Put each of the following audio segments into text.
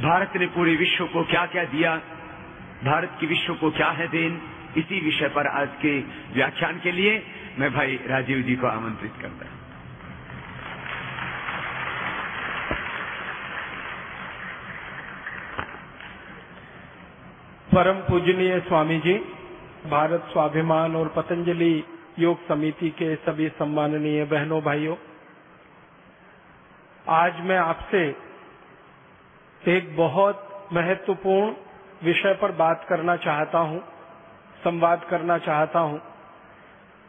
भारत ने पूरे विश्व को क्या क्या दिया? भारत की विश्व को क्या है देन? इसी विषय पर आज के व्याख्यान के लिए मैं भाई राजीव जी को आमंत्रित करता हूँ। परम पूजनीय स्वामी जी भारत स्वाभिमान और पतंजलि योग समिति के सभी सम्माननीय बहनों, भाइयों, आज मैं आपसे एक बहुत महत्वपूर्ण विषय पर बात करना चाहता हूँ, संवाद करना चाहता हूँ,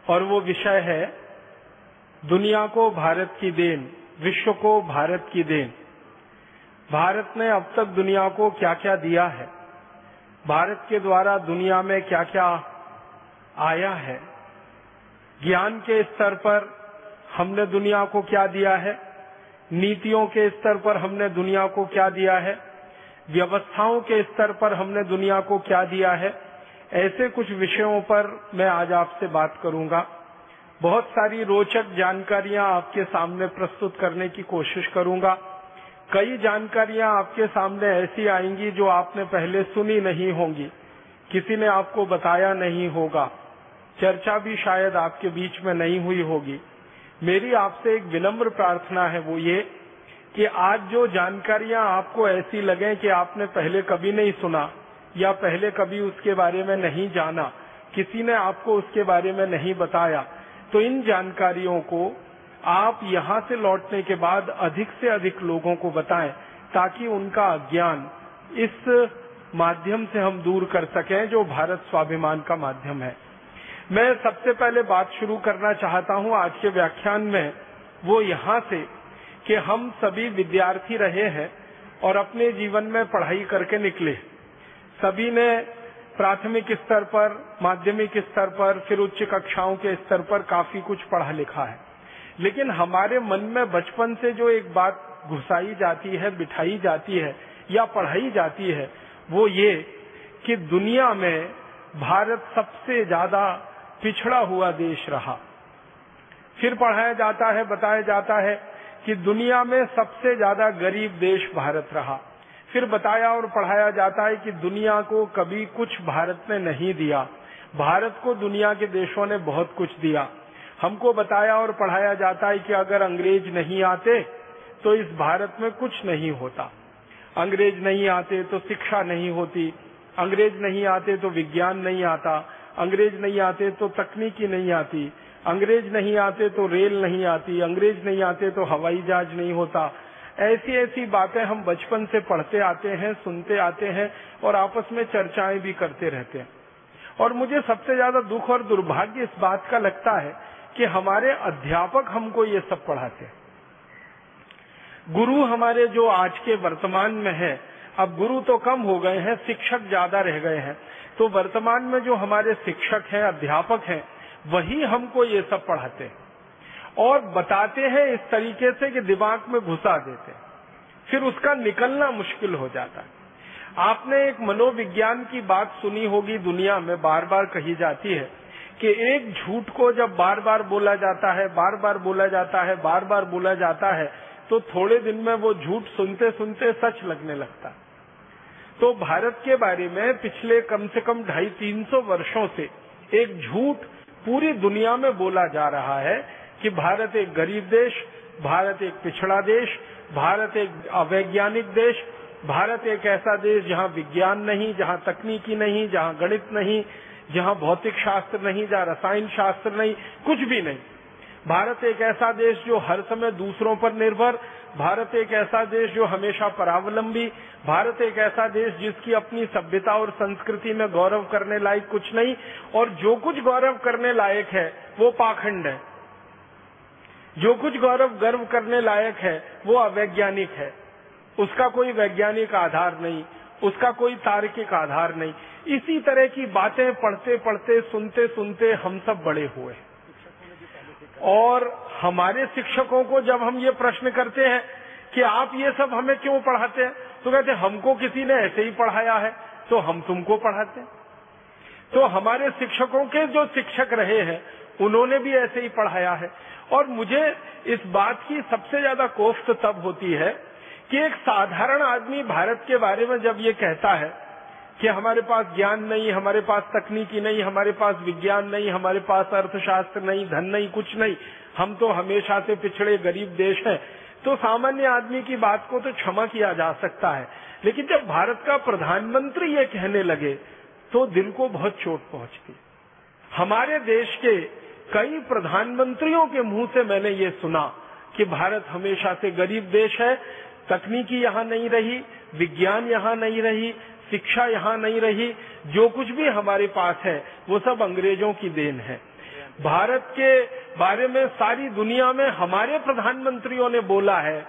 और वो विषय है दुनिया को भारत की देन, विश्व को भारत की देन। भारत ने अब तक दुनिया को क्या क्या दिया है? भारत के द्वारा दुनिया में क्या क्या आया है? ज्ञान के स्तर पर हमने दुनिया को क्या दिया है? नीतियों के स्तर पर हमने दुनिया को क्या दिया है? व्यवस्थाओं के स्तर पर हमने दुनिया को क्या दिया है? ऐसे कुछ विषयों पर मैं आज आपसे बात करूँगा। बहुत सारी रोचक जानकारियाँ आपके सामने प्रस्तुत करने की कोशिश करूँगा। कई जानकारियाँ आपके सामने ऐसी आएँगी जो आपने पहले सुनी नहीं होंगी। किसी ने आपको बताया नहीं होगा। चर्चा भी शायद आपके बीच में नहीं हुई होगी। मेरी आपसे एक विनम्र प्रार्थना है वो ये कि आज जो जानकारियाँ आपको ऐसी लगे कि आपने पहले कभी नहीं सुना या पहले कभी उसके बारे में नहीं जाना, किसी ने आपको उसके बारे में नहीं बताया तो इन जानकारियों को आप यहाँ से लौटने के बाद अधिक से अधिक लोगों को बताएँ ताकि उनका ज्ञान इस माध्यम से हम दूर कर सकें जो भारत स्वाभिमान का माध्यम है। मैं सबसे पहले बात शुरू करना चाहता हूँ आज के व्याख्यान में, वो यहाँ से कि हम सभी विद्यार्थी रहे हैं और अपने जीवन में पढ़ाई करके निकले। सभी ने प्राथमिक स्तर पर, माध्यमिक स्तर पर, फिर उच्च कक्षाओं के स्तर पर काफ़ी कुछ पढ़ा लिखा है। लेकिन हमारे मन में बचपन से जो एक बात घुसाई जाती है, बिठाई जाती है या पढ़ाई जाती है, वो ये कि दुनिया में भारत सबसे ज़्यादा पिछड़ा हुआ देश रहा। फिर पढ़ाया जाता है, बताया जाता है कि दुनिया में सबसे ज़्यादा गरीब देश भारत रहा। फिर बताया और पढ़ाया जाता है कि दुनिया को कभी कुछ भारत ने नहीं दिया। भारत को दुनिया के देशों ने बहुत कुछ दिया। हमको बताया और पढ़ाया जाता है कि अगर अंग्रेज़ नहीं आते तो इस भारत में कुछ नहीं होता। अंग्रेज़ नहीं आते तो शिक्षा नहीं होती। अंग्रेज़ नहीं आते तो विज्ञान नहीं आता। अंग्रेज़ नहीं आते तो तकनीकी नहीं आती। अंग्रेज़ नहीं आते तो रेल नहीं आती। अंग्रेज़ नहीं आते तो हवाई जहाज़ नहीं होता। ऐसी ऐसी बातें हम बचपन से पढ़ते आते हैं, सुनते आते हैं और आपस में चर्चाएँ भी करते रहते हैं। और मुझे सबसे ज़्यादा दुख और दुर्भाग्य इस बात का लगता है कि हमारे अध्यापक हमको ये सब पढ़ाते हैं। गुरु हमारे जो आज के वर्तमान में है, अब गुरु तो कम हो गए हैं, शिक्षक ज़्यादा रह गए हैं। तो वर्तमान में जो हमारे शिक्षक हैं, अध्यापक हैं, वही हमको ये सब पढ़ाते हैं। और बताते हैं इस तरीके से कि दिमाग में घुसा देते हैं। फिर उसका निकलना मुश्किल हो जाता है। आपने एक मनोविज्ञान की बात सुनी होगी दुनिया में बार बार कही जाती है कि एक झूठ को जब बार बार बोला जाता है बार बार बोला जाता है बार बार बोला जाता है तो थोड़े दिन में वो झूठ सुनते सुनते सच लगने लगता तो भारत के बारे में पिछले कम से कम ढाई तीन सौ वर्षो से एक झूठ पूरी दुनिया में बोला जा रहा है कि भारत एक गरीब देश, भारत एक पिछड़ा देश, भारत एक अवैज्ञानिक देश, भारत एक ऐसा देश जहाँ विज्ञान नहीं, जहाँ तकनीकी नहीं, जहाँ गणित नहीं, जहाँ भौतिक शास्त्र नहीं, जहाँ रसायन शास्त्र नहीं, कुछ भी नहीं। भारत एक ऐसा देश जो हर समय दूसरों पर निर्भर भारत एक ऐसा देश जो हमेशा परावलंबी, भारत एक ऐसा देश जिसकी अपनी सभ्यता और संस्कृति में गौरव करने लायक कुछ नहीं, और जो कुछ गौरव करने लायक है, वो पाखंड है। जो कुछ गौरव गर्व करने लायक है, वो अवैज्ञानिक है। उसका कोई वैज्ञानिक आधार नहीं, उसका कोई तार्किक आधार नहीं। इसी तरह की बातें पढ़ते पढ़ते सुनते सुनते हम सब बड़े हुए और हमारे शिक्षकों को जब हम ये प्रश्न करते हैं कि आप ये सब हमें क्यों पढ़ाते हैं तो कहते हमको किसी ने ऐसे ही पढ़ाया है तो हम तुमको पढ़ाते हैं। तो हमारे शिक्षकों के जो शिक्षक रहे हैं, उन्होंने भी ऐसे ही पढ़ाया है। और मुझे इस बात की सबसे ज़्यादा कोफ्त तब होती है कि एक साधारण आदमी भारत के बारे में जब ये कहता है कि हमारे पास ज्ञान नहीं, हमारे पास तकनीकी नहीं, हमारे पास विज्ञान नहीं, हमारे पास अर्थशास्त्र नहीं, धन नहीं, कुछ नहीं। हम तो हमेशा से पिछड़े गरीब देश हैं। तो सामान्य आदमी की बात को तो क्षमा किया जा सकता है। लेकिन जब भारत का प्रधानमंत्री ये कहने लगे तो दिल को बहुत चोट पहुँचती। हमारे देश के कई प्रधानमंत्रियों के मुँह से मैंने ये सुना कि भारत हमेशा से गरीब देश है, तकनीकी यहाँ नहीं रही, विज्ञान यहाँ नहीं रही शिक्षा यहाँ नहीं रही, जो कुछ भी हमारे पास है, वो सब अंग्रेज़ों की देन है। भारत के बारे में सारी दुनिया में हमारे प्रधानमंत्रियों ने बोला है,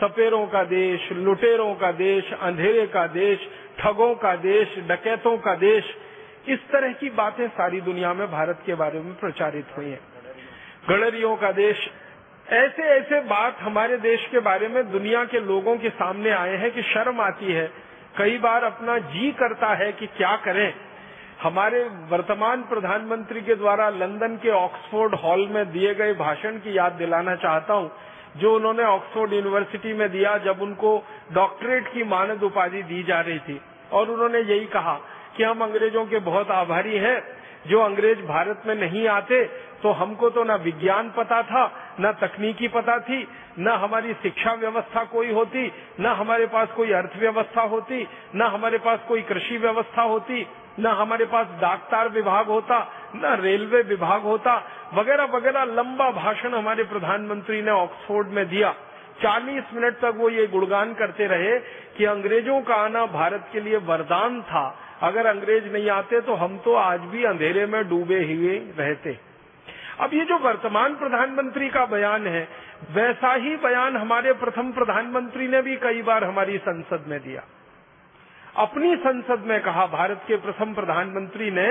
सपेरों का देश, लुटेरों का देश, अंधेरे का देश, ठगों का देश, डकैतों का देश, इस तरह की बातें सारी दुनिया में भारत के बारे में प्रचारित हुई हैं। गणरियों का देश ऐसे ऐसे बात हमारे देश के बारे में दुनिया के लोगों के सामने आए हैं कि शर्म आती है। कई बार अपना जी करता है कि क्या करें। हमारे वर्तमान प्रधानमंत्री के द्वारा लंदन के ऑक्सफोर्ड हॉल में दिए गए भाषण की याद दिलाना चाहता हूँ, जो उन्होंने ऑक्सफोर्ड यूनिवर्सिटी में दिया जब उनको डॉक्टरेट की मानद उपाधि दी जा रही थी। और उन्होंने यही कहा कि हम अंग्रेज़ों के बहुत आभारी हैं जो अंग्रेज़ भारत में नहीं आते तो हमको तो ना विज्ञान पता था, न तकनीकी पता थी, न हमारी शिक्षा व्यवस्था कोई होती, न हमारे पास कोई अर्थव्यवस्था होती, न हमारे पास कोई कृषि व्यवस्था होती, न हमारे पास डाकतार विभाग होता, न रेलवे विभाग होता, वगैरह वगैरह लंबा भाषण हमारे प्रधानमंत्री ने ऑक्सफोर्ड में दिया। 40 मिनट तक वो ये गुणगान करते रहे कि अंग्रेज़ों का आना भारत के लिए वरदान था। अगर अंग्रेज़ नहीं आते तो हम तो आज भी अंधेरे में डूबे हुए रहते। अब ये जो वर्तमान प्रधानमंत्री का बयान है, वैसा ही बयान हमारे प्रथम प्रधानमंत्री ने भी कई बार हमारी संसद में दिया। अपनी संसद में कहा, भारत के प्रथम प्रधानमंत्री ने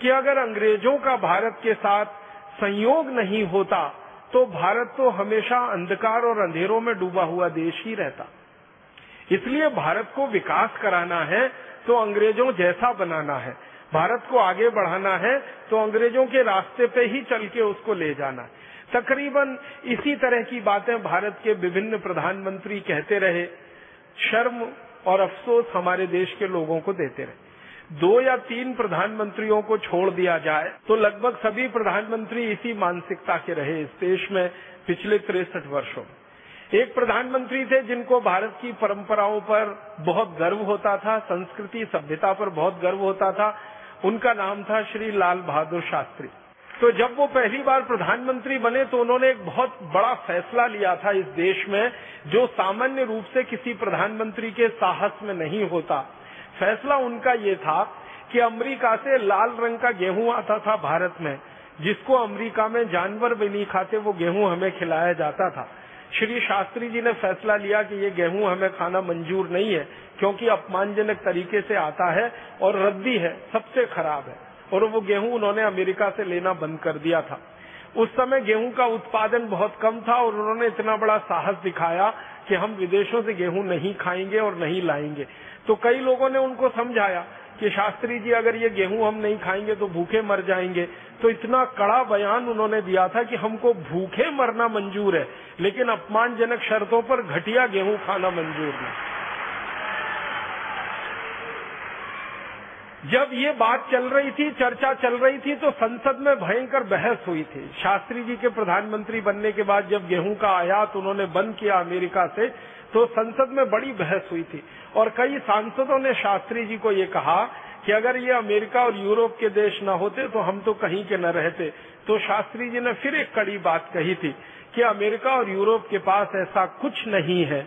कि अगर अंग्रेज़ों का भारत के साथ संयोग नहीं होता तो भारत तो हमेशा अंधकार और अंधेरों में डूबा हुआ देश ही रहता। इसलिए भारत को विकास कराना है तो अंग्रेज़ों जैसा बनाना है। भारत को आगे बढ़ाना है तो अंग्रेज़ों के रास्ते पे ही चल के उसको ले जाना है। तकरीबन इसी तरह की बातें भारत के विभिन्न प्रधानमंत्री कहते रहे, शर्म और अफसोस हमारे देश के लोगों को देते रहे। दो या तीन प्रधानमंत्रियों को छोड़ दिया जाए तो लगभग सभी प्रधानमंत्री इसी मानसिकता के रहे इस देश में पिछले तिरसठ वर्षों में। एक प्रधानमंत्री थे जिनको भारत की परंपराओं पर बहुत गर्व होता था, संस्कृति, सभ्यता पर बहुत गर्व होता था। उनका नाम था श्री लाल बहादुर शास्त्री। तो जब वो पहली बार प्रधानमंत्री बने तो उन्होंने एक बहुत बड़ा फैसला लिया था इस देश में, जो सामान्य रूप से किसी प्रधानमंत्री के साहस में नहीं होता। फैसला उनका ये था कि अमेरिका से लाल रंग का गेहूँ आता था भारत में, जिसको अमेरिका में जानवर भी नहीं खाते वो गेहूँ हमें खिलाया जाता था। श्री शास्त्री जी ने फैसला लिया कि ये गेहूँ हमें खाना मंजूर नहीं है, क्योंकि अपमानजनक तरीके से आता है और रद्दी है, सबसे खराब है। और वो गेहूँ उन्होंने अमेरिका से लेना बंद कर दिया था। उस समय गेहूँ का उत्पादन बहुत कम था और उन्होंने इतना बड़ा साहस दिखाया कि हम विदेशों से गेहूँ नहीं खाएँगे और नहीं लाएँगे। तो कई लोगों ने उनको समझाया कि शास्त्री जी, अगर ये गेहूँ हम नहीं खाएँगे तो भूखे मर जाएँगे। तो इतना कड़ा बयान उन्होंने दिया था कि हमको भूखे मरना मंजूर है, लेकिन अपमानजनक शर्तों पर घटिया गेहूँ खाना मंजूर नहीं। जब ये बात चल रही थी, चर्चा चल रही थी तो संसद में भयंकर बहस हुई थी। शास्त्री जी के प्रधानमंत्री बनने के बाद जब गेहूँ का आयात उन्होंने बंद किया अमेरिका से तो संसद में बड़ी बहस हुई थी। और कई सांसदों ने शास्त्री जी को ये कहा कि अगर ये अमेरिका और यूरोप के देश न होते तो हम तो कहीं के न रहते। तो शास्त्री जी ने फिर एक कड़ी बात कही थी कि अमेरिका और यूरोप के पास ऐसा कुछ नहीं है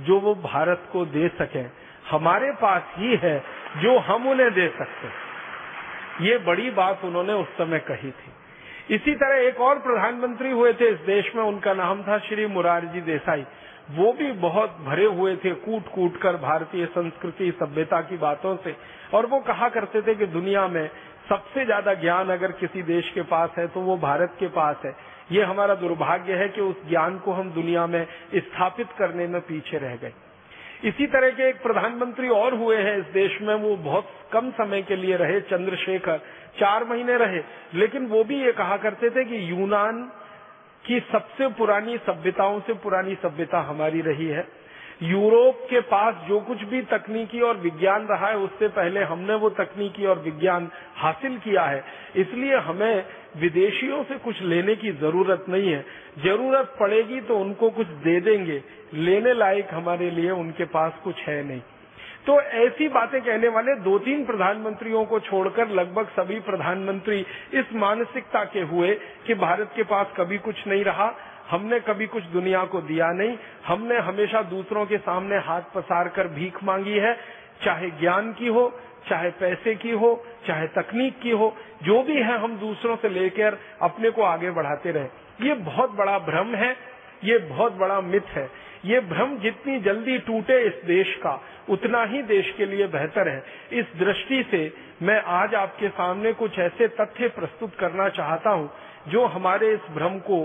जो वो भारत को दे सके। हमारे पास ही है जो हम उन्हें दे सकते हैं। ये बड़ी बात उन्होंने उस समय कही थी। इसी तरह एक और प्रधानमंत्री हुए थे, इस देश में उनका नाम था श्री मुरारजी देसाई। वो भी बहुत भरे हुए थे कूट कूट कर भारतीय संस्कृति, सभ्यता की बातों से। और वो कहा करते थे कि दुनिया में सबसे ज़्यादा ज्ञान अगर किसी देश के पास है तो वो भारत के पास है। ये हमारा दुर्भाग्य है कि उस ज्ञान को हम दुनिया में स्थापित करने में पीछे रह गए। इसी तरह के एक प्रधानमंत्री और हुए हैं इस देश में, वो बहुत कम समय के लिए रहे, चंद्रशेखर। चार महीने रहे, लेकिन वो भी ये कहा करते थे कि यूनान की सबसे पुरानी सभ्यताओं से पुरानी सभ्यता हमारी रही है। यूरोप के पास जो कुछ भी तकनीकी और विज्ञान रहा है, उससे पहले हमने वो तकनीकी और विज्ञान हासिल किया है। इसलिए हमें विदेशियों से कुछ लेने की ज़रूरत नहीं है। ज़रूरत पड़ेगी तो उनको कुछ दे देंगे। लेने लायक हमारे लिए उनके पास कुछ है नहीं। तो ऐसी बातें कहने वाले दो तीन प्रधानमंत्रियों को छोड़कर लगभग सभी प्रधानमंत्री इस मानसिकता के हुए कि भारत के पास कभी कुछ नहीं रहा। हमने कभी कुछ दुनिया को दिया नहीं। हमने हमेशा दूसरों के सामने हाथ पसार कर भीख मांगी है। चाहे ज्ञान की हो, चाहे पैसे की हो, चाहे तकनीक की हो, जो भी है हम दूसरों से लेकर अपने को आगे बढ़ाते रहे। ये बहुत बड़ा भ्रम है, ये बहुत बड़ा मिथ है। ये भ्रम जितनी जल्दी टूटे इस देश का, उतना ही देश के लिए बेहतर है। इस दृष्टि से मैं आज आपके सामने कुछ ऐसे तथ्य प्रस्तुत करना चाहता हूँ, जो हमारे इस भ्रम को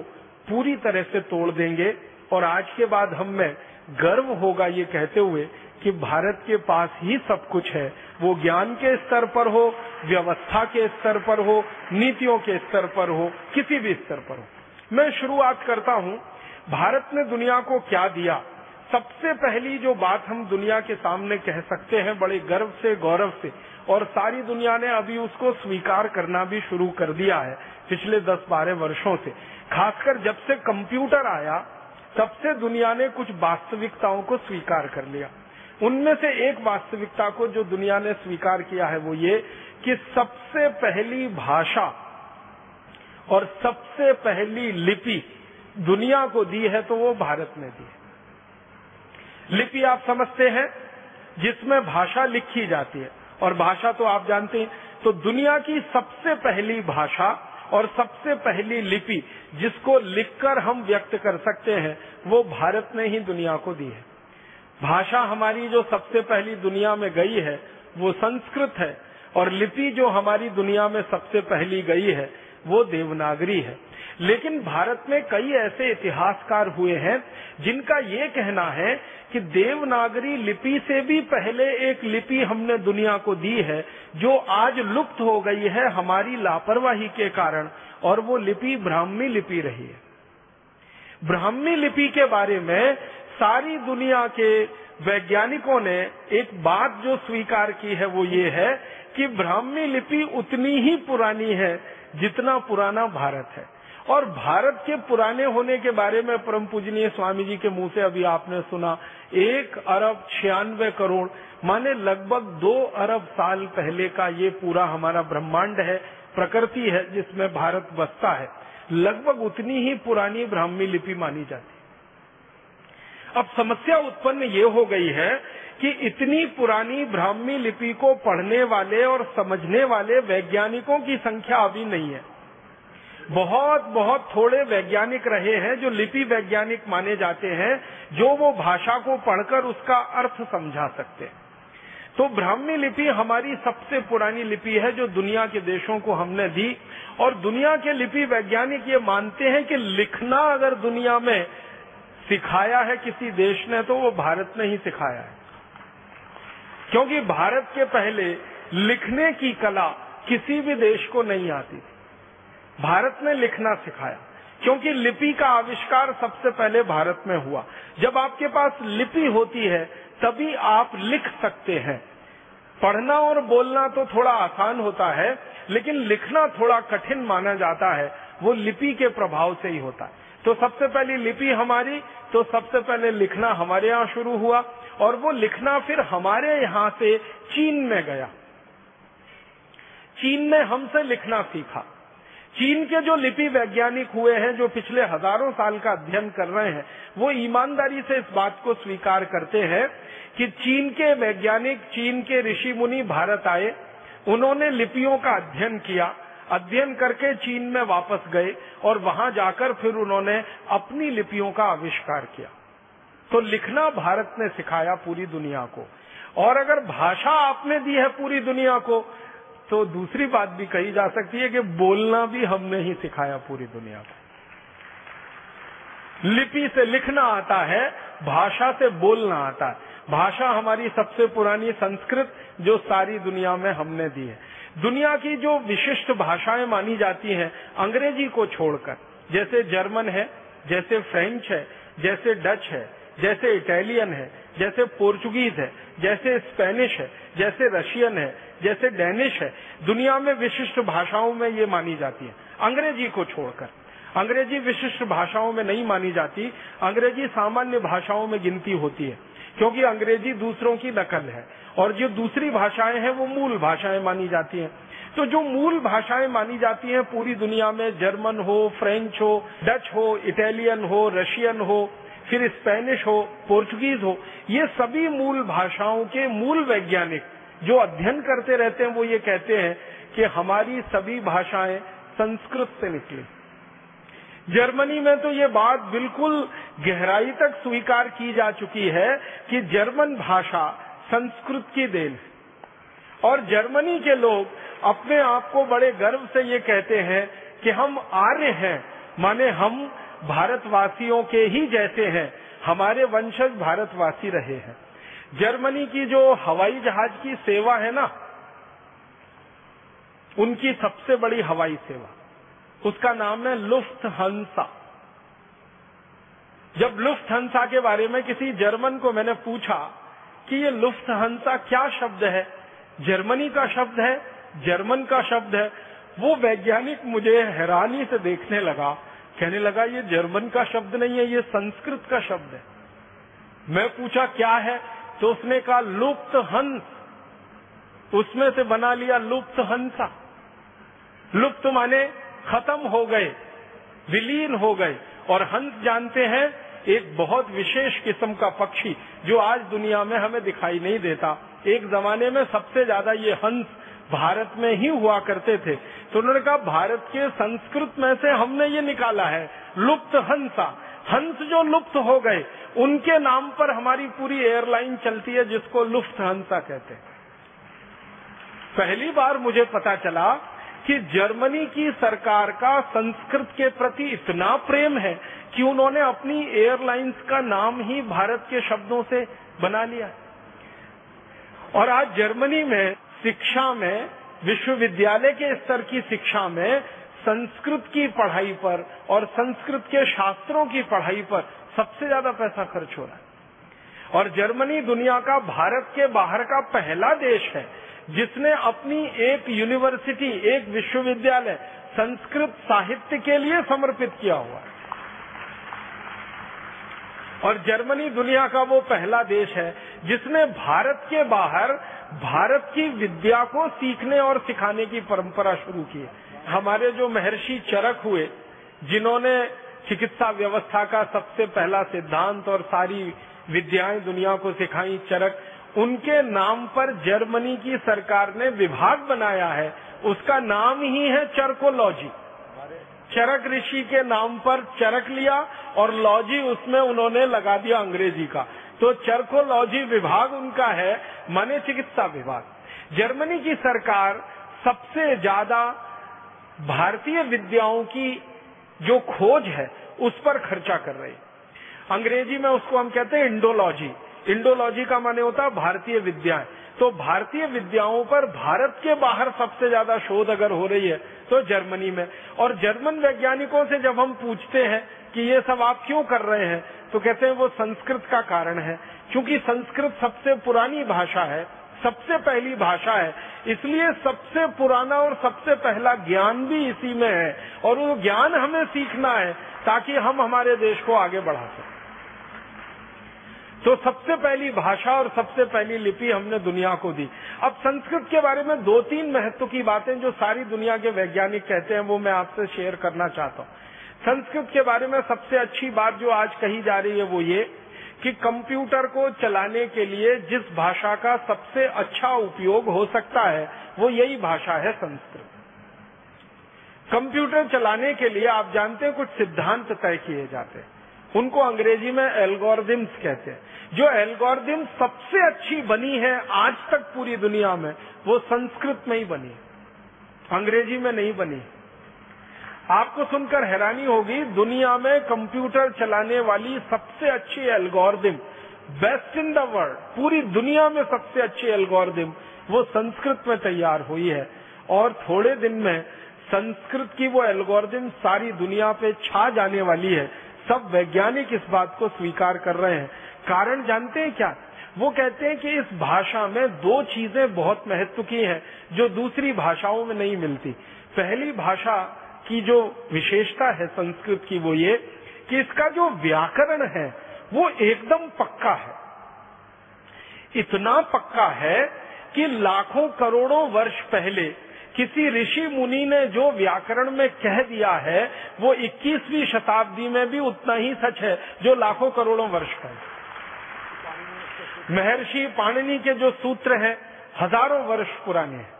पूरी तरह से तोड़ देंगे। और आज के बाद हम में गर्व होगा ये कहते हुए कि भारत के पास ही सब कुछ है। वो ज्ञान के स्तर पर हो, व्यवस्था के स्तर पर हो, नीतियों के स्तर पर हो, किसी भी स्तर पर हो। मैं शुरुआत करता हूँ। भारत ने दुनिया को क्या दिया? सबसे पहली जो बात हम दुनिया के सामने कह सकते हैं, बड़े गर्व से, गौरव से, और सारी दुनिया ने अभी उसको स्वीकार करना भी शुरू कर दिया है, पिछले 10-12 वर्षों से। खासकर जब से कंप्यूटर आया, तब से दुनिया ने कुछ वास्तविकताओं को स्वीकार कर लिया। उनमें से एक वास्तविकता को जो दुनिया ने स्वीकार किया है वो ये कि सबसे पहली भाषा और सबसे पहली लिपि दुनिया को दी है तो वो भारत ने दी है। लिपि आप समझते हैं, जिसमें भाषा लिखी जाती है। और भाषा तो आप जानते हैं तो दुनिया की सबसे पहली भाषा और सबसे पहली लिपि जिसको लिखकर हम व्यक्त कर सकते हैं, वो भारत ने ही दुनिया को दी है। भाषा हमारी जो सबसे पहली दुनिया में गई है, वो संस्कृत है, और लिपि जो हमारी दुनिया में सबसे पहली गई है, वो देवनागरी है। लेकिन भारत में कई ऐसे इतिहासकार हुए हैं जिनका ये कहना है कि देवनागरी लिपि से भी पहले एक लिपि हमने दुनिया को दी है, जो आज लुप्त हो गई है हमारी लापरवाही के कारण, और वो लिपि ब्राह्मी लिपि रही है। ब्राह्मी लिपि के बारे में सारी दुनिया के वैज्ञानिकों ने एक बात जो स्वीकार की है वो ये है कि ब्राह्मी लिपि उतनी ही पुरानी है जितना पुराना भारत है। और भारत के पुराने होने के बारे में परम पूजनीय स्वामी जी के मुँह से अभी आपने सुना, एक अरब छियानवे करोड़, माने लगभग दो अरब साल पहले का ये पूरा हमारा ब्रह्मांड है, प्रकृति है जिसमें भारत बसता है। लगभग उतनी ही पुरानी ब्राह्मी लिपि मानी जाती है। अब समस्या उत्पन्न ये हो गई है कि इतनी पुरानी ब्राह्मी लिपि को पढ़ने वाले और समझने वाले वैज्ञानिकों की संख्या अभी नहीं है। बहुत बहुत थोड़े वैज्ञानिक रहे हैं जो लिपि वैज्ञानिक माने जाते हैं, जो वो भाषा को पढ़कर उसका अर्थ समझा सकते हैं। तो ब्राह्मी लिपि हमारी सबसे पुरानी लिपि है जो दुनिया के देशों को हमने दी, और दुनिया के लिपि वैज्ञानिक ये मानते हैं कि लिखना अगर दुनिया में सिखाया है किसी देश ने तो वो भारत ने ही सिखाया है। क्योंकि भारत के पहले लिखने की कला किसी भी देश को नहीं आती भारत ने लिखना सिखाया। क्योंकि लिपि का आविष्कार सबसे पहले भारत में हुआ। जब आपके पास लिपि होती है, तभी आप लिख सकते हैं। पढ़ना और बोलना तो थोड़ा आसान होता है, लेकिन लिखना थोड़ा कठिन माना जाता है। वो लिपि के प्रभाव से ही होता है। तो सबसे पहली लिपि हमारी तो सबसे पहले लिखना हमारे यहाँ शुरू हुआ, और वो लिखना फिर हमारे यहाँ से चीन में गया। चीन ने हमसे लिखना सीखा। चीन के जो लिपि वैज्ञानिक हुए हैं, जो पिछले हज़ारों साल का अध्ययन कर रहे हैं, वो ईमानदारी से इस बात को स्वीकार करते हैं कि चीन के वैज्ञानिक, चीन के ऋषि मुनि भारत आए, उन्होंने लिपियों का अध्ययन किया, अध्ययन करके चीन में वापस गए और वहाँ जाकर फिर उन्होंने अपनी लिपियों का आविष्कार किया। तो लिखना भारत ने सिखाया पूरी दुनिया को। और अगर भाषा आपने दी है पूरी दुनिया को तो दूसरी बात भी कही जा सकती है कि बोलना भी हमने ही सिखाया पूरी दुनिया को। लिपि से लिखना आता है, भाषा से बोलना आता है। भाषा हमारी सबसे पुरानी संस्कृत जो सारी दुनिया में हमने दी है। दुनिया की जो विशिष्ट भाषाएँ मानी जाती हैं, अंग्रेज़ी को छोड़कर, जैसे जर्मन है, जैसे फ्रेंच है, जैसे डच है, जैसे इटालियन है, जैसे पोर्चुगीज है, जैसे स्पेनिश है, जैसे रशियन है जैसे डेनिश है, दुनिया में विशिष्ट भाषाओं में ये मानी जाती है। अंग्रेज़ी को छोड़कर। अंग्रेज़ी विशिष्ट भाषाओं में नहीं मानी जाती, अंग्रेज़ी सामान्य भाषाओं में गिनती होती है, क्योंकि अंग्रेज़ी दूसरों की नकल है, और जो दूसरी भाषाएँ हैं वो मूल भाषाएँ मानी जाती हैं। तो जो मूल भाषाएँ मानी जाती हैं, पूरी दुनिया में जर्मन हो, फ्रेंच हो, डच हो, इटालियन हो, रशियन हो, फिर स्पेनिश हो, पोर्चुगीज हो, ये सभी मूल भाषाओं के मूल वैज्ञानिक जो अध्ययन करते रहते हैं, वो ये कहते हैं कि हमारी सभी भाषाएँ संस्कृत से निकली। जर्मनी में तो ये बात बिल्कुल गहराई तक स्वीकार की जा चुकी है कि जर्मन भाषा संस्कृत की देन और जर्मनी के लोग अपने आप को बड़े गर्व से ये कहते हैं कि हम आर्य हैं, माने हम भारतवासियों के ही जैसे हैं, हमारे वंशज भारतवासी रहे हैं। जर्मनी की जो हवाई जहाज़ की सेवा है ना, उनकी सबसे बड़ी हवाई सेवा, उसका नाम है लुफ्त हंसा जब लुफ्त हंसा के बारे में किसी जर्मन को मैंने पूछा कि ये लुफ्त हंसा क्या शब्द है, जर्मनी का शब्द है, जर्मन का शब्द है, वो वैज्ञानिक मुझे हैरानी से देखने लगा। कहने लगा, ये जर्मन का शब्द नहीं है, ये संस्कृत का शब्द है। मैं पूछा, क्या है? तो उसने कहा, लुप्त हंस। उसमें से बना लिया लुप्त हंसा। लुप्त माने खत्म हो गए, विलीन हो गए। और हंस जानते हैं, एक बहुत विशेष किस्म का पक्षी, जो आज दुनिया में हमें दिखाई नहीं देता। एक जमाने में सबसे ज़्यादा ये हंस भारत में ही हुआ करते थे। तो उन्होंने कहा, भारत के संस्कृत में से हमने ये निकाला है, लुप्त हंसा। हंस जो लुप्त हो गए, उनके नाम पर हमारी पूरी एयरलाइन चलती है जिसको लुप्त हंसा कहते हैं। पहली बार मुझे पता चला कि जर्मनी की सरकार का संस्कृत के प्रति इतना प्रेम है कि उन्होंने अपनी एयरलाइंस का नाम ही भारत के शब्दों से बना लिया। और आज जर्मनी में, शिक्षा में, विश्वविद्यालय के स्तर की शिक्षा में संस्कृत की पढ़ाई पर और संस्कृत के शास्त्रों की पढ़ाई पर सबसे ज़्यादा पैसा खर्च हो रहा है। और जर्मनी दुनिया का, भारत के बाहर का पहला देश है जिसने अपनी एक यूनिवर्सिटी, एक विश्वविद्यालय संस्कृत साहित्य के लिए समर्पित किया हुआ है। और जर्मनी दुनिया का वो पहला देश है जिसने भारत के बाहर, भारत की विद्या को सीखने और सिखाने की परंपरा शुरू की हमारे जो महर्षि चरक हुए, जिन्होंने चिकित्सा व्यवस्था का सबसे पहला सिद्धांत और सारी विद्याएँ दुनिया को सिखाई, चरक, उनके नाम पर जर्मनी की सरकार ने विभाग बनाया है। उसका नाम ही है चरकोलॉजी। चरक ऋषि के नाम पर चरक लिया और लॉजी उसमें उन्होंने लगा दिया अंग्रेज़ी का। तो चरकोलॉजी विभाग उनका है, माने चिकित्सा विभाग। जर्मनी की सरकार सबसे ज़्यादा भारतीय विद्याओं की जो खोज है, उस पर खर्चा कर रही अंग्रेज़ी में उसको हम कहते हैं इंडोलॉजी। इंडोलॉजी का माने होता है भारतीय विद्याएँ तो भारतीय विद्याओं पर भारत के बाहर सबसे ज़्यादा शोध अगर हो रही है तो जर्मनी में। और जर्मन वैज्ञानिकों से जब हम पूछते हैं कि ये सब आप क्यों कर रहे हैं तो कहते हैं वो संस्कृत का कारण है। क्योंकि संस्कृत सबसे पुरानी भाषा है सबसे पहली भाषा है। इसलिए सबसे पुराना और सबसे पहला ज्ञान भी इसी में है और वो ज्ञान हमें सीखना है ताकि हम हमारे देश को आगे बढ़ा सकें। तो सबसे पहली भाषा और सबसे पहली लिपि हमने दुनिया को दी। अब संस्कृत के बारे में दो तीन महत्व की बातें जो सारी दुनिया के वैज्ञानिक कहते हैं, वो मैं आपसे शेयर करना चाहता हूँ। संस्कृत के बारे में सबसे अच्छी बात जो आज कही जा रही है वो ये कि कंप्यूटर को चलाने के लिए जिस भाषा का सबसे अच्छा उपयोग हो सकता है, वो यही भाषा है संस्कृत। कंप्यूटर चलाने के लिए आप जानते हैं कुछ सिद्धांत तय किए जाते हैं। उनको अंग्रेज़ी में एल्गोरिदम्स कहते हैं। जो एल्गोरिदम सबसे अच्छी बनी है आज तक पूरी दुनिया में, वो संस्कृत में ही बनी अंग्रेज़ी में नहीं बनी आपको सुनकर हैरानी होगी, दुनिया में कंप्यूटर चलाने वाली सबसे अच्छी algorithm, best in the world, पूरी दुनिया में सबसे अच्छी एल्गोरिदम, वो संस्कृत में तैयार हुई है। और थोड़े दिन में संस्कृत की वो एल्गोरिदम सारी दुनिया पे छा जाने वाली है। सब वैज्ञानिक इस बात को स्वीकार कर रहे हैं। कारण जानते हैं क्या? वो कहते हैं कि इस भाषा में दो चीज़ें बहुत महत्व की हैं, जो दूसरी भाषाओं में नहीं मिलती। पहली भाषा की जो विशेषता है संस्कृत की वो ये कि इसका जो व्याकरण है, वो एकदम पक्का है। इतना पक्का है कि लाखों करोड़ों वर्ष पहले किसी ऋषि मुनि ने जो व्याकरण में कह दिया है, वो 21वीं शताब्दी में भी उतना ही सच है जो लाखों करोड़ों वर्ष पहले। महर्षि पाणिनि के जो सूत्र हैं, हज़ारों वर्ष पुराने हैं।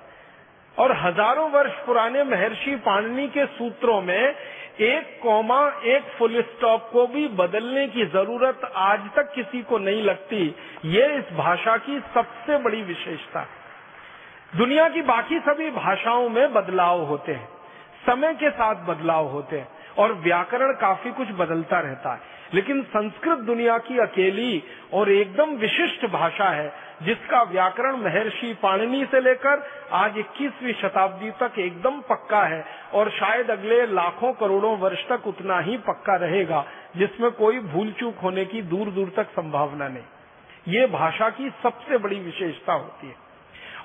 और हज़ारों वर्ष पुराने महर्षि पाणनी के सूत्रों में एक कॉमा, एक फुल स्टॉप को भी बदलने की ज़रूरत आज तक किसी को नहीं लगती। ये इस भाषा की सबसे बड़ी विशेषता। दुनिया की बाकी सभी भाषाओं में बदलाव होते हैं। समय के साथ बदलाव होते हैं। और व्याकरण काफ़ी कुछ बदलता रहता है। लेकिन संस्कृत दुनिया की अकेली और एकदम विशिष्ट भाषा है, जिसका व्याकरण महर्षि पाणिनि से लेकर आज 21वीं शताब्दी तक एकदम पक्का है और शायद अगले लाखों करोड़ों वर्ष तक उतना ही पक्का रहेगा, जिसमें कोई भूल चूक होने की दूर दूर तक संभावना नहीं। ये भाषा की सबसे बड़ी विशेषता होती है।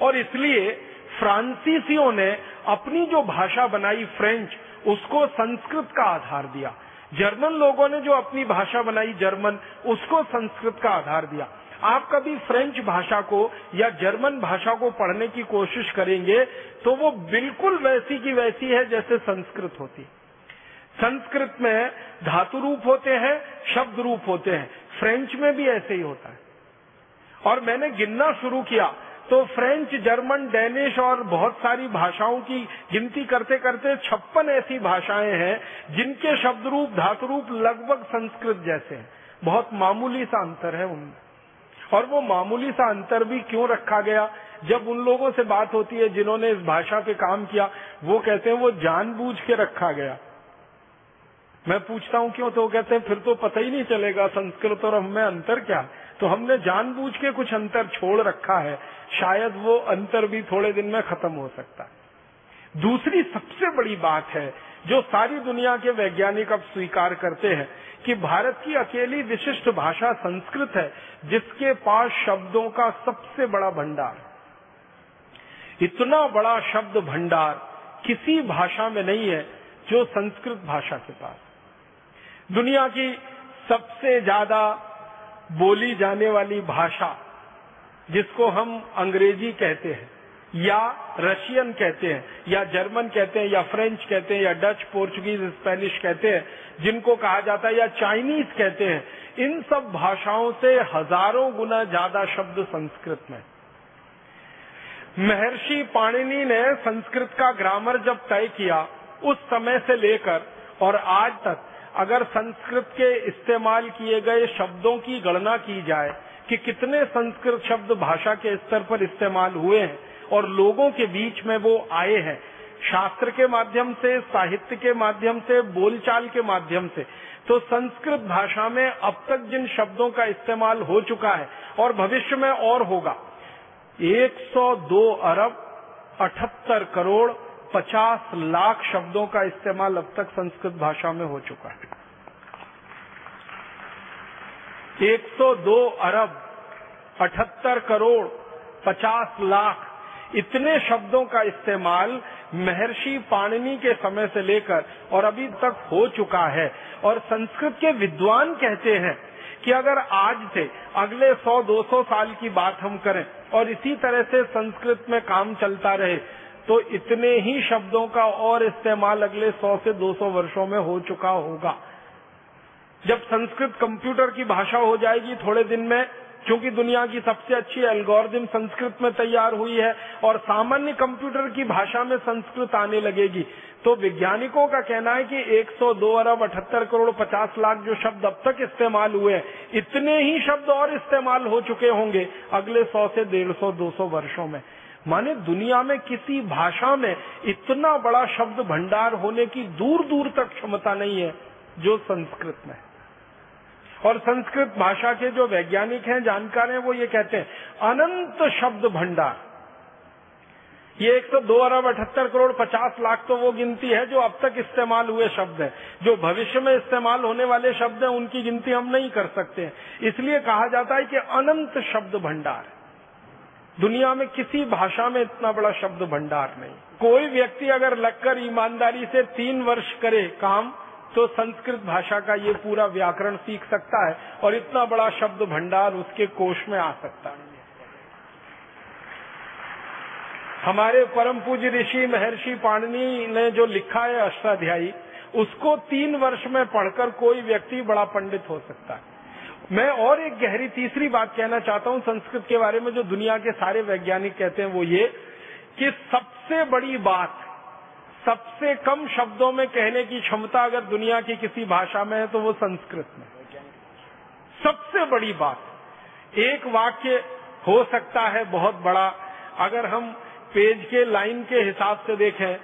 और इसलिए फ्रांसीसियों ने अपनी जो भाषा बनाई, फ्रेंच उसको संस्कृत का आधार दिया। जर्मन लोगों ने जो अपनी भाषा बनाई, जर्मन, उसको संस्कृत का आधार दिया। आप कभी फ्रेंच भाषा को या जर्मन भाषा को पढ़ने की कोशिश करेंगे तो वो बिल्कुल वैसी की वैसी है जैसे संस्कृत होती। संस्कृत में धातु रूप होते हैं, शब्द रूप होते हैं। फ्रेंच में भी ऐसे ही होता है। और मैंने गिनना शुरू किया। तो फ्रेंच, जर्मन, डेनिश और बहुत सारी भाषाओं की गिनती करते करते छप्पन ऐसी भाषाएँ हैं, जिनके शब्द रूप धातु रूप लगभग संस्कृत जैसे हैं। बहुत मामूली सा अंतर है उनमें। और वो मामूली सा अंतर भी क्यों रखा गया? जब उन लोगों से बात होती है जिन्होंने इस भाषा पे काम किया, वो कहते हैं वो जानबूझ के रखा गया। मैं पूछता हूँ क्यों? तो वो कहते हैं, फिर तो पता ही नहीं चलेगा संस्कृत और हमें अंतर क्या तो हमने जानबूझ के कुछ अंतर छोड़ रखा है। शायद वो अंतर भी थोड़े दिन में खत्म हो सकता। है दूसरी सबसे बड़ी बात है, जो सारी दुनिया के वैज्ञानिक अब स्वीकार करते हैं, कि भारत की अकेली विशिष्ट भाषा संस्कृत है, जिसके पास शब्दों का सबसे बड़ा भंडार। इतना बड़ा शब्द भंडार किसी भाषा में नहीं है, जो संस्कृत भाषा के पास। दुनिया की सबसे ज़्यादा बोली जाने वाली भाषा, जिसको हम अंग्रेज़ी कहते हैं, या रशियन कहते हैं, या जर्मन कहते हैं, या फ्रेंच कहते हैं, या डच, पोर्चुगीज, स्पेनिश कहते हैं, जिनको कहा जाता है, या चाइनीज़ कहते हैं, इन सब भाषाओं से हज़ारों गुना ज़्यादा शब्द संस्कृत में महर्षि पाणिनि ने संस्कृत का ग्रामर जब तय किया, उस समय से लेकर और आज तक अगर संस्कृत के इस्तेमाल किए गए शब्दों की गणना की जाए कि कितने संस्कृत शब्द भाषा के स्तर पर इस्तेमाल हुए हैं और लोगों के बीच में वो आए हैं, शास्त्र के माध्यम से, साहित्य के माध्यम से, बोलचाल के माध्यम से तो संस्कृत भाषा में अब तक जिन शब्दों का इस्तेमाल हो चुका है और भविष्य में और होगा 102 अरब अठहत्तर करोड़ 50 लाख शब्दों का इस्तेमाल अब तक संस्कृत भाषा में हो चुका है। 102 अरब अठहत्तर करोड़ 50 लाख इतने शब्दों का इस्तेमाल महर्षि पाणिनि के समय से लेकर और अभी तक हो चुका है। और संस्कृत के विद्वान कहते हैं कि अगर आज से अगले 100-200 साल की बात हम करें और इसी तरह से संस्कृत में काम चलता रहे तो इतने ही शब्दों का और इस्तेमाल अगले 100 से 200 वर्षों में हो चुका होगा। जब संस्कृत कंप्यूटर की भाषा हो जाएगी थोड़े दिन में, क्योंकि दुनिया की सबसे अच्छी एल्गोरिदम संस्कृत में तैयार हुई है और सामान्य कंप्यूटर की भाषा में संस्कृत आने लगेगी तो वैज्ञानिकों का कहना है कि 102 अरब अठहत्तर करोड़ 50 लाख जो शब्द अब तक इस्तेमाल हुए हैं, इतने ही शब्द और इस्तेमाल हो चुके होंगे अगले 100 से 150 200 वर्षों में। माने दुनिया में किसी भाषा में इतना बड़ा शब्द भंडार होने की दूर दूर तक क्षमता नहीं है, जो संस्कृत में और संस्कृत भाषा के जो वैज्ञानिक हैं, जानकार हैं, वो ये कहते हैं, अनंत शब्द भंडार। ये एक सौ दो अरब अठहत्तर करोड़ पचास लाख तो वो गिनती है जो अब तक इस्तेमाल हुए शब्द हैं। जो भविष्य में इस्तेमाल होने वाले शब्द हैं, उनकी गिनती हम नहीं कर सकते। इसलिए कहा जाता है कि अनंत शब्द भंडार। दुनिया में किसी भाषा में इतना बड़ा शब्द भंडार नहीं। कोई व्यक्ति अगर लगकर ईमानदारी से तीन वर्ष करे काम तो संस्कृत भाषा का ये पूरा व्याकरण सीख सकता है और इतना बड़ा शब्द भंडार उसके कोष में आ सकता है। हमारे परम पूज्य ऋषि महर्षि पाणनी ने जो लिखा है अष्टाध्यायी, उसको तीन वर्ष में पढ़कर कोई व्यक्ति बड़ा पंडित हो सकता है। मैं और एक गहरी तीसरी बात कहना चाहता हूँ संस्कृत के बारे में, जो दुनिया के सारे वैज्ञानिक कहते हैं वो ये कि सबसे बड़ी बात, सबसे कम शब्दों में कहने की क्षमता अगर दुनिया की किसी भाषा में है तो वो संस्कृत में सबसे बड़ी बात, एक वाक्य हो सकता है बहुत बड़ा, अगर हम पेज के लाइन के हिसाब से देखें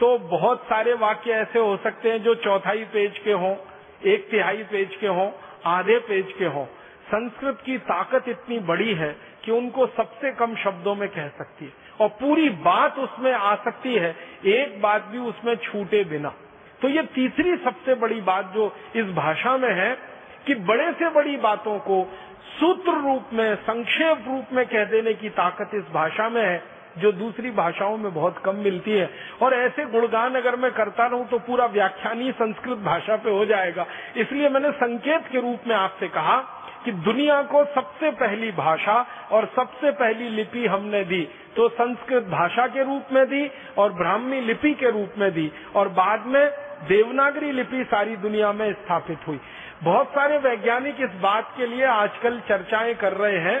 तो बहुत सारे वाक्य ऐसे हो सकते हैं जो चौथाई पेज के हों, एक तिहाई पेज के हों आधे पेज के हों। संस्कृत की ताकत इतनी बड़ी है कि उनको सबसे कम शब्दों में कह सकती है। और पूरी बात उसमें आ सकती है, एक बात भी उसमें छूटे बिना। तो ये तीसरी सबसे बड़ी बात जो इस भाषा में है कि बड़े से बड़ी बातों को सूत्र रूप में, संक्षेप रूप में कह देने की ताकत इस भाषा में है जो दूसरी भाषाओं में बहुत कम मिलती है। और ऐसे गुणगान अगर मैं करता रहूँ तो पूरा व्याख्यान ही संस्कृत भाषा पे हो जाएगा। इसलिए मैंने संकेत के रूप में आपसे कहा कि दुनिया को सबसे पहली भाषा और सबसे पहली लिपि हमने दी। तो संस्कृत भाषा के रूप में दी और ब्राह्मी लिपि के रूप में दी और बाद में देवनागरी लिपि सारी दुनिया में स्थापित हुई। बहुत सारे वैज्ञानिक इस बात के लिए आजकल चर्चाएँ कर रहे हैं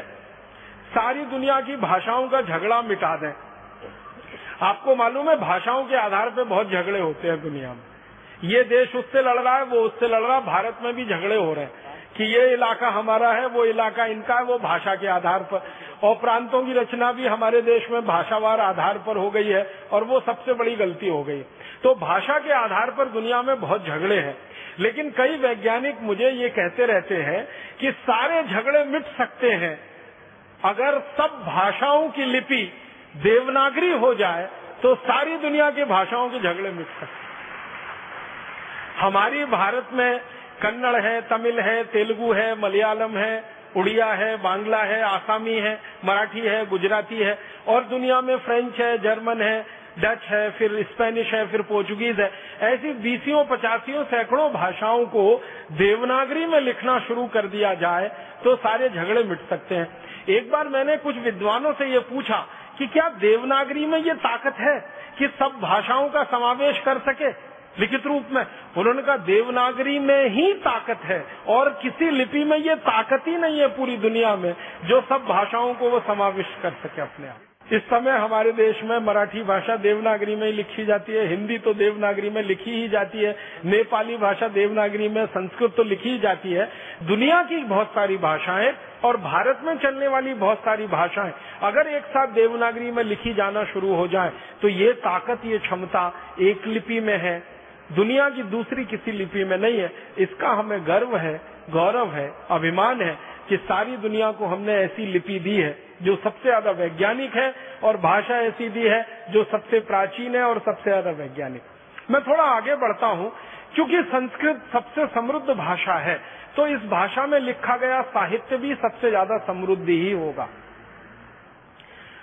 सारी दुनिया की भाषाओं का झगड़ा मिटा दें। आपको मालूम है, भाषाओं के आधार पर बहुत झगड़े होते हैं दुनिया में। ये देश उससे लड़ रहा है, वो उससे लड़ रहा है, भारत में भी झगड़े हो रहे हैं। कि ये इलाका हमारा है, वो इलाका इनका है, वो भाषा के आधार पर। और प्रांतों की रचना भी हमारे देश में भाषावार आधार पर हो गई है, और वो सबसे बड़ी गलती हो गई। तो भाषा के आधार पर दुनिया में बहुत झगड़े हैं। लेकिन कई वैज्ञानिक मुझे ये कहते रहते हैं कि सारे झगड़े मिट सकते हैं। अगर सब भाषाओं की लिपि देवनागरी हो जाए तो सारी दुनिया की भाषाओं के झगड़े मिट सकते हमारी भारत में कन्नड़ है, तमिल है, तेलुगु है, मलयालम है, उड़िया है, बांग्ला है, आसामी है, मराठी है, गुजराती है, और दुनिया में फ्रेंच है, जर्मन है डच है, फिर स्पेनिश है, फिर पोर्चुगीज है। ऐसी बीसियों, पचासियों, सैकड़ों भाषाओं को देवनागरी में लिखना शुरू कर दिया जाए तो सारे झगड़े मिट सकते हैं। एक बार मैंने कुछ विद्वानों से ये पूछा कि क्या देवनागरी में ये ताकत है कि सब भाषाओं का समावेश कर सके लिखित रूप में? उन्होंने कहा, देवनागरी में ही ताकत है, और किसी लिपि में ये ताकत ही नहीं है पूरी दुनिया में, जो सब भाषाओं को वो समाविष्ट कर सके अपने आप। इस समय हमारे देश में मराठी भाषा देवनागरी में ही लिखी जाती है, हिंदी तो देवनागरी में लिखी ही जाती है, नेपाली भाषा देवनागरी में संस्कृत तो लिखी ही जाती है। दुनिया की बहुत सारी भाषाएँ और भारत में चलने वाली बहुत सारी भाषाएँ, अगर एक साथ देवनागरी में लिखी जाना शुरू हो जाए तो ये ताकत, ये क्षमता एक लिपि में है। दुनिया की दूसरी किसी लिपि में नहीं है। इसका हमें गर्व है, गौरव है, अभिमान है कि सारी दुनिया को हमने ऐसी लिपि दी है जो सबसे ज़्यादा वैज्ञानिक है और भाषा ऐसी दी है जो सबसे प्राचीन है और सबसे ज़्यादा वैज्ञानिक। मैं थोड़ा आगे बढ़ता हूँ, क्योंकि संस्कृत सबसे समृद्ध भाषा है तो इस भाषा में लिखा गया साहित्य भी सबसे ज़्यादा समृद्ध ही होगा।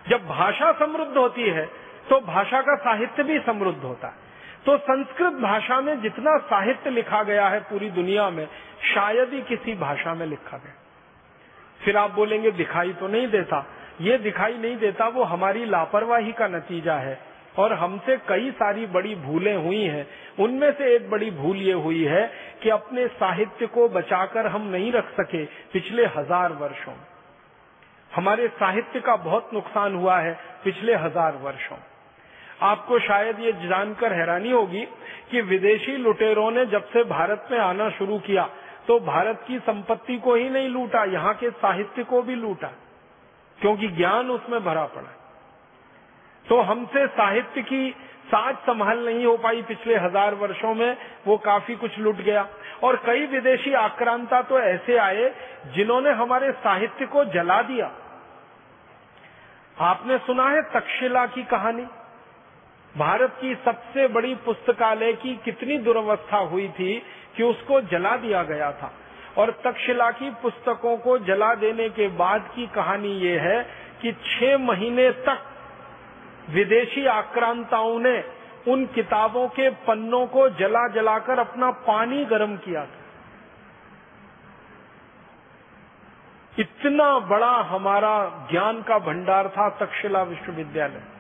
जब भाषा समृद्ध होती है तो भाषा का साहित्य भी समृद्ध होता है। तो संस्कृत भाषा में जितना साहित्य लिखा गया है पूरी दुनिया में, शायद ही किसी भाषा में लिखा गया। फिर आप बोलेंगे, दिखाई तो नहीं देता। ये दिखाई नहीं देता, वो हमारी लापरवाही का नतीजा है। और हमसे कई सारी बड़ी भूलें हुई हैं। उनमें से एक बड़ी भूल ये हुई है कि अपने साहित्य को बचाकर हम नहीं रख सके पिछले हज़ार वर्षों हमारे साहित्य का बहुत नुकसान हुआ है पिछले हज़ार वर्षों आपको शायद ये जानकर हैरानी होगी कि विदेशी लुटेरों ने जब से भारत में आना शुरू किया तो भारत की संपत्ति को ही नहीं लूटा, यहाँ के साहित्य को भी लूटा, क्योंकि ज्ञान उसमें भरा पड़ा तो हमसे साहित्य की साज संभाल नहीं हो पाई पिछले हज़ार वर्षों में, वो काफ़ी कुछ लुट गया। और कई विदेशी आक्रांता तो ऐसे आए, जिन्होंने हमारे साहित्य को जला दिया। आपने सुना है तक्षशिला की कहानी? भारत की सबसे बड़ी पुस्तकालय की कितनी दुर्वस्था हुई थी कि उसको जला दिया गया था। और तक्षशिला की पुस्तकों को जला देने के बाद की कहानी ये है कि छह महीने तक विदेशी आक्रांताओं ने उन किताबों के पन्नों को जला जलाकर अपना पानी गर्म किया था। इतना बड़ा हमारा ज्ञान का भंडार था तक्षशिला विश्वविद्यालय।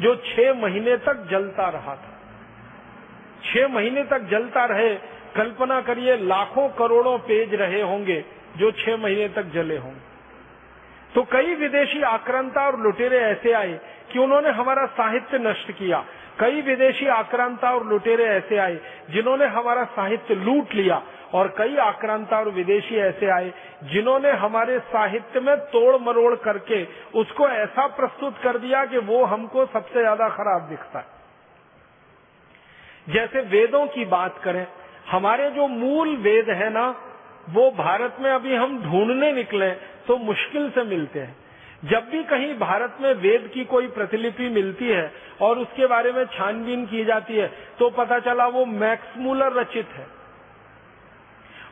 जो छह महीने तक जलता रहा था। छह महीने तक जलता रहे, कल्पना करिए, लाखों करोड़ों पेज रहे होंगे जो छह महीने तक जले होंगे तो कई विदेशी आक्रांता और लुटेरे ऐसे आए कि उन्होंने हमारा साहित्य नष्ट किया कई विदेशी आक्रांता और लुटेरे ऐसे आए, जिन्होंने हमारा साहित्य लूट लिया, और कई आक्रांता और विदेशी ऐसे आए, जिन्होंने हमारे साहित्य में तोड़ मरोड़ करके उसको ऐसा प्रस्तुत कर दिया कि वो हमको सबसे ज़्यादा खराब दिखता है। जैसे वेदों की बात करें, हमारे जो मूल वेद है ना, वो भारत में अभी हम ढूँढने निकले तो मुश्किल से मिलते हैं। जब भी कहीं भारत में वेद की कोई प्रतिलिपि मिलती है और उसके बारे में छानबीन की जाती है तो पता चला वो मैक्समूलर रचित है।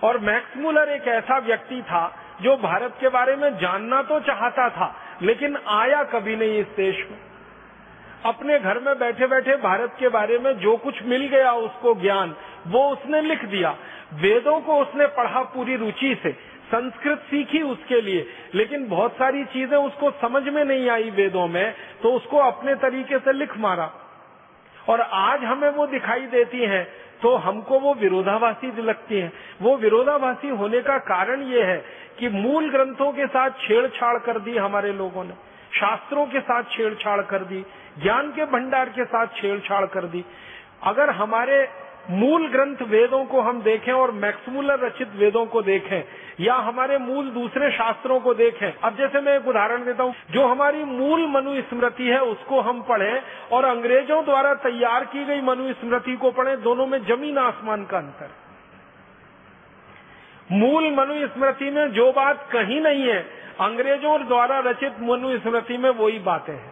और मैक्समूलर एक ऐसा व्यक्ति था जो भारत के बारे में जानना तो चाहता था, लेकिन आया कभी नहीं इस देश में। अपने घर में बैठे बैठे भारत के बारे में जो कुछ मिल गया उसको ज्ञान, वो उसने लिख दिया। वेदों को उसने पढ़ा पूरी रुचि से। संस्कृत सीखी उसके लिए, लेकिन बहुत सारी चीज़ें उसको समझ में नहीं आई वेदों में तो उसको अपने तरीके से लिख मारा। और आज हमें वो दिखाई देती हैं तो हमको वो विरोधाभासी लगती हैं। वो विरोधाभासी होने का कारण ये है कि मूल ग्रंथों के साथ छेड़छाड़ कर दी हमारे लोगों ने, शास्त्रों के साथ छेड़छाड़ कर दी, ज्ञान के भंडार के साथ छेड़छाड़ कर दी। अगर हमारे मूल ग्रंथ वेदों को हम देखें और मैक्समूलर रचित वेदों को देखें, या हमारे मूल दूसरे शास्त्रों को देखें। अब जैसे मैं एक उदाहरण देता हूँ, जो हमारी मूल मनुस्मृति है, उसको हम पढ़ें और अंग्रेज़ों द्वारा तैयार की गई मनुस्मृति को पढ़ें, दोनों में ज़मीन आसमान का अंतर। मूल मनुस्मृति में जो बात कहीं नहीं है, अंग्रेज़ों द्वारा रचित मनुस्मृति में वही बातें हैं।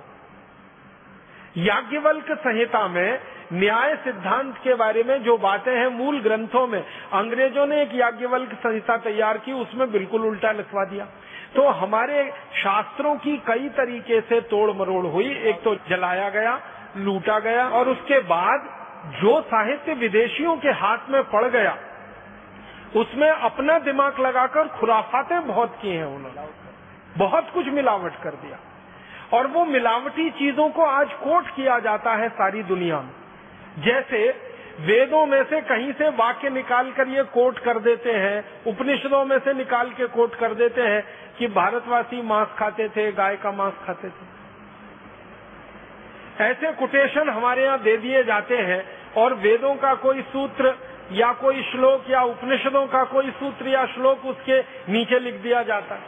याज्ञवल्क संहिता में न्याय सिद्धांत के बारे में जो बातें हैं मूल ग्रंथों में, अंग्रेज़ों ने एक याज्ञवल्क संहिता तैयार की, उसमें बिल्कुल उल्टा लिखवा दिया। तो हमारे शास्त्रों की कई तरीके से तोड़ मरोड़ हुई। एक तो जलाया गया, लूटा गया, और उसके बाद जो साहित्य विदेशियों के हाथ में पड़ गया, उसमें अपना दिमाग लगाकर खुराफाते बहुत किए हैं उन्होंने। बहुत कुछ मिलावट कर दिया। और वो मिलावटी चीज़ों को आज कोट किया जाता है सारी दुनिया में। जैसे वेदों में से कहीं से वाक्य निकाल कर ये कोट कर देते हैं, उपनिषदों में से निकाल के कोट कर देते हैं कि भारतवासी मांस खाते थे, गाय का मांस खाते थे। ऐसे कोटेशन हमारे यहाँ दे दिए जाते हैं और वेदों का कोई सूत्र या कोई श्लोक या उपनिषदों का कोई सूत्र या श्लोक उसके नीचे लिख दिया जाता है।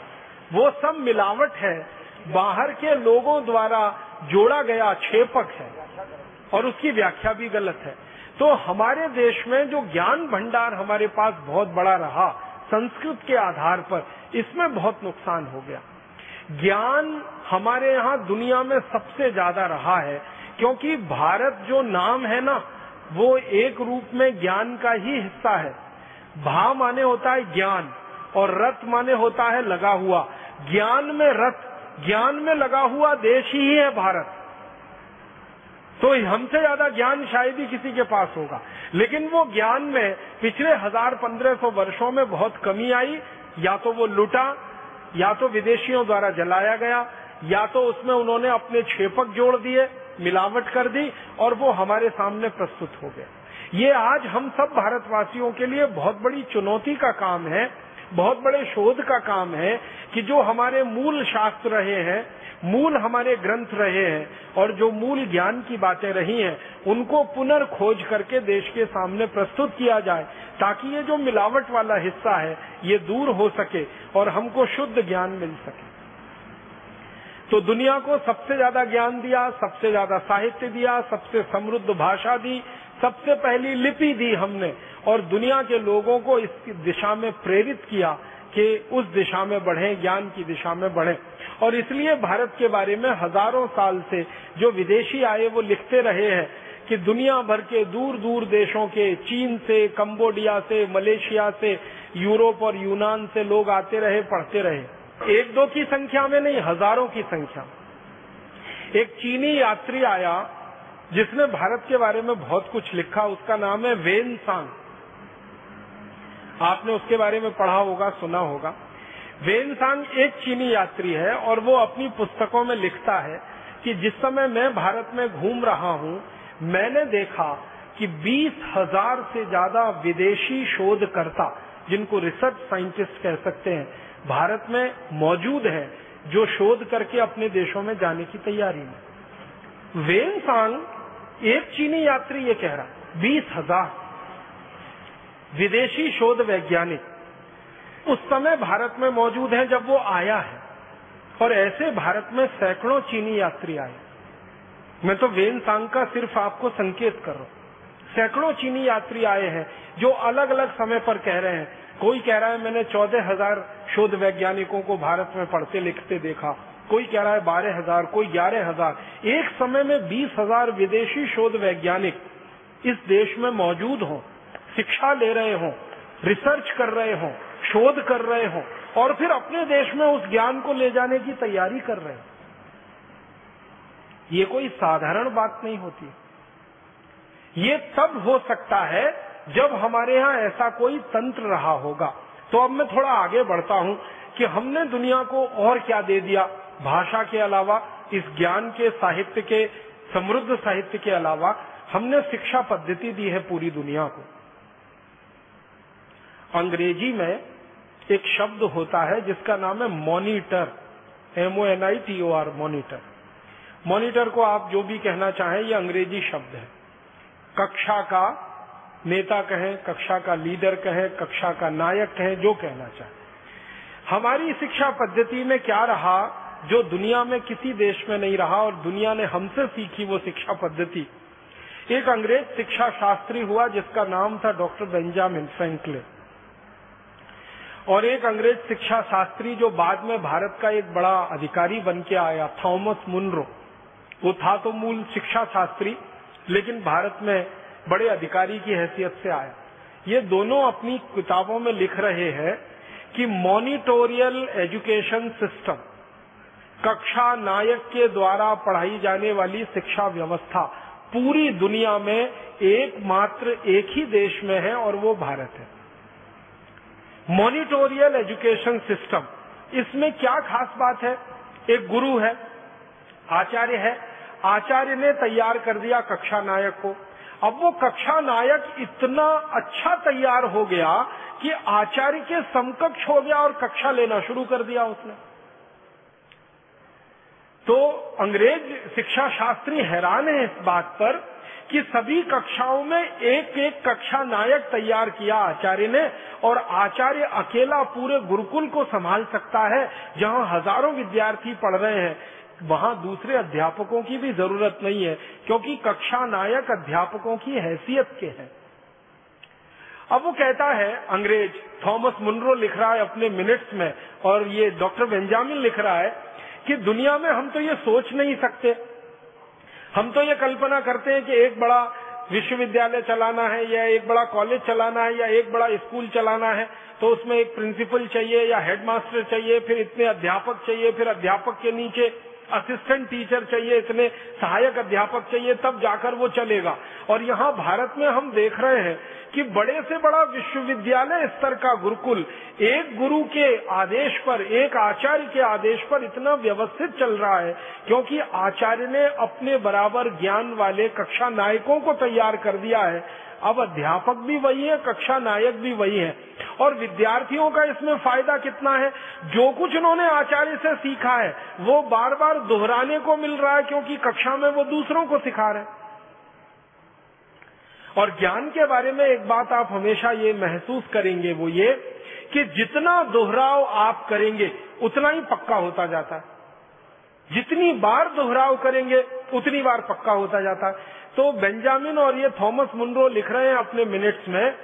वो सब मिलावट है। बाहर के लोगों द्वारा जोड़ा गया छेपक है। और उसकी व्याख्या भी गलत है। तो हमारे देश में जो ज्ञान भंडार हमारे पास बहुत बड़ा रहा, संस्कृत के आधार पर, इसमें बहुत नुकसान हो गया। ज्ञान हमारे यहाँ दुनिया में सबसे ज़्यादा रहा है, क्योंकि भारत जो नाम है ना, वो एक रूप में ज्ञान का ही हिस्सा है। भा माने होता है ज्ञान, और रथ माने होता है लगा हुआ। ज्ञान में रथ ज्ञान में लगा हुआ देश ही है भारत। तो हमसे ज़्यादा ज्ञान शायद ही किसी के पास होगा। लेकिन वो ज्ञान में पिछले हज़ार पंद्रह सौ वर्षो में बहुत कमी आई। या तो वो लुटा, या तो विदेशियों द्वारा जलाया गया, या तो उसमें उन्होंने अपने छेपक जोड़ दिए, मिलावट कर दी, और वो हमारे सामने प्रस्तुत हो गया ये आज हम सब भारतवासियों के लिए बहुत बड़ी चुनौती का काम है। बहुत बड़े शोध का काम है कि जो हमारे मूल शास्त्र रहे हैं, मूल हमारे ग्रंथ रहे हैं, और जो मूल ज्ञान की बातें रही हैं, उनको पुनर्खोज करके देश के सामने प्रस्तुत किया जाए, ताकि ये जो मिलावट वाला हिस्सा है, ये दूर हो सके और हमको शुद्ध ज्ञान मिल सके। तो दुनिया को सबसे ज़्यादा ज्ञान दिया, सबसे ज़्यादा साहित्य दिया, सबसे समृद्ध भाषा दी सबसे पहली लिपि दी हमने और दुनिया के लोगों को इस दिशा में प्रेरित किया कि उस दिशा में बढ़े, ज्ञान की दिशा में बढ़े। और इसलिए भारत के बारे में हज़ारों साल से जो विदेशी आए, वो लिखते रहे हैं कि दुनिया भर के दूर दूर देशों के, चीन से, कंबोडिया से, मलेशिया से, यूरोप और यूनान से लोग आते रहे, पढ़ते रहे। एक दो की संख्या में नहीं, हज़ारों की संख्या एक चीनी यात्री आया जिसने भारत के बारे में बहुत कुछ लिखा, उसका नाम है वेन सांग। आपने उसके बारे में पढ़ा होगा, सुना होगा। वेन सांग एक चीनी यात्री है और वो अपनी पुस्तकों में लिखता है कि जिस समय मैं भारत में घूम रहा हूँ, मैंने देखा कि बीस हज़ार से ज़्यादा विदेशी शोधकर्ता, जिनको रिसर्च साइंटिस्ट कह सकते हैं, भारत में मौजूद है, जो शोध करके अपने देशों में जाने की तैयारी में। वेन सांग एक चीनी यात्री ये कह रहा, बीस हज़ार। विदेशी शोध वैज्ञानिक, उस समय भारत में मौजूद हैं जब वो आया है, और ऐसे भारत में सैकड़ों चीनी यात्री आए। मैं तो वेन सांग का सिर्फ़ आपको संकेत कर रहा हूँ। सैकड़ों चीनी यात्री आए हैं जो अलग अलग समय पर कह रहे हैं। कोई कह रहा है, मैंने चौदह हज़ार शोध वैज्ञानिकों को भारत में पढ़ते लिखते देखा। कोई कह रहा है बारह हज़ार, कोई ग्यारह हज़ार। एक समय में बीस हज़ार विदेशी शोध वैज्ञानिक इस देश में मौजूद हों, शिक्षा ले रहे हों, रिसर्च कर रहे हों, शोध कर रहे हों, और फिर अपने देश में उस ज्ञान को ले जाने की तैयारी कर रहे ये कोई साधारण बात नहीं होती। ये तब हो सकता है जब हमारे यहाँ ऐसा कोई तंत्र रहा होगा। तो अब मैं थोड़ा आगे बढ़ता हूँ कि हमने दुनिया को और क्या दे दिया। भाषा के अलावा, इस ज्ञान के, साहित्य के, समृद्ध साहित्य के अलावा, हमने शिक्षा पद्धति दी है पूरी दुनिया को। अंग्रेज़ी में एक शब्द होता है जिसका नाम है monitor. M O N I T O R monitor. Monitor को आप जो भी कहना चाहें, ये अंग्रेज़ी शब्द है। कक्षा का नेता कहें, कक्षा का लीडर कहें, कक्षा का नायक कहें, जो कहना चाहे। हमारी शिक्षा पद्धति में क्या रहा जो दुनिया में किसी देश में नहीं रहा और दुनिया ने हमसे सीखी वो शिक्षा पद्धति। एक अंग्रेज़ शिक्षा शास्त्री हुआ जिसका नाम था डॉक्टर बेंजामिन फ्रैंकलिन। और एक अंग्रेज़ शिक्षा शास्त्री जो बाद में भारत का एक बड़ा अधिकारी बन के आया, थॉमस मुनरो। वो था तो मूल शिक्षा शास्त्री, लेकिन भारत में बड़े अधिकारी की हैसियत से आया। ये दोनों अपनी किताबों में लिख रहे हैं कि मॉनिटोरियल एजुकेशन सिस्टम कक्षा नायक के द्वारा पढ़ाई जाने वाली शिक्षा व्यवस्था पूरी दुनिया में एकमात्र एक ही देश में है और वो भारत है। मॉनिटोरियल एजुकेशन सिस्टम, इसमें क्या खास बात है? एक गुरु है, आचार्य है। आचार्य ने तैयार कर दिया कक्षा नायक को। अब वो कक्षा नायक इतना अच्छा तैयार हो गया कि आचार्य के समकक्ष हो गया और कक्षा लेना शुरू कर दिया उसने। तो अंग्रेज़ शिक्षा शास्त्री हैरान है इस बात पर कि सभी कक्षाओं में एक एक कक्षा नायक तैयार किया आचार्य ने और आचार्य अकेला पूरे गुरुकुल को संभाल सकता है, जहाँ हज़ारों विद्यार्थी पढ़ रहे हैं। वहाँ दूसरे अध्यापकों की भी ज़रूरत नहीं है, क्योंकि कक्षा नायक अध्यापकों की हैसियत के हैं। अब वो कहता है, अंग्रेज़, थॉमस मुनरो लिख रहा है अपने मिनट्स में, और ये डॉक्टर बेंजामिन लिख रहा है कि दुनिया में हम तो ये सोच नहीं सकते। हम तो ये कल्पना करते हैं कि एक बड़ा विश्वविद्यालय चलाना है, या एक बड़ा कॉलेज चलाना है, या एक बड़ा स्कूल चलाना है तो उसमें एक प्रिंसिपल चाहिए या हेडमास्टर चाहिए, फिर इतने अध्यापक चाहिए, फिर अध्यापक के नीचे असिस्टेंट टीचर चाहिए, इतने सहायक अध्यापक चाहिए, तब जाकर वो चलेगा। और यहाँ भारत में हम देख रहे हैं कि बड़े से बड़ा विश्वविद्यालय स्तर का गुरुकुल एक गुरु के आदेश पर, एक आचार्य के आदेश पर इतना व्यवस्थित चल रहा है, क्योंकि आचार्य ने अपने बराबर ज्ञान वाले कक्षा नायकों को तैयार कर दिया है। अब अध्यापक भी वही है, कक्षा नायक भी वही है। और विद्यार्थियों का इसमें फ़ायदा कितना है? जो कुछ उन्होंने आचार्य से सीखा है, वो बार बार दोहराने को मिल रहा है क्योंकि कक्षा में वो दूसरों को सिखा रहे और ज्ञान के बारे में एक बात आप हमेशा ये महसूस करेंगे, वो ये कि जितना दोहराव आप करेंगे, उतना ही पक्का होता जाता है। जितनी बार दोहराव करेंगे, उतनी बार पक्का होता जाता है। तो बेंजामिन और ये थॉमस मुनरो लिख रहे हैं अपने मिनट्स में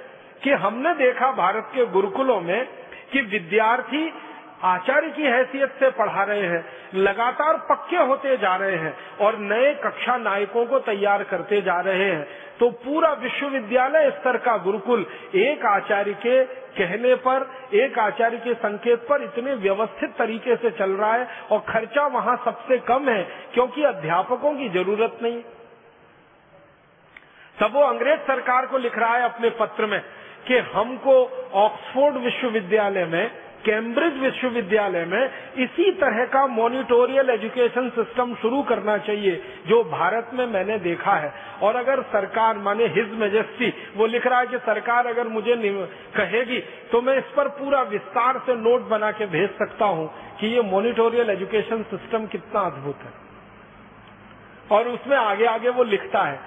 कि हमने देखा भारत के गुरुकुलों में कि विद्यार्थी आचार्य की हैसियत से पढ़ा रहे हैं, लगातार पक्के होते जा रहे हैं और नए कक्षा नायकों को तैयार करते जा रहे हैं। तो पूरा विश्वविद्यालय स्तर का गुरुकुल एक आचार्य के कहने पर, एक आचार्य के संकेत पर इतने व्यवस्थित तरीके से चल रहा है और खर्चा वहाँ सबसे कम है, क्योंकि अध्यापकों की ज़रूरत नहीं। तब वो अंग्रेज़ सरकार को लिख रहा है अपने पत्र में कि हमको ऑक्सफोर्ड विश्वविद्यालय में, कैम्ब्रिज विश्वविद्यालय में इसी तरह का मॉनिटोरियल एजुकेशन सिस्टम शुरू करना चाहिए, जो भारत में मैंने देखा है। और अगर सरकार, माने हिज मेजेस्टी, वो लिख रहा है कि सरकार अगर मुझे कहेगी तो मैं इस पर पूरा विस्तार से नोट बना के भेज सकता हूँ कि ये मॉनिटोरियल एजुकेशन सिस्टम कितना अद्भुत है। और उसमें आगे आगे वो लिखता है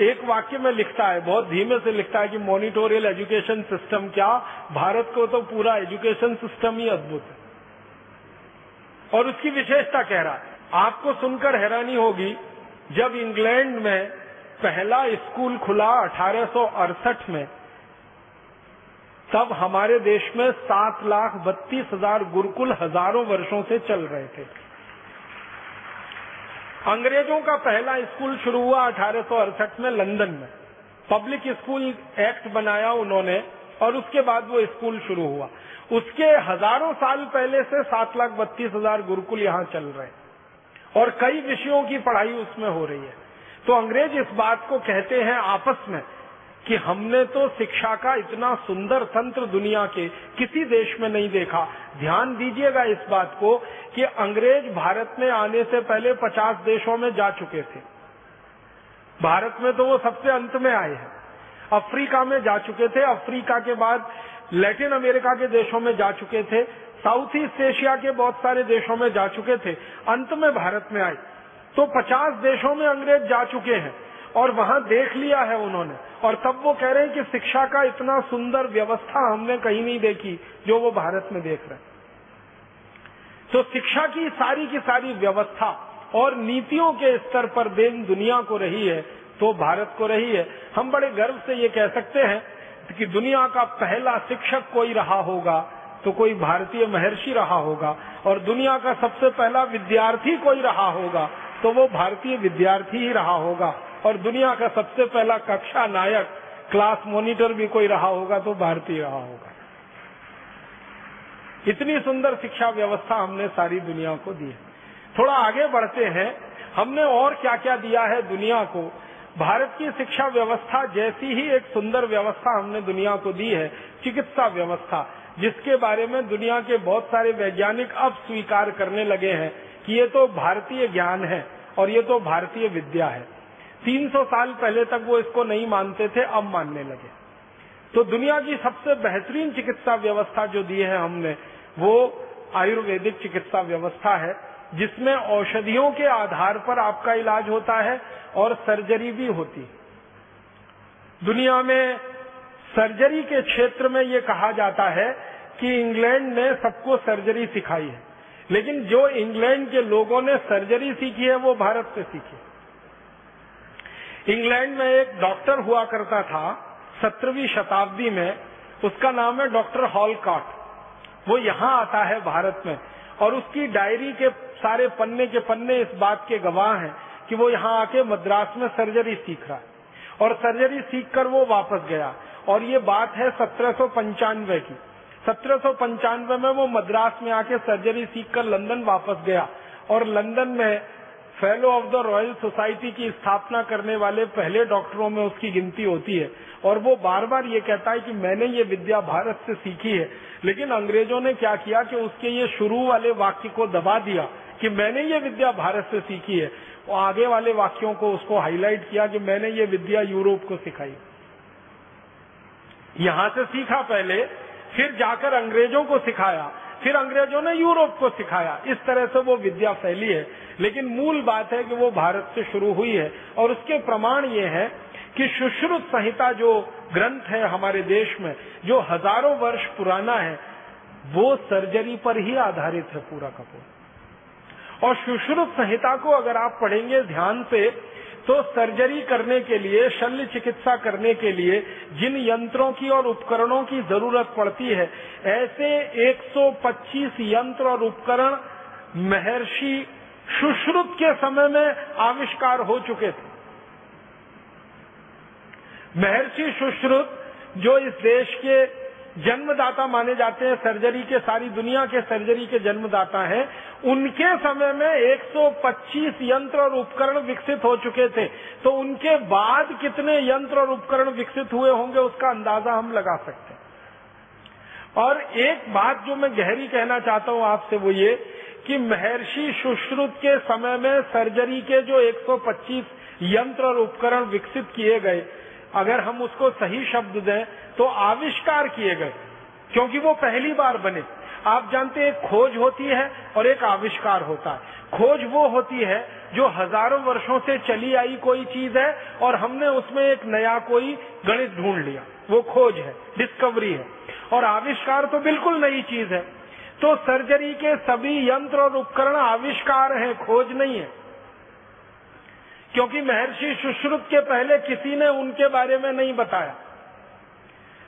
एक वाक्य में लिखता है, बहुत धीमे से लिखता है कि मॉनिटोरियल एजुकेशन सिस्टम क्या? भारत को तो पूरा एजुकेशन सिस्टम ही अद्भुत है। और उसकी विशेषता कह रहा है, आपको सुनकर हैरानी होगी, जब इंग्लैंड में पहला स्कूल खुला अठारह सौ अड़सठ में, तब हमारे देश में सात लाख बत्तीस हज़ार गुरुकुल हज़ारों वर्षों से चल रहे थे। अंग्रेज़ों का पहला स्कूल शुरू हुआ अठारह सौ अड़सठ में लंदन में। पब्लिक स्कूल एक्ट बनाया उन्होंने और उसके बाद वो स्कूल शुरू हुआ। उसके हज़ारों साल पहले से सात लाख बत्तीस हज़ार गुरुकुल यहाँ चल रहे हैं और कई विषयों की पढ़ाई उसमें हो रही है। तो अंग्रेज़ इस बात को कहते हैं आपस में कि हमने तो शिक्षा का इतना सुंदर तंत्र दुनिया के किसी देश में नहीं देखा। ध्यान दीजिएगा इस बात को कि अंग्रेज़ भारत में आने से पहले 50 देशों में जा चुके थे। भारत में तो वो सबसे अंत में आए हैं। अफ्रीका में जा चुके थे। अफ्रीका के बाद लैटिन अमेरिका के देशों में जा चुके थे। साउथ ईस्ट एशिया के बहुत सारे देशों में जा चुके थे। अंत में भारत में आए। तो 50 देशों में अंग्रेज़ जा चुके हैं। और वहाँ देख लिया है उन्होंने। और तब वो कह रहे हैं कि शिक्षा का इतना सुंदर व्यवस्था हमने कहीं नहीं देखी, जो वो भारत में देख रहे हैं। तो शिक्षा की सारी की सारी व्यवस्था और नीतियों के स्तर पर देन दुनिया को रही है तो भारत को रही है। हम बड़े गर्व से ये कह सकते हैं कि दुनिया का पहला शिक्षक कोई रहा होगा तो कोई भारतीय महर्षि रहा होगा, और दुनिया का सबसे पहला विद्यार्थी कोई रहा होगा तो वो भारतीय विद्यार्थी ही रहा होगा। और दुनिया का सबसे पहला कक्षा नायक क्लास मॉनिटर भी कोई रहा होगा तो भारतीय रहा होगा। इतनी सुंदर शिक्षा व्यवस्था हमने सारी दुनिया को दी है। थोड़ा आगे बढ़ते हैं। हमने और क्या क्या दिया है दुनिया को? भारत की शिक्षा व्यवस्था जैसी ही एक सुंदर व्यवस्था हमने दुनिया को दी है, चिकित्सा व्यवस्था, जिसके बारे में दुनिया के बहुत सारे वैज्ञानिक अब स्वीकार करने लगे हैं। कि ये तो भारतीय ज्ञान है और ये तो भारतीय विद्या है। 300 साल पहले तक वो इसको नहीं मानते थे, अब मानने लगे। तो दुनिया की सबसे बेहतरीन चिकित्सा व्यवस्था जो दी है हमने, वो आयुर्वेदिक चिकित्सा व्यवस्था है, जिसमें औषधियों के आधार पर आपका इलाज होता है और सर्जरी भी होती दुनिया में सर्जरी के क्षेत्र में ये कहा जाता है कि इंग्लैंड ने सबको सर्जरी सिखाई है। लेकिन जो इंग्लैंड के लोगों ने सर्जरी सीखी है, वो भारत से सीखी। इंग्लैंड में एक डॉक्टर हुआ करता था, सत्रहवीं शताब्दी में। उसका नाम है डॉक्टर हॉलकॉट वो यहाँ आता है भारत में। और उसकी डायरी के सारे पन्ने के पन्ने इस बात के गवाह हैं कि वो यहाँ आके मद्रास में सर्जरी सीख रहा है। और सर्जरी सीख कर वो वापस गया। और ये बात है सत्रह सौ पंचानवे की। सत्रह सौ पंचानवे में वो मद्रास में आके सर्जरी सीख कर लंदन वापस गया और लंदन में fellow of the royal society की स्थापना करने वाले पहले डॉक्टरों में उसकी गिनती होती है। और वो बार बार ये कहता है कि मैंने ये विद्या भारत से सीखी है। लेकिन अंग्रेज़ों ने क्या किया कि उसके ये शुरू वाले वाक्य को दबा दिया कि मैंने ये विद्या भारत से सीखी है। और आगे वाले वाक्यों को उसको हाईलाइट किया कि मैंने ये विद्या यूरोप को सिखाई। यहाँ से सीखा पहले फिर जाकर अंग्रेज़ों को सिखाया। फिर अंग्रेज़ों ने यूरोप को सिखाया। इस तरह से वो विद्या फैली है। लेकिन मूल बात है कि वो भारत से शुरू हुई है। और उसके प्रमाण ये है कि सुश्रुत संहिता जो ग्रंथ है हमारे देश में, जो हज़ारों वर्ष पुराना है, वो सर्जरी पर ही आधारित है पूरा का पूरा। और सुश्रुत संहिता को अगर आप पढ़ेंगे ध्यान से तो सर्जरी करने के लिए, शल्य चिकित्सा करने के लिए जिन यंत्रों की और उपकरणों की ज़रूरत पड़ती है, ऐसे 125 यंत्र और उपकरण महर्षि सुश्रुत के समय में आविष्कार हो चुके थे। महर्षि सुश्रुत जो इस देश के जन्मदाता माने जाते हैं, सर्जरी के, सारी दुनिया के सर्जरी के जन्मदाता हैं। उनके समय में 125 यंत्र और उपकरण विकसित हो चुके थे। तो उनके बाद कितने यंत्र और उपकरण विकसित हुए होंगे, उसका अंदाज़ा हम लगा सकते हैं। और एक बात जो मैं गहरी कहना चाहता हूँ आपसे, वो ये कि महर्षि सुश्रुत के समय में सर्जरी के जो 125 यंत्र और उपकरण विकसित किए गए अगर हम उसको सही शब्द दें तो आविष्कार किए गए, क्योंकि वो पहली बार बने। आप जानते हैं खोज होती है और एक आविष्कार होता है। खोज वो होती है जो हज़ारों वर्षों से चली आई कोई चीज़ है और हमने उसमें एक नया कोई गणित ढूंढ लिया। वो खोज है डिस्कवरी है। और आविष्कार तो बिल्कुल नई चीज़ है। तो सर्जरी के सभी यंत्र और उपकरण आविष्कार हैं, खोज नहीं है। क्योंकि महर्षि सुश्रुत के पहले किसी ने उनके बारे में नहीं बताया।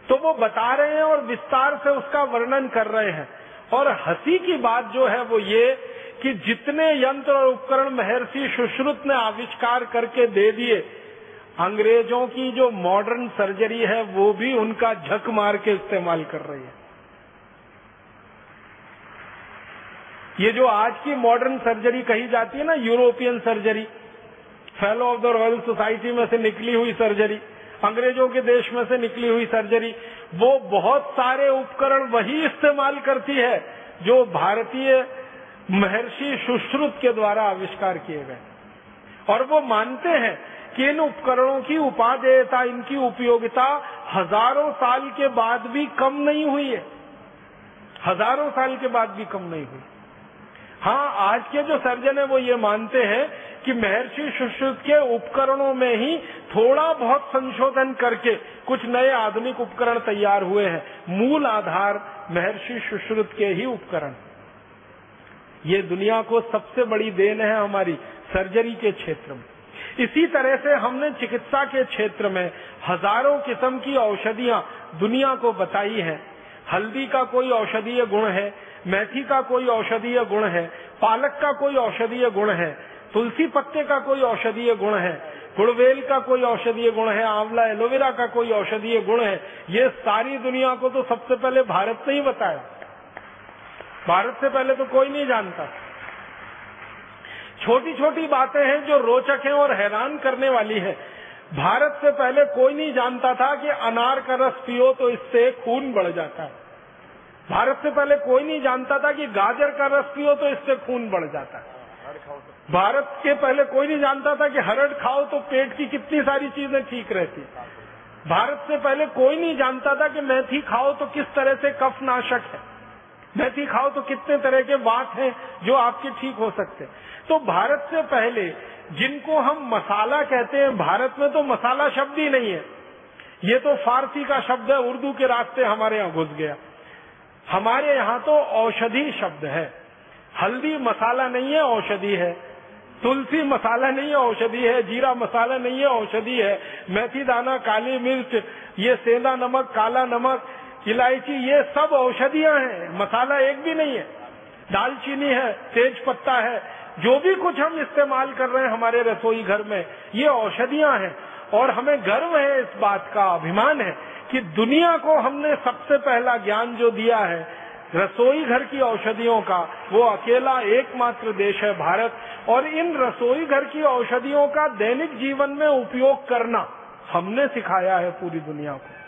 तो वो बता रहे हैं और विस्तार से उसका वर्णन कर रहे हैं। और हँसी की बात जो है वो ये कि जितने यंत्र और उपकरण महर्षि सुश्रुत ने आविष्कार करके दे दिए, अंग्रेज़ों की जो मॉडर्न सर्जरी है, वो भी उनका झक मार के इस्तेमाल कर रही है। ये जो आज की मॉडर्न सर्जरी कही जाती है ना European surgery fellow of the royal society में से निकली हुई सर्जरी अंग्रेज़ों के देश में से निकली हुई सर्जरी वो बहुत सारे उपकरण वही इस्तेमाल करती है जो भारतीय महर्षि सुश्रुत के द्वारा आविष्कार किए गए। और वो मानते हैं कि इन उपकरणों की उपादेयता, इनकी उपयोगिता हज़ारों साल के बाद भी कम नहीं हुई है। हज़ारों साल के बाद भी कम नहीं हुई। हाँ आज के जो सर्जन है वो ये मानते हैं कि महर्षि सुश्रुत के उपकरणों में ही थोड़ा बहुत संशोधन करके कुछ नए आधुनिक उपकरण तैयार हुए हैं। मूल आधार महर्षि सुश्रुत के ही उपकरण। ये दुनिया को सबसे बड़ी देन है हमारी सर्जरी के क्षेत्र में। इसी तरह से हमने चिकित्सा के क्षेत्र में हज़ारों किस्म की औषधियाँ दुनिया को बताई हैं। हल्दी का कोई औषधीय गुण है मेथी का कोई औषधीय गुण है, पालक का कोई औषधीय गुण है, तुलसी पत्ते का कोई औषधीय गुण है, गुड़वेल का कोई औषधीय गुण है, आंवला एलोवेरा का कोई औषधीय गुण है, ये सारी दुनिया को तो सबसे पहले भारत ने ही बताया भारत से पहले तो कोई नहीं जानता। छोटी छोटी बातें हैं जो रोचक हैं और हैरान करने वाली है। भारत से पहले कोई नहीं जानता था कि अनार का रस पियो तो इससे खून बढ़ जाता है। भारत से पहले कोई नहीं जानता था कि गाजर का रस पियो तो इससे खून बढ़ जाता है। भारत के पहले कोई नहीं जानता था कि हरड़ खाओ तो पेट की कितनी सारी चीज़ें ठीक रहती। भारत से पहले कोई नहीं जानता था कि मेथी खाओ तो किस तरह से कफ नाशक है। मेथी खाओ तो कितने तरह के वात हैं जो आपके ठीक हो सकते। तो भारत से पहले जिनको हम मसाला कहते हैं, भारत में तो मसाला शब्द ही नहीं है। ये तो फारसी का शब्द है, उर्दू के रास्ते हमारे यहाँ घुस गया। हमारे यहाँ तो औषधि शब्द है। हल्दी मसाला नहीं है, औषधि है। तुलसी मसाला नहीं है, औषधि है। जीरा मसाला नहीं है, औषधि है। मेथी दाना, काली मिर्च, ये सेंधा नमक, काला नमक, इलायची, ये सब औषधियाँ हैं। मसाला एक भी नहीं है। दालचीनी है, तेज पत्ता है। जो भी कुछ हम इस्तेमाल कर रहे हैं हमारे रसोई घर में, ये औषधियाँ हैं। और हमें गर्व है इस बात का, अभिमान है कि दुनिया को हमने सबसे पहला ज्ञान जो दिया है, रसोई घर की औषधियों का, वो अकेला एकमात्र देश है भारत। और इन रसोई घर की औषधियों का दैनिक जीवन में उपयोग करना हमने सिखाया है पूरी दुनिया को।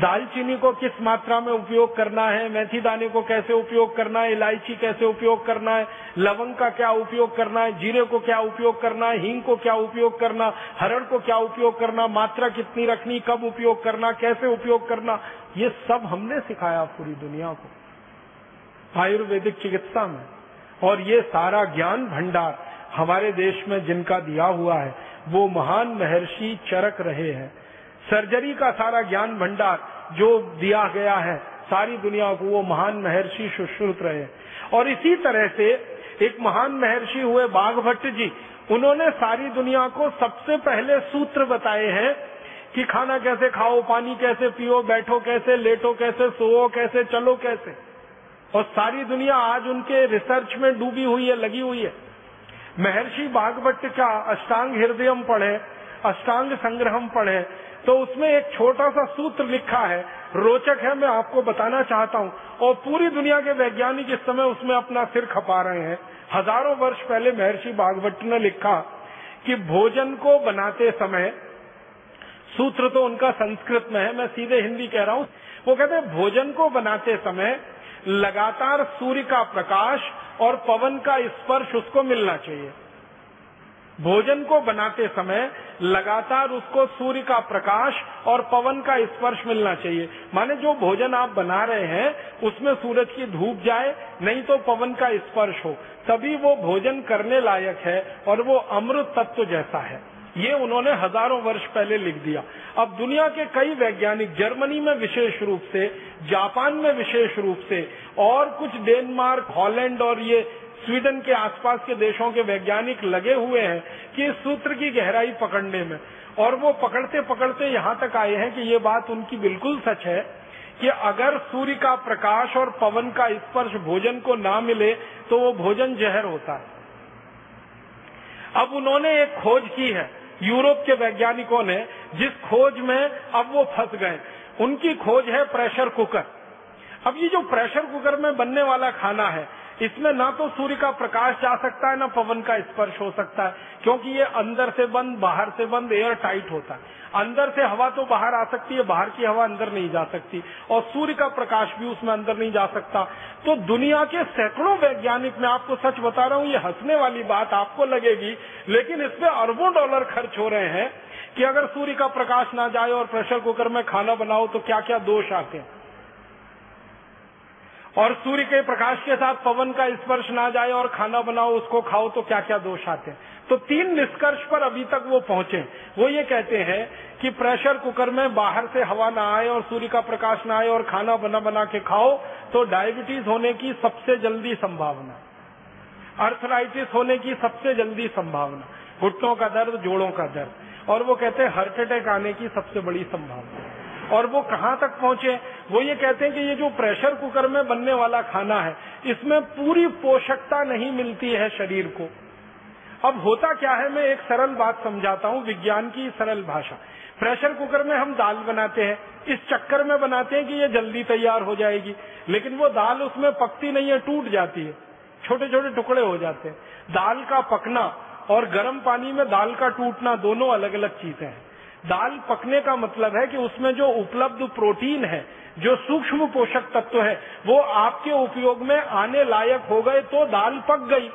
दालचीनी को किस मात्रा में उपयोग करना है, मेथी दाने को कैसे उपयोग करना है, इलायची कैसे उपयोग करना है, लवंग का क्या उपयोग करना है, जीरे को क्या उपयोग करना है, हींग को क्या उपयोग करना हरण को क्या उपयोग करना मात्रा कितनी रखनी कब उपयोग करना कैसे उपयोग करना ये सब हमने सिखाया पूरी दुनिया को। आयुर्वेदिक चिकित्सा में। और ये सारा ज्ञान भंडार हमारे देश में जिनका दिया हुआ है, वो महान महर्षि चरक रहे हैं। सर्जरी का सारा ज्ञान भंडार जो दिया गया है, सारी दुनिया को वो महान महर्षि सुश्रुत रहे। और इसी तरह से एक महान महर्षि हुए बाघ भट्ट जी, उन्होंने सारी दुनिया को सबसे पहले सूत्र बताए हैं कि खाना कैसे खाओ, पानी कैसे पियो, बैठो कैसे, लेटो कैसे, सोओ कैसे, चलो कैसे। और सारी दुनिया आज उनके रिसर्च में डूबी हुई है, लगी हुई है। महर्षि बागवट का अष्टांग हृदयम पढ़े, अष्टांग संग्रहम पढ़े तो उसमें एक छोटा सा सूत्र लिखा है। रोचक है, मैं आपको बताना चाहता हूँ। और पूरी दुनिया के वैज्ञानिक इस समय उसमें अपना सिर खपा रहे हैं। हज़ारों वर्ष पहले महर्षि बागवट ने लिखा कि भोजन को बनाते समय, सूत्र तो उनका संस्कृत में है, मैं सीधे हिंदी कह रहा हूँ, वो कहते हैं, भोजन को बनाते समय लगातार सूर्य का प्रकाश और पवन का स्पर्श उसको मिलना चाहिए। भोजन को बनाते समय लगातार उसको सूर्य का प्रकाश और पवन का स्पर्श मिलना चाहिए। माने जो भोजन आप बना रहे हैं, उसमें सूरज की धूप जाए, नहीं तो पवन का स्पर्श हो। तभी वो भोजन करने लायक है और वो अमृत तत्व जैसा है। ये उन्होंने हज़ारों वर्ष पहले लिख दिया। अब दुनिया के कई वैज्ञानिक, जर्मनी में विशेष रूप से, जापान में विशेष रूप से, और कुछ डेनमार्क, हॉलैंड और ये स्वीडन के आसपास के देशों के वैज्ञानिक लगे हुए हैं कि इस सूत्र की गहराई पकड़ने में। और वो पकड़ते पकड़ते यहाँ तक आए हैं कि ये बात उनकी बिल्कुल सच है कि अगर सूर्य का प्रकाश और पवन का स्पर्श भोजन को ना मिले तो वो भोजन जहर होता है। अब उन्होंने एक खोज की है, यूरोप के वैज्ञानिकों ने, जिस खोज में अब वो फंस गए। उनकी खोज है प्रेशर कुकर। अब ये जो प्रेशर कुकर में बनने वाला खाना है इसमें ना तो सूर्य का प्रकाश जा सकता है, ना पवन का स्पर्श हो सकता है, क्योंकि ये अंदर से बंद, बाहर से बंद एयर टाइट होता है। अंदर से हवा तो बाहर आ सकती है, बाहर की हवा अंदर नहीं जा सकती, और सूर्य का प्रकाश भी उसमें अंदर नहीं जा सकता। तो दुनिया के सैकड़ों वैज्ञानिक, मैं आपको सच बता रहा हूँ, ये हंसने वाली बात आपको लगेगी, लेकिन इसमें अरबों डॉलर खर्च हो रहे हैं कि अगर सूर्य का प्रकाश ना जाए और प्रेशर कुकर में खाना बनाओ तो क्या क्या दोष आते हैं? और सूर्य के प्रकाश के साथ पवन का स्पर्श ना जाए और खाना बनाओ, उसको खाओ तो क्या क्या दोष आते हैं? तो तीन निष्कर्ष पर अभी तक वो पहुँचे। वो ये कहते हैं कि प्रेशर कुकर में बाहर से हवा ना आए और सूर्य का प्रकाश ना आए और खाना बना बना के खाओ तो डायबिटीज़ होने की सबसे जल्दी संभावना। अर्थराइटिस होने की सबसे जल्दी संभावना। घुटनों का दर्द, जोड़ों का दर्द। और वो कहते हैं, हार्ट अटैक आने की सबसे बड़ी संभावना। और वो कहाँ तक पहुँचे? वो ये कहते हैं कि ये जो प्रेशर कुकर में बनने वाला खाना है, इसमें पूरी पोषकता नहीं मिलती है शरीर को। अब होता क्या है, मैं एक सरल बात समझाता हूँ, विज्ञान की सरल भाषा। प्रेशर कुकर में हम दाल बनाते हैं, इस चक्कर में बनाते हैं कि ये जल्दी तैयार हो जाएगी, लेकिन वो दाल उसमें पकती नहीं है, टूट जाती है छोटे छोटे टुकड़े हो जाते हैं। दाल का पकना और गर्म पानी में दाल का टूटना दोनों अलग अलग चीज़ें हैं। दाल पकने का मतलब है कि उसमें जो उपलब्ध प्रोटीन है, जो सूक्ष्म पोषक तत्व है, वो आपके उपयोग में आने लायक हो गए तो दाल पक गई।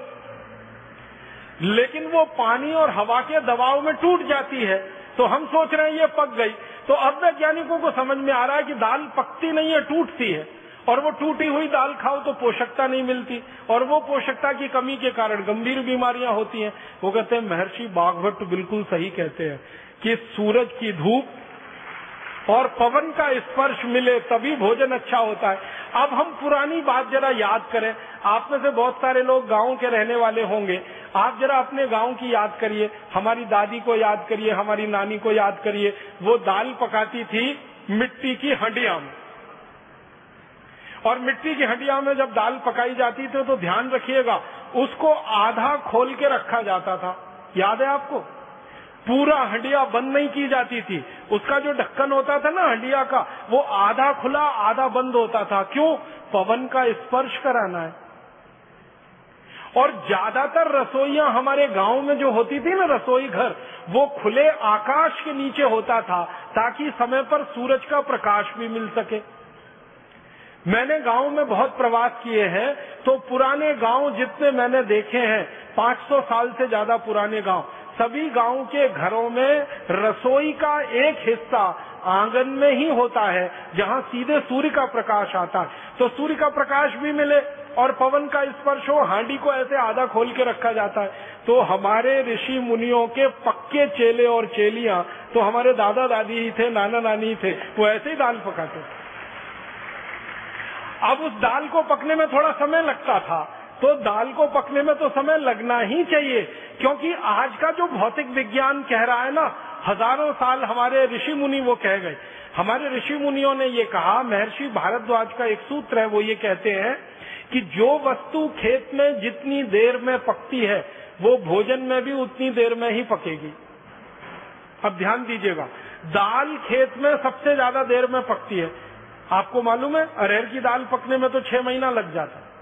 लेकिन वो पानी और हवा के दबाव में टूट जाती है तो हम सोच रहे हैं ये पक गई। तो अब वैज्ञानिकों को समझ में आ रहा है कि दाल पकती नहीं है, टूटती है। और वो टूटी हुई दाल खाओ तो पोषकता नहीं मिलती। और वो पोषकता की कमी के कारण गंभीर बीमारियाँ होती हैं। वो कहते हैं, महर्षि बाघभट्ट बिल्कुल सही कहते हैं। कि सूरज की धूप और पवन का स्पर्श मिले तभी भोजन अच्छा होता है। अब हम पुरानी बात जरा याद करें। आप में से बहुत सारे लोग गाँव के रहने वाले होंगे। आप जरा अपने गाँव की याद करिए। हमारी दादी को याद करिए, हमारी नानी को याद करिए। वो दाल पकाती थी मिट्टी की हंडिया में। और मिट्टी की हंडिया में जब दाल पकाई जाती थी तो ध्यान रखिएगा, उसको आधा खोल के रखा जाता था। याद है आपको? पूरा हंडिया बंद नहीं की जाती थी। उसका जो ढक्कन होता था ना हंडिया का, वो आधा खुला, आधा बंद होता था। क्यों? पवन का स्पर्श कराना है। और ज़्यादातर रसोइयाँ हमारे गाँव में जो होती थी ना रसोई घर, वो खुले आकाश के नीचे होता था, ताकि समय पर सूरज का प्रकाश भी मिल सके। मैंने गाँव में बहुत प्रवास किए हैं तो पुराने गाँव जितने मैंने देखे हैं 500 साल से ज़्यादा पुराने गाँव। सभी गाँव के घरों में रसोई का एक हिस्सा आँगन में ही होता है, जहाँ सीधे सूर्य का प्रकाश आता है। तो सूर्य का प्रकाश भी मिले और पवन का स्पर्श हो, हांडी को ऐसे आधा खोल के रखा जाता है। तो हमारे ऋषि मुनियों के पक्के चेले और चेलियाँ तो हमारे दादा दादी ही थे नाना नानी ही थे, वो ऐसे ही दाल पकाते अब उस दाल को पकने में थोड़ा समय लगता था तो दाल को पकने में तो समय लगना ही चाहिए, क्योंकि आज का जो भौतिक विज्ञान कह रहा है ना, हज़ारों साल हमारे ऋषि मुनि वो कह गए। हमारे ऋषि मुनियों ने ये कहा, महर्षि भारद्वाज का एक सूत्र है, वो ये कहते हैं कि जो वस्तु खेत में जितनी देर में पकती है, वो भोजन में भी उतनी देर में ही पकेगी। अब ध्यान दीजिएगा, दाल खेत में सबसे ज़्यादा देर में पकती है। आपको मालूम है, अरहर की दाल पकने में तो छह महीना लग जाता है।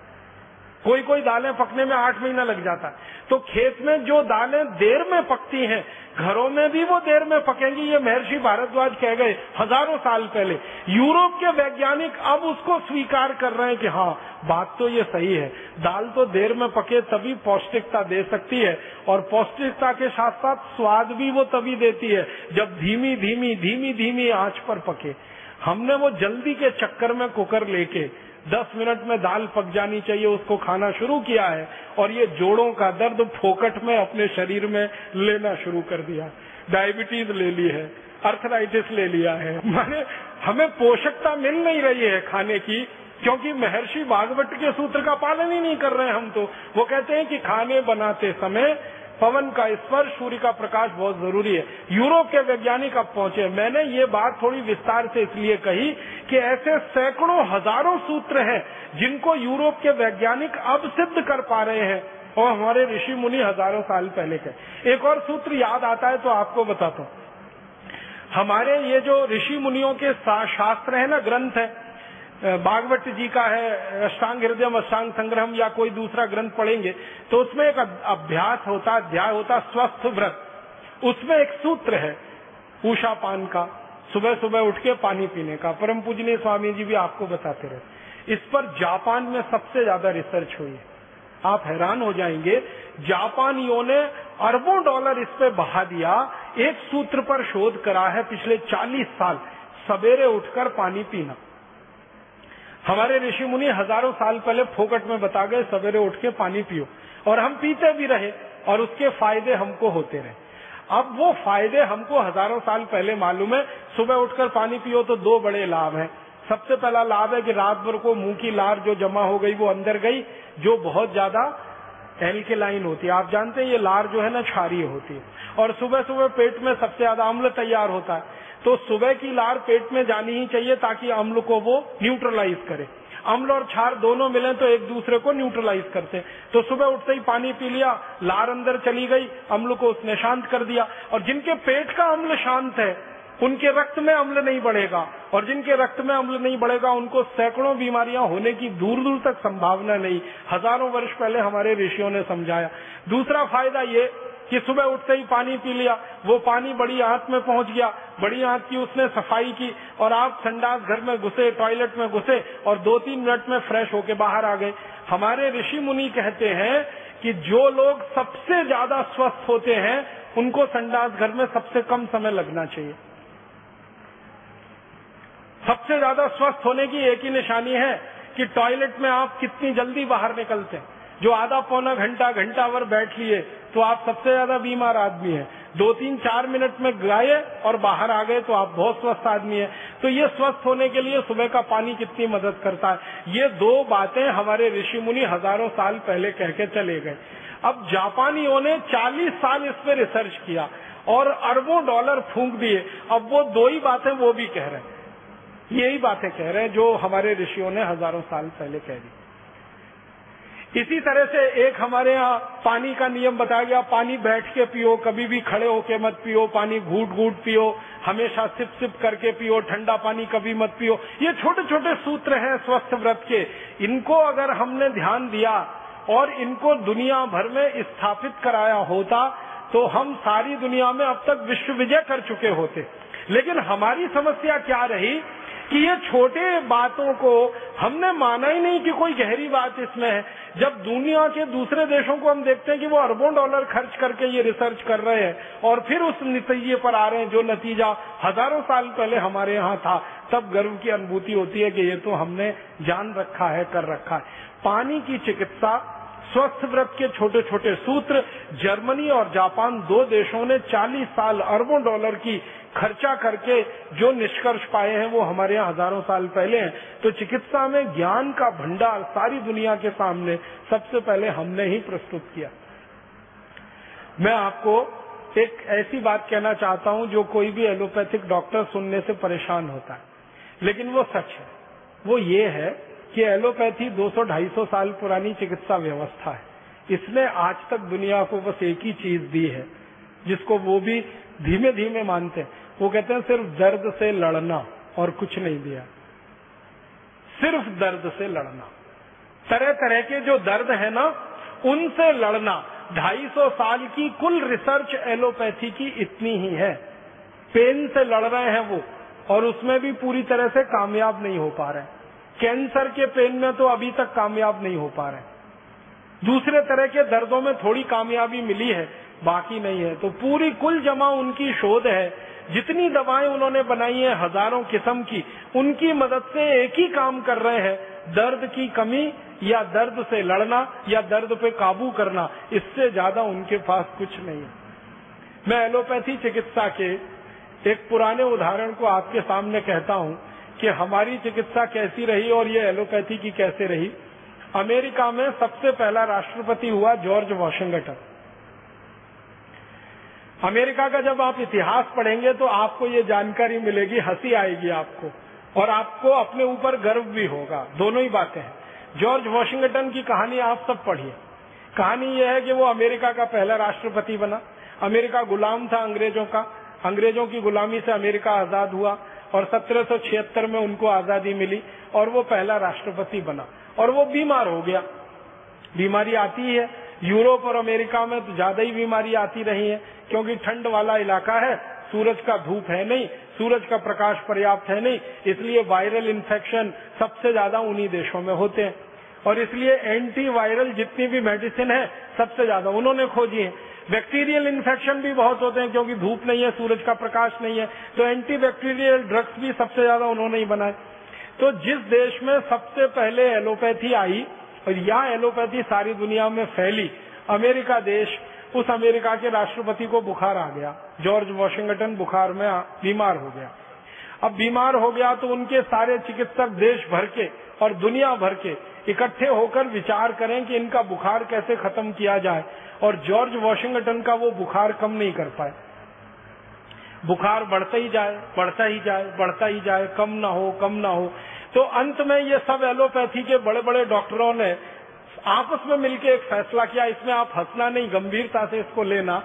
कोई कोई दालें पकने में आठ महीना लग जाता है। तो खेत में जो दालें देर में पकती हैं, घरों में भी वो देर में पकेंगी, ये महर्षि भारद्वाज कह गए हज़ारों साल पहले। यूरोप के वैज्ञानिक अब उसको स्वीकार कर रहे हैं कि हाँ बात तो ये सही है। दाल तो देर में पके तभी पौष्टिकता दे सकती है, और पौष्टिकता के साथ साथ स्वाद भी वो तभी देती है, जब धीमी धीमी धीमी धीमी आँच पर पके। हमने वो जल्दी के चक्कर में कुकर लेके दस मिनट में दाल पक जानी चाहिए, उसको खाना शुरू किया है और ये जोड़ों का दर्द फोकट में अपने शरीर में लेना शुरू कर दिया। डायबिटीज़ ले ली है, अर्थराइटिस ले लिया है। माने हमें पोषकता मिल नहीं रही है खाने की, क्योंकि महर्षि भागवत के सूत्र का पालन ही नहीं कर रहे हम तो। वो कहते हैं कि खाने बनाते समय पवन का स्पर्श, सूर्य का प्रकाश बहुत ज़रूरी है। यूरोप के वैज्ञानिक अब पहुँचे। मैंने ये बात थोड़ी विस्तार से इसलिए कही कि ऐसे सैकड़ों हज़ारों सूत्र हैं जिनको यूरोप के वैज्ञानिक अब सिद्ध कर पा रहे हैं। और हमारे ऋषि मुनि हज़ारों साल पहले के। एक और सूत्र याद आता है तो आपको बताता हूँ। हमारे ये जो ऋषि मुनियों के शास्त्र है ना, ग्रंथ है भागवत जी का है, अष्टांग हृदय अष्टांग संग्रह या कोई दूसरा ग्रंथ पढ़ेंगे तो उसमें एक अभ्यास होता, अध्याय होता, स्वस्थ व्रत। उसमें एक सूत्र है उषा पान का, सुबह सुबह उठ के पानी पीने का। परम पूजनीय स्वामी जी भी आपको बताते रहे। इस पर जापान में सबसे ज़्यादा रिसर्च हुई है। आप हैरान हो जाएँगे, जापानियों ने अरबों डॉलर इस पे बहा दिया, एक सूत्र पर शोध करा है पिछले 40 साल, सवेरे उठकर पानी पीना। हमारे ऋषि मुनि हज़ारों साल पहले फोकट में बता गए, सवेरे उठ के पानी पियो। और हम पीते भी रहे, और उसके फ़ायदे हमको होते रहे। अब वो फ़ायदे हमको हज़ारों साल पहले मालूम है। सुबह उठकर पानी पियो तो दो बड़े लाभ हैं। सबसे पहला लाभ है कि रात भर को मुँह की लार जो जमा हो गई, वो अंदर गई, जो बहुत ज़्यादा एल्केलाइन होती है। आप जानते हैं ये लार जो है ना, क्षारीय होती है। और सुबह सुबह पेट में सबसे ज़्यादा अम्ल तैयार होता है। तो सुबह की लार पेट में जानी ही चाहिए ताकि अम्ल को वो न्यूट्रलाइज करे। अम्ल और क्षार दोनों मिले तो एक दूसरे को न्यूट्रलाइज करते तो सुबह उठते ही पानी पी लिया, लार अंदर चली गई, अम्ल को उसने शांत कर दिया। और जिनके पेट का अम्ल शांत है उनके रक्त में अम्ल नहीं बढ़ेगा और जिनके रक्त में अम्ल नहीं बढ़ेगा, उनको सैकड़ों बीमारियाँ होने की दूर दूर तक संभावना नहीं। हज़ारों वर्ष पहले हमारे ऋषियों ने समझाया। दूसरा फ़ायदा ये कि सुबह उठते ही पानी पी लिया, वो पानी बड़ी आंत में पहुँच गया। बड़ी आंत की उसने सफ़ाई की और आप संडास घर में घुसे, टॉयलेट में घुसे और दो तीन मिनट में फ्रेश होके बाहर आ गए। हमारे ऋषि मुनि कहते हैं कि जो लोग सबसे ज़्यादा स्वस्थ होते हैं, उनको संडास घर में सबसे कम समय लगना चाहिए। सबसे ज़्यादा स्वस्थ होने की एक ही निशानी है कि टॉयलेट में आप कितनी जल्दी बाहर निकलते हैं। जो आधा पौना घंटा घंटा भर बैठ लिए तो आप सबसे ज़्यादा बीमार आदमी है। दो तीन, चार मिनट में गए और बाहर आ गए तो आप बहुत स्वस्थ आदमी है। तो ये स्वस्थ होने के लिए सुबह का पानी कितनी मदद करता है? ये दो बातें हमारे ऋषि मुनि हज़ारों साल पहले कह के चले गए। अब जापानियों ने 40 साल इस पे रिसर्च किया और अरबों डॉलर फूंक दिए। अब वो दो ही बातें वो भी कह रहे हैं। यही बातें कह रहे हैं जो हमारे ऋषियों ने हज़ारों साल पहले कह दी। इसी तरह से एक हमारे यहाँ पानी का नियम बताया गया, पानी बैठ के पियो, कभी भी खड़े होके मत पियो, पानी घूट घूट पियो, हमेशा सिप सिप करके पियो, ठंडा पानी कभी मत पियो। ये छोटे छोटे सूत्र हैं स्वस्थ व्रत के। इनको अगर हमने ध्यान दिया और इनको दुनिया भर में स्थापित कराया होता तो हम सारी दुनिया में अब तक विश्व विजय कर चुके होते। लेकिन हमारी समस्या क्या रही? कि ये छोटे बातों को हमने माना ही नहीं कि कोई गहरी बात इसमें है। जब दुनिया के दूसरे देशों को हम देखते हैं कि वो अरबों डॉलर खर्च करके ये रिसर्च कर रहे हैं और फिर उस नतीजे पर आ रहे हैं जो नतीजा हज़ारों साल पहले हमारे यहाँ था, तब गर्व की अनुभूति होती है कि ये तो हमने जान रखा है, कर रखा है। पानी की चिकित्सा स्वस्थ व्रत के छोटे छोटे सूत्र, जर्मनी और जापान दो देशों ने 40 साल अरबों डॉलर की खर्चा करके जो निष्कर्ष पाए हैं वो हमारे यहाँ हज़ारों साल पहले हैं। तो चिकित्सा में ज्ञान का भंडार सारी दुनिया के सामने सबसे पहले हमने ही प्रस्तुत किया। मैं आपको एक ऐसी बात कहना चाहता हूँ जो कोई भी एलोपैथिक डॉक्टर सुनने से परेशान होता है। लेकिन वो सच है। वो ये है कि एलोपैथी 200-250 साल पुरानी चिकित्सा व्यवस्था है। इसने आज तक दुनिया को बस एक ही चीज़ दी है, जिसको वो भी धीमे धीमे मानते हैं। वो कहते हैं, सिर्फ़ दर्द से लड़ना और कुछ नहीं दिया। सिर्फ़ दर्द से लड़ना। तरह तरह के जो दर्द है ना, उनसे लड़ना। 250 साल की कुल रिसर्च एलोपैथी की इतनी ही है। पेन से लड़ रहे हैं वो, और उसमें भी पूरी तरह से कामयाब नहीं हो पा रहे कैंसर के पेन में तो अभी तक कामयाब नहीं हो पा रहे। दूसरे तरह के दर्दों में थोड़ी कामयाबी मिली है, बाकी नहीं है। तो पूरी कुल जमा उनकी शोध है। जितनी दवाएँ उन्होंने बनाई है हज़ारों किस्म की, उनकी मदद से एक ही काम कर रहे हैं। दर्द की कमी या दर्द से लड़ना या दर्द पे काबू करना, इससे ज़्यादा उनके पास कुछ नहीं है। मैं एलोपैथी चिकित्सा के एक पुराने उदाहरण को आपके सामने कहता हूँ। कि हमारी चिकित्सा कैसी रही और ये एलोपैथी की कैसे रही? अमेरिका में सबसे पहला राष्ट्रपति हुआ जॉर्ज वॉशिंगटन। अमेरिका का जब आप इतिहास पढ़ेंगे तो आपको ये जानकारी मिलेगी, हँसी आएगी आपको, और आपको अपने ऊपर गर्व भी होगा। दोनों ही बातें हैं। जॉर्ज वॉशिंगटन की कहानी आप सब पढ़िए। कहानी यह है कि वो अमेरिका का पहला राष्ट्रपति बना। अमेरिका गुलाम था अंग्रेज़ों का। अंग्रेज़ों की गुलामी से अमेरिका आज़ाद हुआ। और सत्रह सौ छिहत्तर में उनको आज़ादी मिली और वो पहला राष्ट्रपति बना। और वो बीमार हो गया। बीमारी आती है। यूरोप और अमेरिका में तो ज़्यादा ही बीमारी आती रही है, क्योंकि ठंड वाला इलाका है। सूरज का धूप है नहीं, सूरज का प्रकाश पर्याप्त है नहीं, इसलिए वायरल इन्फेक्शन सबसे ज़्यादा उन्हीं देशों में होते हैं। और इसलिए एंटी वायरल जितनी भी मेडिसिन है, सबसे ज़्यादा उन्होंने खोजी है। बैक्टीरियल इन्फेक्शन भी बहुत होते हैं क्योंकि धूप नहीं है, सूरज का प्रकाश नहीं है तो एंटी बैक्टीरियल ड्रग्स भी सबसे ज़्यादा उन्होंने ही बनाए। तो जिस देश में सबसे पहले एलोपैथी आई, और यह एलोपैथी सारी दुनिया में फैली, अमेरिका देश, उस अमेरिका के राष्ट्रपति को बुखार आ गया। जॉर्ज वॉशिंगटन बुखार में बीमार हो गया। अब बीमार हो गया तो उनके सारे चिकित्सक देश भर के और दुनिया भर के इकट्ठे होकर विचार करें कि इनका बुखार कैसे खत्म किया जाए, और जॉर्ज वॉशिंगटन का वो बुखार कम नहीं कर पाए। बुखार बढ़ता ही जाए, बढ़ता ही जाए, बढ़ता ही जाए, कम ना हो, कम ना हो। तो अंत में ये सब एलोपैथी के बड़े बड़े डॉक्टरों ने आपस में मिलकर एक फैसला किया, इसमें आप हंसना नहीं, गंभीरता से इसको लेना,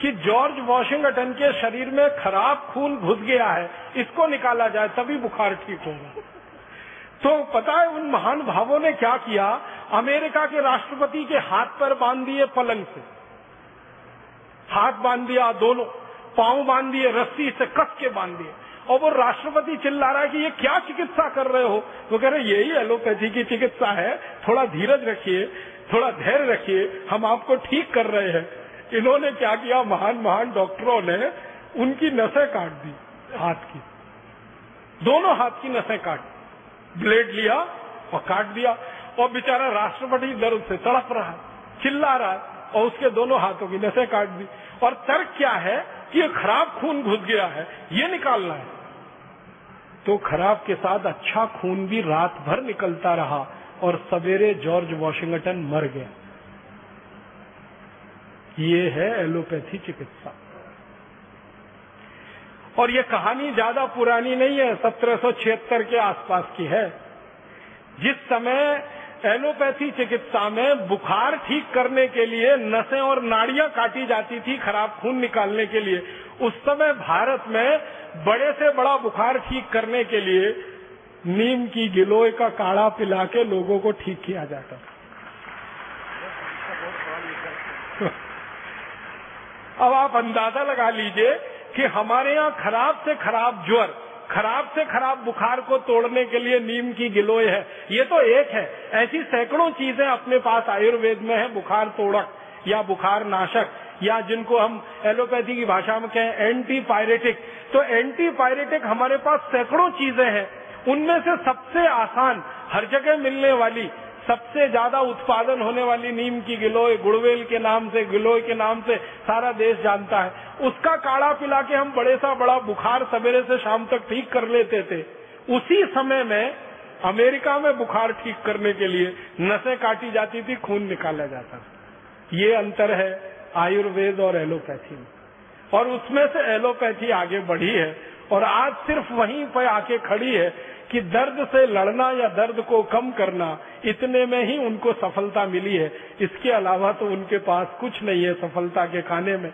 कि जॉर्ज वॉशिंगटन के शरीर में खराब खून घुस गया है, इसको निकाला जाए, तभी बुखार ठीक होगा। तो पता है उन महान भावों ने क्या किया? अमेरिका के राष्ट्रपति के हाथ पर बाँध दिए पलंग से। हाथ बाँध दिया दोनों, पाँव बाँध दिए, रस्सी से कस के बाँध दिए। और वो राष्ट्रपति चिल्ला रहा है कि ये क्या चिकित्सा कर रहे हो? वो कह रहे, यही एलोपैथी की चिकित्सा है, थोड़ा धीरज रखिए, थोड़ा धैर्य रखिए, हम आपको ठीक कर रहे हैं। इन्होंने क्या किया? महान महान डॉक्टरों ने उनकी नसें काट दी, हाथ की। दोनों हाथ की नसें काट ब्लेड लिया, और काट दिया, और बेचारा राष्ट्रपति दर्द से तड़प रहा है, चिल्ला रहा है, और उसके दोनों हाथों की नसें काट दी। और तर्क क्या है कि ये खराब खून घुस गया है, ये निकालना है। तो खराब के साथ अच्छा खून भी रात भर निकलता रहा, और सवेरे जॉर्ज वॉशिंगटन मर गया। ये है एलोपैथी चिकित्सा। और ये कहानी ज़्यादा पुरानी नहीं है, सत्रह सौ छिहत्तर के आसपास की है। जिस समय एलोपैथी चिकित्सा में बुखार ठीक करने के लिए नसें और नाड़ियाँ काटी जाती थी खराब खून निकालने के लिए, उस समय भारत में बड़े से बड़ा बुखार ठीक करने के लिए नीम की गिलोय का काढ़ा पिला के लोगों को ठीक किया जाता अब आप अंदाज़ा लगा लीजिए कि हमारे यहाँ खराब से खराब ज्वर, खराब से खराब बुखार को तोड़ने के लिए नीम की गिलोय है। ये तो एक है। ऐसी सैकड़ों चीज़ें अपने पास आयुर्वेद में है, बुखार तोड़क या बुखार नाशक, या जिनको हम एलोपैथी की भाषा में कहें एंटी पायरेटिक तो एंटी पायरेटिक हमारे पास सैकड़ों चीज़ें हैं। उनमें से सबसे आसान, हर जगह मिलने वाली सबसे ज़्यादा उत्पादन होने वाली नीम की गिलोय, गुड़वेल के नाम से, गिलोय के नाम से सारा देश जानता है। उसका काढ़ा पिला के हम बड़े सा बड़ा बुखार सवेरे से शाम तक ठीक कर लेते थे। उसी समय में अमेरिका में बुखार ठीक करने के लिए नसें काटी जाती थी, खून निकाला जाता था। ये अंतर है आयुर्वेद और एलोपैथी में। और उसमें से एलोपैथी आगे बढ़ी है। और आज सिर्फ़ वहीं पर आके खड़ी है कि दर्द से लड़ना या दर्द को कम करना, इतने में ही उनको सफलता मिली है। इसके अलावा तो उनके पास कुछ नहीं है सफलता के खाने में।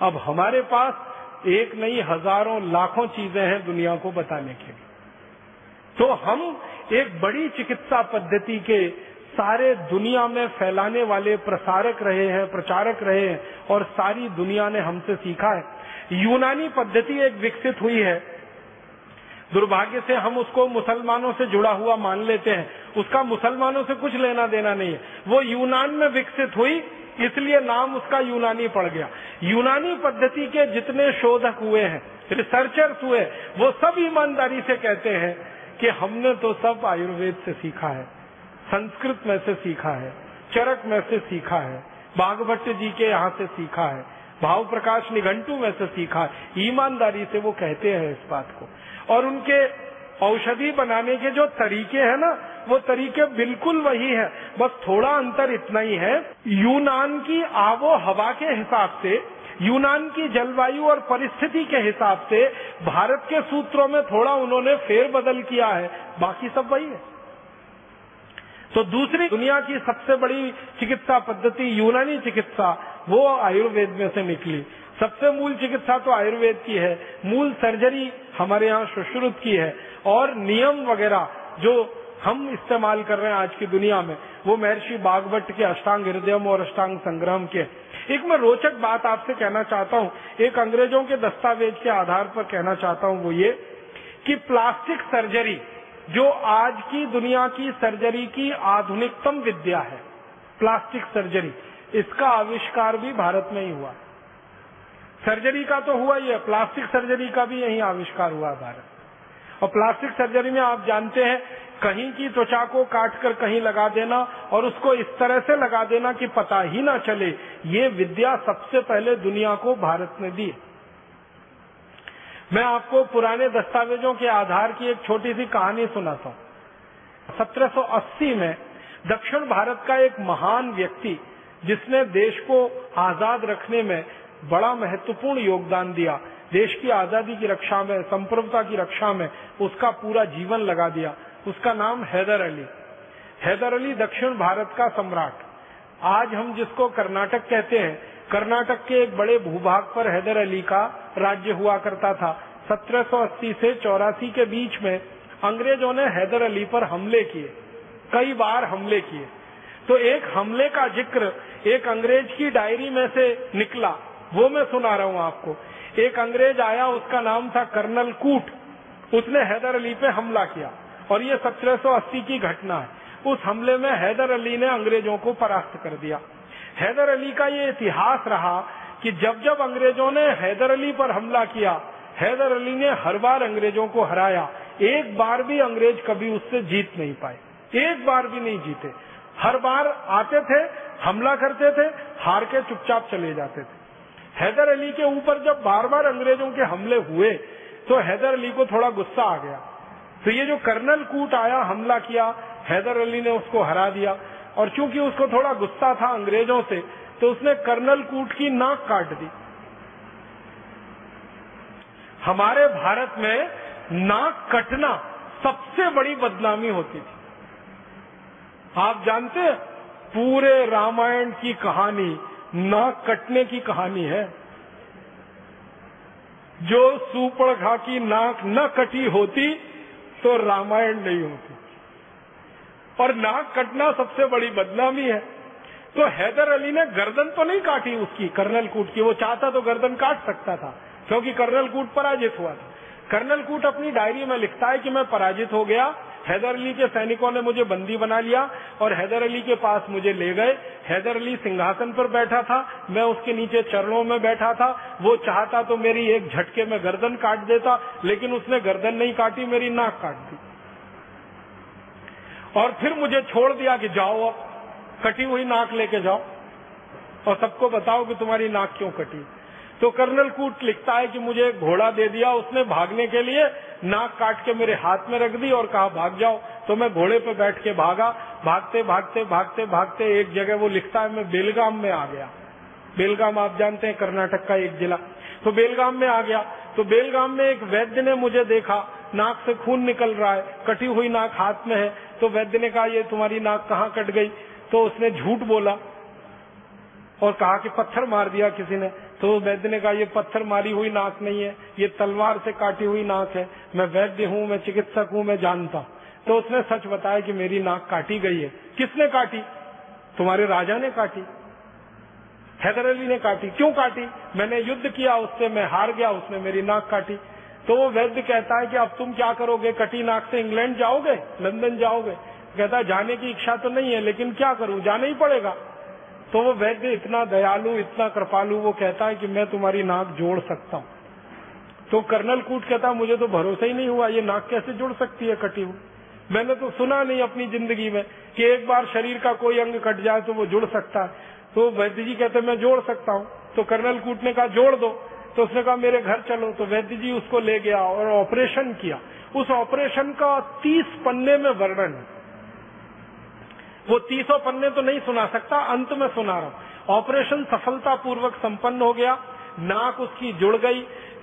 अब हमारे पास एक नहीं, हज़ारों, लाखों चीज़ें हैं दुनिया को बताने के लिए। तो हम एक बड़ी चिकित्सा पद्धति के सारे दुनिया में फैलाने वाले प्रसारक रहे हैं, प्रचारक रहे हैं और सारी दुनिया ने हमसे सीखा है। यूनानी पद्धति एक विकसित हुई है। दुर्भाग्य से हम उसको मुसलमानों से जुड़ा हुआ मान लेते हैं। उसका मुसलमानों से कुछ लेना देना नहीं है। वो यूनान में विकसित हुई, इसलिए नाम उसका यूनानी पड़ गया। यूनानी पद्धति के जितने शोधक हुए हैं रिसर्चर्स हुए, वो सब ईमानदारी से कहते हैं कि हमने तो सब आयुर्वेद से सीखा है, संस्कृत में से सीखा है, चरक में से सीखा है बागभट्ट जी के यहाँ से सीखा है। भाव प्रकाश निघंटू में से सीखा। ईमानदारी से वो कहते हैं इस बात को। और उनके औषधि बनाने के जो तरीके हैं ना, वो तरीके बिल्कुल वही है। बस थोड़ा अंतर इतना ही है। यूनान की आबो हवा के हिसाब से, यूनान की जलवायु और परिस्थिति के हिसाब से, भारत के सूत्रों में थोड़ा उन्होंने फेरबदल किया है। बाकी सब वही है। तो दूसरी दुनिया की सबसे बड़ी चिकित्सा पद्धति यूनानी चिकित्सा, वो आयुर्वेद में से निकली। सबसे मूल चिकित्सा तो आयुर्वेद की है। मूल सर्जरी हमारे यहाँ सुश्रुत की है। और नियम वगैरह जो हम इस्तेमाल कर रहे हैं आज की दुनिया में, वो महर्षि बागवट के अष्टांग हृदयम और अष्टांग संग्रह के। एक मैं रोचक बात आपसे कहना चाहता हूँ। एक अंग्रेज़ों के दस्तावेज़ के आधार पर कहना चाहता हूँ वो ये कि प्लास्टिक सर्जरी जो आज की दुनिया की सर्जरी की आधुनिकतम विद्या है, प्लास्टिक सर्जरी। इसका आविष्कार भी भारत में ही हुआ। सर्जरी का तो हुआ ही है, प्लास्टिक सर्जरी का भी यही आविष्कार हुआ भारत। और प्लास्टिक सर्जरी में आप जानते हैं, कहीं की त्वचा को काट कर कहीं लगा देना और उसको इस तरह से लगा देना कि पता ही ना चले, ये विद्या सबसे पहले दुनिया को भारत ने दी मैं आपको पुराने दस्तावेजों के आधार की एक छोटी सी कहानी सुनाता हूँ। 1780 में दक्षिण भारत का एक महान व्यक्ति, जिसने देश को आज़ाद रखने में बड़ा महत्वपूर्ण योगदान दिया, देश की आज़ादी की रक्षा में, संप्रभुता की रक्षा में उसका पूरा जीवन लगा दिया। उसका नाम हैदर अली। हैदर अली दक्षिण भारत का सम्राट। आज हम जिसको कर्नाटक कहते हैं कर्नाटक के एक बड़े भूभाग पर हैदर अली का राज्य हुआ करता था। 1780 से चौरासी के बीच में अंग्रेज़ों ने हैदर अली पर हमले किए। कई बार हमले किए। तो एक हमले का ज़िक्र एक अंग्रेज़ की डायरी में से निकला। वो मैं सुना रहा हूँ आपको। एक अंग्रेज़ आया, उसका नाम था कर्नल कूट। उसने हैदर अली पे हमला किया। और ये 1780 की घटना है। उस हमले में हैदर अली ने अंग्रेज़ों को परास्त कर दिया। हैदर अली का ये इतिहास रहा कि जब जब अंग्रेज़ों ने हैदर अली पर हमला किया, हैदर अली ने हर बार अंग्रेज़ों को हराया। एक बार भी अंग्रेज़ कभी उससे जीत नहीं पाए। एक बार भी नहीं जीते। हर बार आते थे, हमला करते थे, हार के चुपचाप चले जाते थे। हैदर अली के ऊपर जब बार बार अंग्रेज़ों के हमले हुए तो हैदर अली को थोड़ा गुस्सा आ गया। तो ये जो कर्नल कूट आया, हमला किया, हैदर अली ने उसको हरा दिया। और चूँकि उसको थोड़ा गुस्सा था अंग्रेज़ों से तो उसने कर्नल कूट की नाक काट दी। हमारे भारत में नाक कटना सबसे बड़ी बदनामी होती थी। आप जानते हैं, पूरे रामायण की कहानी नाक कटने की कहानी है। जो सुपड़घा की नाक न कटी होती तो रामायण नहीं होती। और नाक कटना सबसे बड़ी बदनामी है। तो हैदर अली ने गर्दन तो नहीं काटी उसकी, कर्नल कूट की। वो चाहता तो गर्दन काट सकता था, क्योंकि कर्नल कूट पराजित हुआ था। कर्नल कूट अपनी डायरी में लिखता है कि मैं पराजित हो गया। हैदर अली के सैनिकों ने मुझे बंदी बना लिया और हैदर अली के पास मुझे ले गए। हैदर अली सिंहासन पर बैठा था, मैं उसके नीचे चरणों में बैठा था। वो चाहता तो मेरी एक झटके में गर्दन काट देता, लेकिन उसने गर्दन नहीं काटी, मेरी नाक काट दी। और फिर मुझे छोड़ दिया कि जाओ अब, कटी हुई नाक लेके जाओ। और सबको बताओ कि तुम्हारी नाक क्यों कटी। तो कर्नल कूट लिखता है कि मुझे एक घोड़ा दे दिया, उसने भागने के लिए नाक काट के मेरे हाथ में रख दी और कहा, भाग जाओ। तो मैं घोड़े पर बैठ के भागा। भागते भागते भागते भागते, एक जगह वो लिखता है, मैं बेलगाम में आ गया। बेलगाम आप जानते हैं, कर्नाटक का एक जिला। तो बेलगाम में आ गया। तो बेलगाम में एक वैद्य ने मुझे देखा। नाक से खून निकल रहा है। कटी हुई नाक हाथ में है। तो वैद्य ने कहा, ये तुम्हारी नाक कहाँ कट गई? तो उसने झूठ बोला और कहा कि पत्थर मार दिया किसी ने। तो वैद्य ने कहा, ये पत्थर मारी हुई नाक नहीं है। ये तलवार से काटी हुई नाक है। मैं वैद्य हूँ, मैं चिकित्सक हूँ, मैं जानता तो उसने सच बताया कि मेरी नाक काटी गई है। किसने काटी? तुम्हारे राजा ने काटी। हैदर अली ने काटी। क्यों काटी? मैंने युद्ध किया, उससे मैं हार गया, उसने मेरी नाक काटी। तो वो वैद्य कहता है कि अब तुम क्या करोगे? कटी नाक से इंग्लैंड जाओगे? लंदन जाओगे? कहता है, जाने की इच्छा तो नहीं है, लेकिन क्या करूँ? जाना ही पड़ेगा। तो वो वैद्य इतना दयालु, इतना कृपालु, वो कहता है कि मैं तुम्हारी नाक जोड़ सकता हूँ। तो कर्नल कूट कहता मुझे तो भरोसा ही नहीं हुआ, ये नाक कैसे जुड़ सकती है कटी हुई मैंने तो सुना नहीं अपनी ज़िंदगी में कि एक बार शरीर का कोई अंग कट जाए तो वो जुड़ सकता है। तो वैद्य जी कहते, मैं जोड़ सकता हूँ। तो कर्नल कूट ने कहा, जोड़ दो। तो उसने कहा, मेरे घर चलो। तो वैद्य जी उसको ले गया और ऑपरेशन किया। उस ऑपरेशन का तीस पन्ने में वर्णन। वो तीसों पन्ने तो नहीं सुना सकता, अंत में सुना रहा हूँ। ऑपरेशन सफलतापूर्वक संपन्न हो गया, नाक उसकी जुड़ गई।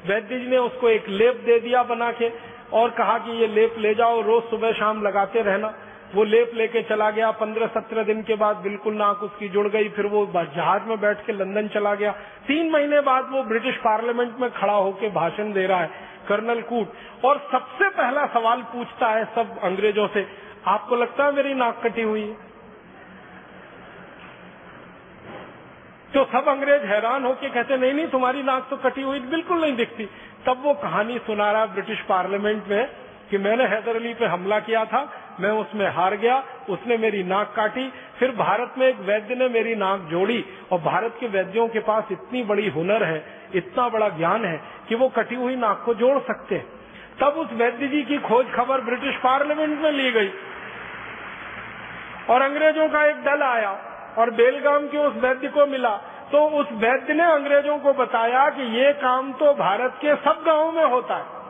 वैद्य जी ने उसको एक लेप दे दिया बना के और कहा कि, ये लेप ले जाओ, रोज सुबह शाम लगाते रहना। वो लेप लेके चला गया, पंद्रह सत्रह दिन के बाद बिल्कुल नाक उसकी जुड़ गई, फिर वो जहाज़ में बैठ के लंदन चला गया। तीन महीने बाद वो ब्रिटिश पार्लियामेंट में खड़ा होकर भाषण दे रहा है, कर्नल कूट। और सबसे पहला सवाल पूछता है सब अंग्रेज़ों से, आपको लगता है मेरी नाक कटी हुई है? तो सब अंग्रेज़ हैरान होके कहते, नहीं नहीं, तुम्हारी नाक तो कटी हुई, बिल्कुल नहीं दिखती। तब वो कहानी सुना रहा ब्रिटिश पार्लियामेंट में कि मैंने हैदर अली पे हमला किया था, मैं उसमें हार गया, उसने मेरी नाक काटी, फिर भारत में एक वैद्य ने मेरी नाक जोड़ी, और भारत के वैद्यों के पास इतनी बड़ी हुनर है, इतना बड़ा ज्ञान है, कि वो कटी हुई नाक को जोड़ सकते हैं। तब उस वैद्य जी की खोज खबर ब्रिटिश पार्लियामेंट में ली गई। और अंग्रेज़ों का एक दल आया, और बेलगाम के उस वैद्य को मिला। तो उस वैद्य ने अंग्रेज़ों को बताया कि ये काम तो भारत के सब गाँवों में होता है।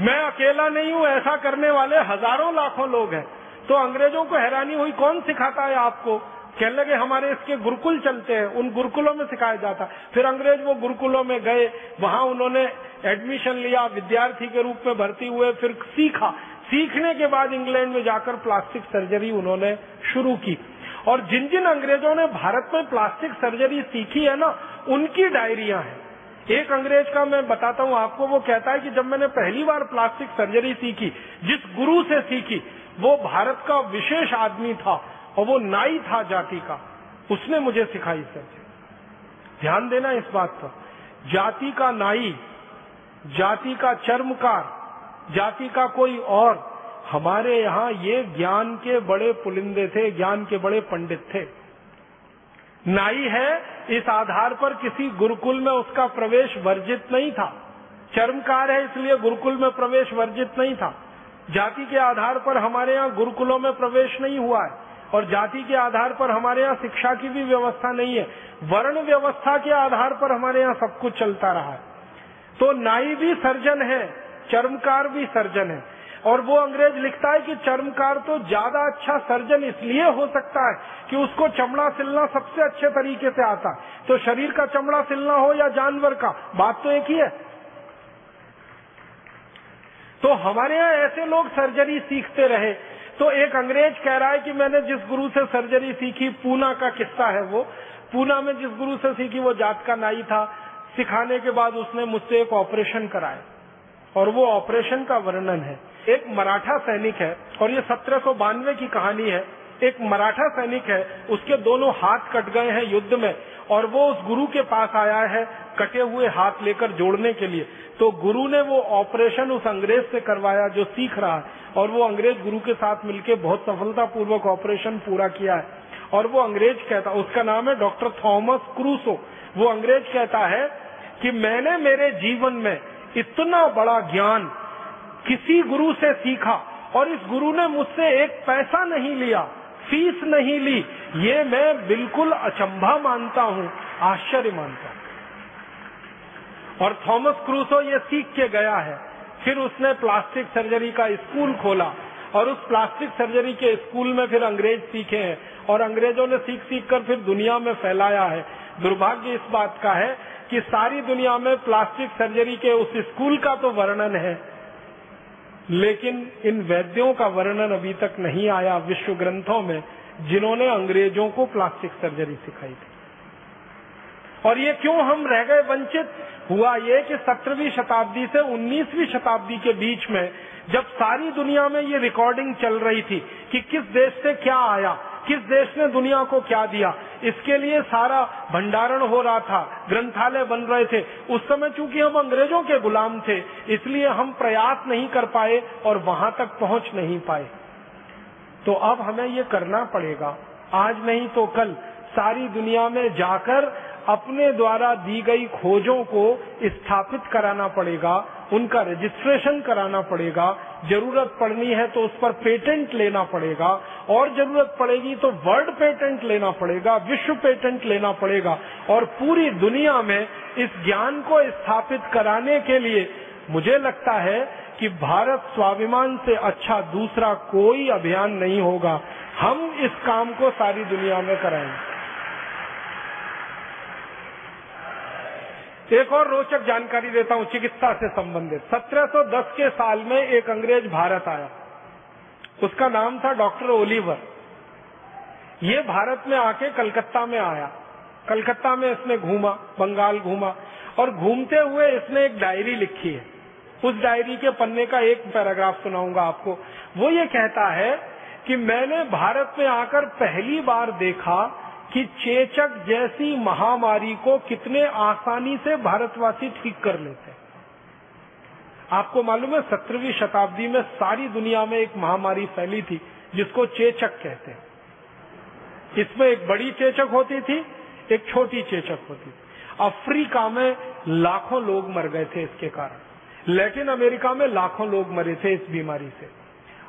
मैं अकेला नहीं हूँ, ऐसा करने वाले हज़ारों लाखों लोग हैं। तो अंग्रेज़ों को हैरानी हुई, कौन सिखाता है आपको? कहने लगे, हमारे इसके गुरुकुल चलते हैं, उन गुरुकुलों में सिखाया जाता। फिर अंग्रेज़ वो गुरुकुलों में गए, वहाँ उन्होंने एडमिशन लिया, विद्यार्थी के रूप में भर्ती हुए, फिर सीखा। सीखने के बाद इंग्लैंड में जाकर प्लास्टिक सर्जरी उन्होंने शुरू की। और जिन जिन अंग्रेज़ों ने भारत में प्लास्टिक सर्जरी सीखी है ना, उनकी डायरिया है। एक अंग्रेज़ का मैं बताता हूँ आपको, वो कहता है कि जब मैंने पहली बार प्लास्टिक सर्जरी सीखी, जिस गुरु से सीखी, वो भारत का विशेष आदमी था और वो नाई था जाति का। उसने मुझे सिखाई सर्जरी ध्यान देना इस बात पर। जाति का नाई, जाति का चर्मकार, जाति का कोई और, हमारे यहाँ ये ज्ञान के बड़े पुलिंदे थे, ज्ञान के बड़े पंडित थे। नाई है, इस आधार पर किसी गुरुकुल में उसका प्रवेश वर्जित नहीं था। चर्मकार है, इसलिए गुरुकुल में प्रवेश वर्जित नहीं था। जाति के आधार पर हमारे यहाँ गुरुकुलों में प्रवेश नहीं हुआ है, और जाति के आधार पर हमारे यहाँ शिक्षा की भी व्यवस्था नहीं है। वर्ण व्यवस्था के आधार पर हमारे यहाँ सब कुछ चलता रहा है। तो नाई भी सर्जन है, चर्मकार भी सर्जन है। और वो अंग्रेज़ लिखता है कि चर्मकार तो ज़्यादा अच्छा सर्जन इसलिए हो सकता है कि उसको चमड़ा सिलना सबसे अच्छे तरीके से आता। है तो शरीर का चमड़ा सिलना हो या जानवर का, बात तो एक ही है। तो हमारे यहाँ ऐसे लोग सर्जरी सीखते रहे। तो एक अंग्रेज़ कह रहा है कि मैंने जिस गुरु से सर्जरी सीखी, पूना का किस्सा है वो। पूना में जिस गुरु से सीखी, वो जात का नाई था। सिखाने के बाद उसने मुझसे एक ऑपरेशन कराया। और वो ऑपरेशन का वर्णन है। एक मराठा सैनिक है और ये सत्रह सौ बानवे की कहानी है। एक मराठा सैनिक है, उसके दोनों हाथ कट गए हैं युद्ध में और वो उस गुरु के पास आया है कटे हुए हाथ लेकर जोड़ने के लिए। तो गुरु ने वो ऑपरेशन उस अंग्रेज़ से करवाया जो सीख रहा है और वो अंग्रेज़ गुरु के साथ मिलके बहुत सफलतापूर्वक ऑपरेशन पूरा किया है। और वो अंग्रेज़ कहता, उसका नाम है डॉक्टर थॉमस क्रूसो। वो अंग्रेज़ कहता है कि मैंने मेरे जीवन में इतना बड़ा ज्ञान किसी गुरु से सीखा और इस गुरु ने मुझसे एक पैसा नहीं लिया, फ़ीस नहीं ली, ये मैं बिल्कुल अचंभा मानता हूँ, आश्चर्य मानता हूँ। और थॉमस क्रूसो ये सीख के गया है। फिर उसने प्लास्टिक सर्जरी का स्कूल खोला और उस प्लास्टिक सर्जरी के स्कूल में फिर अंग्रेज़ सीखे हैं और अंग्रेज़ों ने सीख सीख कर फिर दुनिया में फैलाया है। दुर्भाग्य इस बात का है कि सारी दुनिया में प्लास्टिक सर्जरी के उस स्कूल का तो वर्णन है। लेकिन इन वैद्यों का वर्णन अभी तक नहीं आया विश्व ग्रंथों में, जिन्होंने अंग्रेज़ों को प्लास्टिक सर्जरी सिखाई थी। और ये क्यों हम रह गए वंचित? हुआ ये कि सत्रहवीं शताब्दी से उन्नीसवीं शताब्दी के बीच में जब सारी दुनिया में ये रिकॉर्डिंग चल रही थी कि किस देश से क्या आया किस देश ने दुनिया को क्या दिया? इसके लिए सारा भंडारण हो रहा था। ग्रंथालय बन रहे थे। उस समय चूँकि हम अंग्रेज़ों के गुलाम थे, इसलिए हम प्रयास नहीं कर पाए और वहाँ तक पहुँच नहीं पाए। तो अब हमें ये करना पड़ेगा। आज नहीं तो कल सारी दुनिया में जाकर अपने द्वारा दी गई खोजों को स्थापित कराना पड़ेगा। उनका रजिस्ट्रेशन कराना पड़ेगा। ज़रूरत पड़नी है तो उस पर पेटेंट लेना पड़ेगा। और ज़रूरत पड़ेगी तो वर्ल्ड पेटेंट लेना पड़ेगा, विश्व पेटेंट लेना पड़ेगा। और पूरी दुनिया में इस ज्ञान को स्थापित कराने के लिए मुझे लगता है कि भारत स्वाभिमान से अच्छा दूसरा कोई अभियान नहीं होगा। हम इस काम को सारी दुनिया में कराएँगे। एक और रोचक जानकारी देता हूँ, चिकित्सा से संबंधित। 1710 के साल में एक अंग्रेज़ भारत आया। उसका नाम था डॉक्टर ओलिवर। ये भारत में आके कलकत्ता में आया। कलकत्ता में इसने घूमा, बंगाल घूमा, और घूमते हुए इसने एक डायरी लिखी है। उस डायरी के पन्ने का एक पैराग्राफ सुनाऊँगा आपको। वो ये कहता है कि मैंने भारत में आकर पहली बार देखा कि चेचक जैसी महामारी को कितने आसानी से भारतवासी ठीक कर लेते हैं। आपको मालूम है, सत्रहवीं शताब्दी में सारी दुनिया में एक महामारी फैली थी, जिसको चेचक कहते हैं। इसमें एक बड़ी चेचक होती थी, एक छोटी चेचक होती थी। अफ्रीका में लाखों लोग मर गए थे इसके कारण। लैटिन अमेरिका में लाखों लोग मरे थे इस बीमारी से।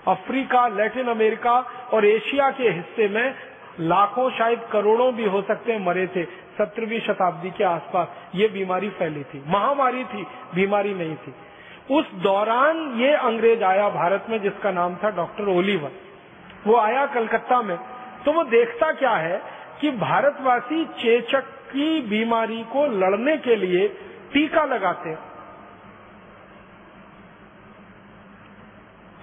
अफ्रीका, लैटिन अमेरिका और एशिया के हिस्से में लाखों, शायद करोड़ों भी हो सकते हैं मरे थे, सत्रहवीं शताब्दी के आसपास ये बीमारी फैली थी। महामारी थी, बीमारी नहीं थी। उस दौरान ये अंग्रेज़ आया भारत में, जिसका नाम था डॉक्टर ओलिवर। वो आया कलकत्ता में। तो वो देखता क्या है कि भारतवासी चेचक की बीमारी को लड़ने के लिए टीका लगाते हैं।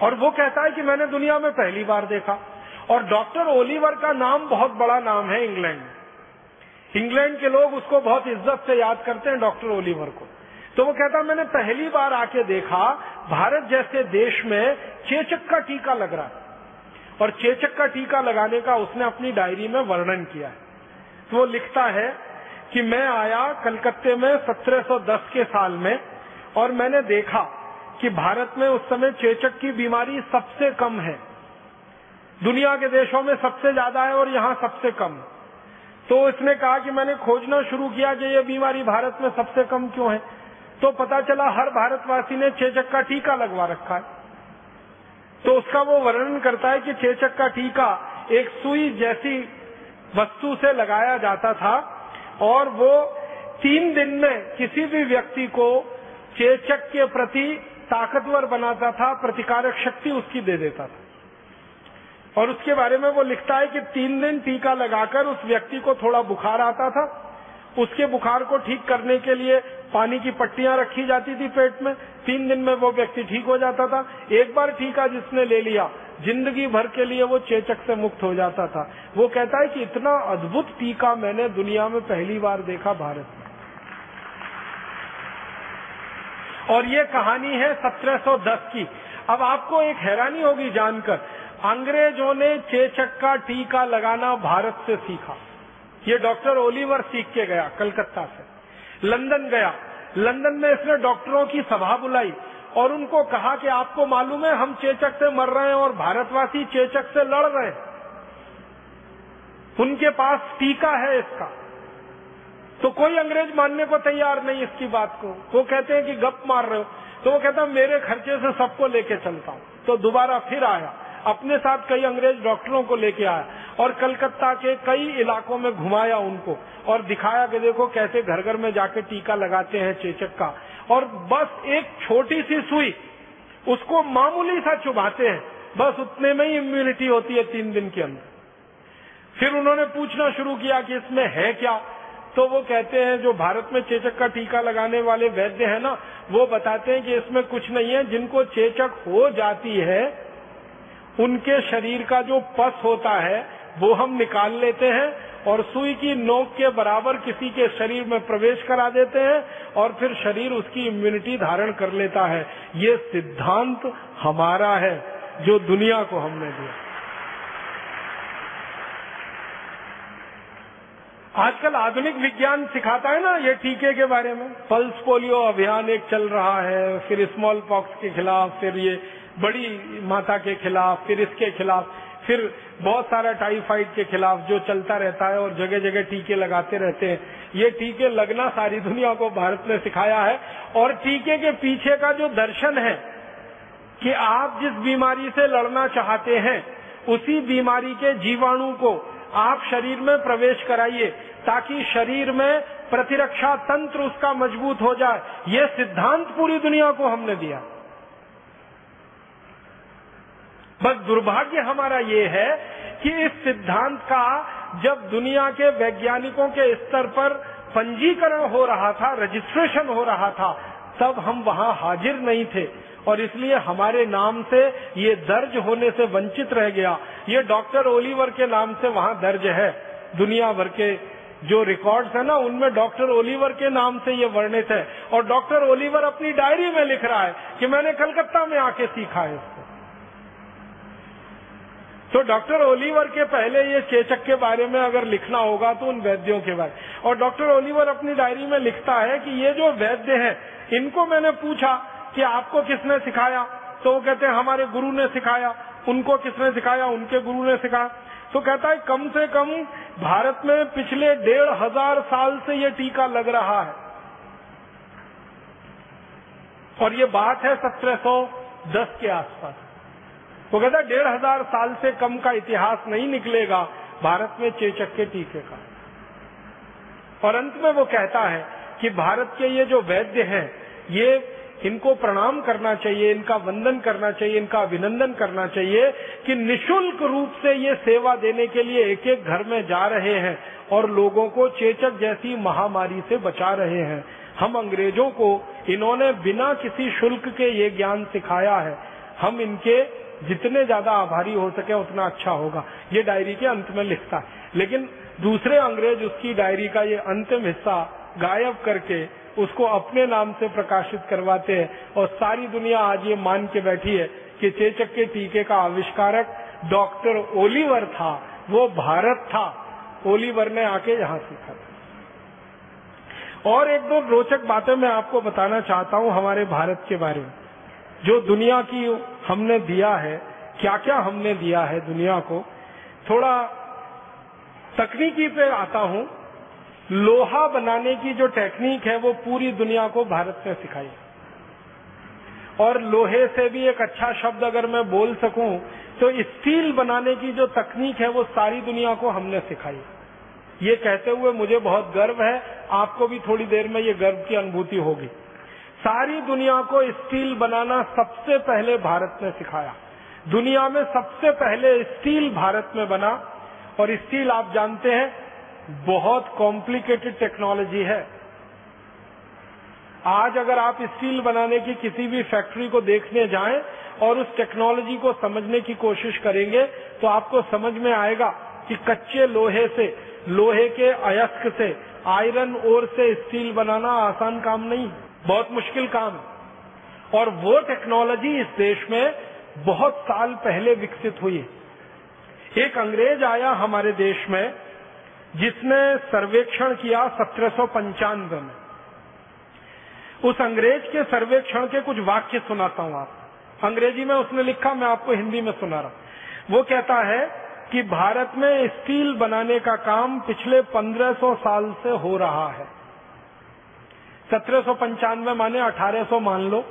और वो कहता है कि मैंने दुनिया में पहली बार देखा। और डॉक्टर ओलिवर का नाम बहुत बड़ा नाम है इंग्लैंड। इंग्लैंड के लोग उसको बहुत इज़्ज़त से याद करते हैं, डॉक्टर ओलिवर को। तो वो कहता, मैंने पहली बार आके देखा, भारत जैसे देश में चेचक का टीका लग रहा है। और चेचक का टीका लगाने का उसने अपनी डायरी में वर्णन किया है। तो वो लिखता है कि मैं आया कलकत्ते में 1710 के साल में, और मैंने देखा कि भारत में उस समय चेचक की बीमारी सबसे कम है। दुनिया के देशों में सबसे ज़्यादा है और यहाँ सबसे कम। तो इसने कहा कि मैंने खोजना शुरू किया कि ये बीमारी भारत में सबसे कम क्यों है? तो पता चला हर भारतवासी ने चेचक का टीका लगवा रखा है। तो उसका वो वर्णन करता है कि चेचक का टीका एक सुई जैसी वस्तु से लगाया जाता था और वो तीन दिन में किसी भी व्यक्ति को चेचक के प्रति ताकतवर बनाता था, प्रतिकारक शक्ति उसकी दे देता था। और उसके बारे में वो लिखता है कि तीन दिन टीका लगाकर उस व्यक्ति को थोड़ा बुखार आता था। उसके बुखार को ठीक करने के लिए पानी की पट्टियाँ रखी जाती थी पेट में। तीन दिन में वो व्यक्ति ठीक हो जाता था। एक बार टीका जिसने ले लिया, ज़िंदगी भर के लिए वो चेचक से मुक्त हो जाता था। वो कहता है कि इतना अद्भुत टीका मैंने दुनिया में पहली बार देखा भारत में। और ये कहानी है 1710 की। अब आपको एक हैरानी होगी जानकर। अंग्रेज़ों ने चेचक का टीका लगाना भारत से सीखा। ये डॉक्टर ओलिवर सीख के गया, कलकत्ता से। लंदन गया। लंदन में इसने डॉक्टरों की सभा बुलाई और उनको कहा कि आपको मालूम है, हम चेचक से मर रहे हैं और भारतवासी चेचक से लड़ रहे हैं। उनके पास टीका है इसका। तो कोई अंग्रेज़ मानने को तैयार नहीं इसकी बात को। वो कहते हैं कि गप मार रहे हो। तो वो कहता, मेरे खर्चे से सबको लेके चलता हूँ। तो दोबारा फिर आया। अपने साथ कई अंग्रेज़ डॉक्टरों को लेके आया और कलकत्ता के कई इलाकों में घुमाया उनको और दिखाया कि देखो कैसे घर घर में जाके टीका लगाते हैं चेचक का। और बस एक छोटी सी सुई, उसको मामूली सा चुभाते हैं। बस उतने में ही इम्यूनिटी होती है तीन दिन के अंदर। फिर उन्होंने पूछना शुरू किया कि इसमें है क्या? तो वो कहते हैं, जो भारत में चेचक का टीका लगाने वाले वैद्य है ना, वो बताते हैं कि इसमें कुछ नहीं है। जिनको चेचक हो जाती है, उनके शरीर का जो पस होता है, वो हम निकाल लेते हैं और सुई की नोक के बराबर किसी के शरीर में प्रवेश करा देते हैं और फिर शरीर उसकी इम्यूनिटी धारण कर लेता है। ये सिद्धांत हमारा है, जो दुनिया को हमने दिया। आजकल आधुनिक विज्ञान सिखाता है ना ये टीके के बारे में। पल्स पोलियो अभियान एक चल रहा है, फिर स्मॉल पॉक्स के खिलाफ, फिर ये बड़ी माता के खिलाफ, फिर इसके खिलाफ, फिर बहुत सारा टाइफाइड के खिलाफ जो चलता रहता है और जगह जगह टीके लगाते रहते हैं। ये टीके लगना सारी दुनिया को भारत ने सिखाया है और टीके के पीछे का जो दर्शन है कि आप जिस बीमारी से लड़ना चाहते हैं, उसी बीमारी के जीवाणु को आप शरीर में प्रवेश कराइए ताकि शरीर में प्रतिरक्षा तंत्र उसका मज़बूत हो जाए। ये सिद्धांत पूरी दुनिया को हमने दिया। बस दुर्भाग्य हमारा ये है कि इस सिद्धांत का जब दुनिया के वैज्ञानिकों के स्तर पर पंजीकरण हो रहा था रजिस्ट्रेशन हो रहा था, तब हम वहाँ हाजिर नहीं थे। और इसलिए हमारे नाम से ये दर्ज होने से वंचित रह गया। ये डॉक्टर ओलिवर के नाम से वहाँ दर्ज है, दुनिया भर के जो रिकॉर्ड्स है ना, उनमें डॉक्टर ओलिवर के नाम से ये वर्णित है। और डॉक्टर ओलिवर अपनी डायरी में लिख रहा है कि मैंने कलकत्ता में आके सीखा है इसको। तो डॉक्टर ओलिवर के पहले ये चेचक के बारे में अगर लिखना होगा तो उन वैद्यों के बारे और डॉक्टर ओलिवर अपनी डायरी में लिखता है कि ये जो वैद्य है, इनको मैंने पूछा कि आपको किसने सिखाया? तो वो कहते हैं, हमारे गुरु ने सिखाया। उनको किसने सिखाया? उनके गुरु ने सिखाया। तो कहता है, कम से कम भारत में पिछले डेढ़ हज़ार साल से ये टीका लग रहा है। और ये बात है सत्रह सौ दस के आसपास। वो कहता है, डेढ़ हज़ार साल से कम का इतिहास नहीं निकलेगा भारत में चेचक के टीके का। और अंत में वो कहता है कि भारत के ये जो वैद्य हैं, ये इनको प्रणाम करना चाहिए, इनका वंदन करना चाहिए, इनका अभिनंदन करना चाहिए कि निशुल्क रूप से ये सेवा देने के लिए एक एक घर में जा रहे हैं और लोगों को चेचक जैसी महामारी से बचा रहे हैं। हम अंग्रेज़ों को इन्होंने बिना किसी शुल्क के ये ज्ञान सिखाया है। हम इनके जितने ज़्यादा आभारी हो सके उतना अच्छा होगा। ये डायरी के अंत में लिखता है। लेकिन दूसरे अंग्रेज़ उसकी डायरी का ये अंतिम हिस्सा गायब करके उसको अपने नाम से प्रकाशित करवाते हैं। और सारी दुनिया आज ये मान के बैठी है कि चेचक के टीके का आविष्कारक डॉक्टर ओलिवर था। वो भारत था। ओलिवर ने आके यहाँ सीखा था। और एक दो रोचक बातें मैं आपको बताना चाहता हूँ हमारे भारत के बारे में। जो दुनिया की हमने दिया है क्या क्या हमने दिया है दुनिया को, थोड़ा तकनीकी पे आता हूँ। लोहा बनाने की जो टेक्निक है, वो पूरी दुनिया को भारत ने सिखाई। और लोहे से भी एक अच्छा शब्द अगर मैं बोल सकूँ तो स्टील बनाने की जो तकनीक है, वो सारी दुनिया को हमने सिखाई। ये कहते हुए मुझे बहुत गर्व है, आपको भी थोड़ी देर में ये गर्व की अनुभूति होगी। सारी दुनिया को स्टील बनाना सबसे पहले भारत ने सिखाया। दुनिया में सबसे पहले स्टील भारत में बना, और स्टील आप जानते हैं बहुत कॉम्प्लिकेटेड टेक्नोलॉजी है। आज अगर आप स्टील बनाने की किसी भी फैक्ट्री को देखने जाएँ और उस टेक्नोलॉजी को समझने की कोशिश करेंगे तो आपको समझ में आएगा कि कच्चे लोहे से, लोहे के अयस्क से आयरन ओर से स्टील बनाना आसान काम नहीं, बहुत मुश्किल काम। और वो टेक्नोलॉजी इस देश में बहुत साल पहले विकसित हुई। एक अंग्रेज़ आया हमारे देश में जिसने सर्वेक्षण किया सत्रह सौ पंचानवे में। उस अंग्रेज़ के सर्वेक्षण के कुछ वाक्य सुनाता हूँ आप अंग्रेज़ी में उसने लिखा, मैं आपको हिंदी में सुना रहा वो कहता है कि भारत में स्टील बनाने का काम पिछले 1500 साल से हो रहा है। सत्रह माने 1800 मान लो,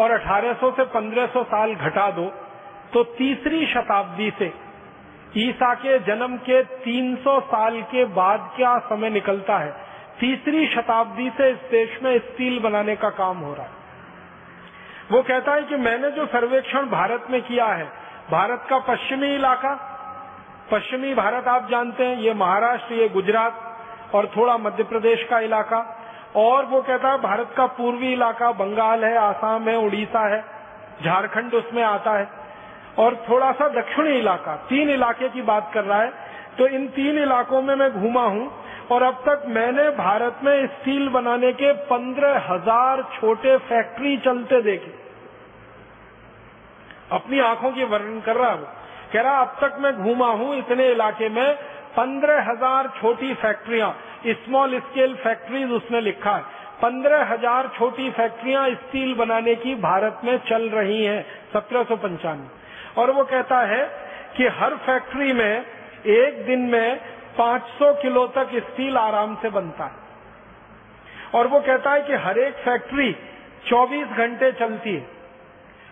और 1800 से 1500 साल घटा दो तो तीसरी शताब्दी से ईसा के जन्म के 300 साल के बाद क्या समय निकलता है? तीसरी शताब्दी से इस देश में स्टील बनाने का काम हो रहा है। वो कहता है कि मैंने जो सर्वेक्षण भारत में किया है, भारत का पश्चिमी इलाका, पश्चिमी भारत आप जानते हैं, ये महाराष्ट्र, ये गुजरात और थोड़ा मध्य प्रदेश का इलाका। और वो कहता है भारत का पूर्वी इलाका बंगाल है, आसाम है, उड़ीसा है, झारखंड उसमें आता है। और थोड़ा सा दक्षिणी इलाका, तीन इलाके की बात कर रहा है तो इन तीन इलाकों में मैं घूमा हूँ, और अब तक मैंने भारत में स्टील बनाने के पंद्रह हज़ार छोटे फैक्ट्री चलते देखे। अपनी आँखों की वर्णन कर रहा हूँ। कह रहा, अब तक मैं घूमा हूँ इतने इलाके में, पंद्रह हज़ार छोटी फैक्ट्रियाँ स्मॉल स्केल फैक्ट्रीज उसने लिखा है। पंद्रह हज़ार छोटी फैक्ट्रियाँ स्टील बनाने की भारत में चल रही हैं, सत्रह सौ पंचानवे। और वो कहता है कि हर फैक्ट्री में एक दिन में 500 किलो तक स्टील आराम से बनता है। और वो कहता है कि हर एक फैक्ट्री 24 घंटे चलती है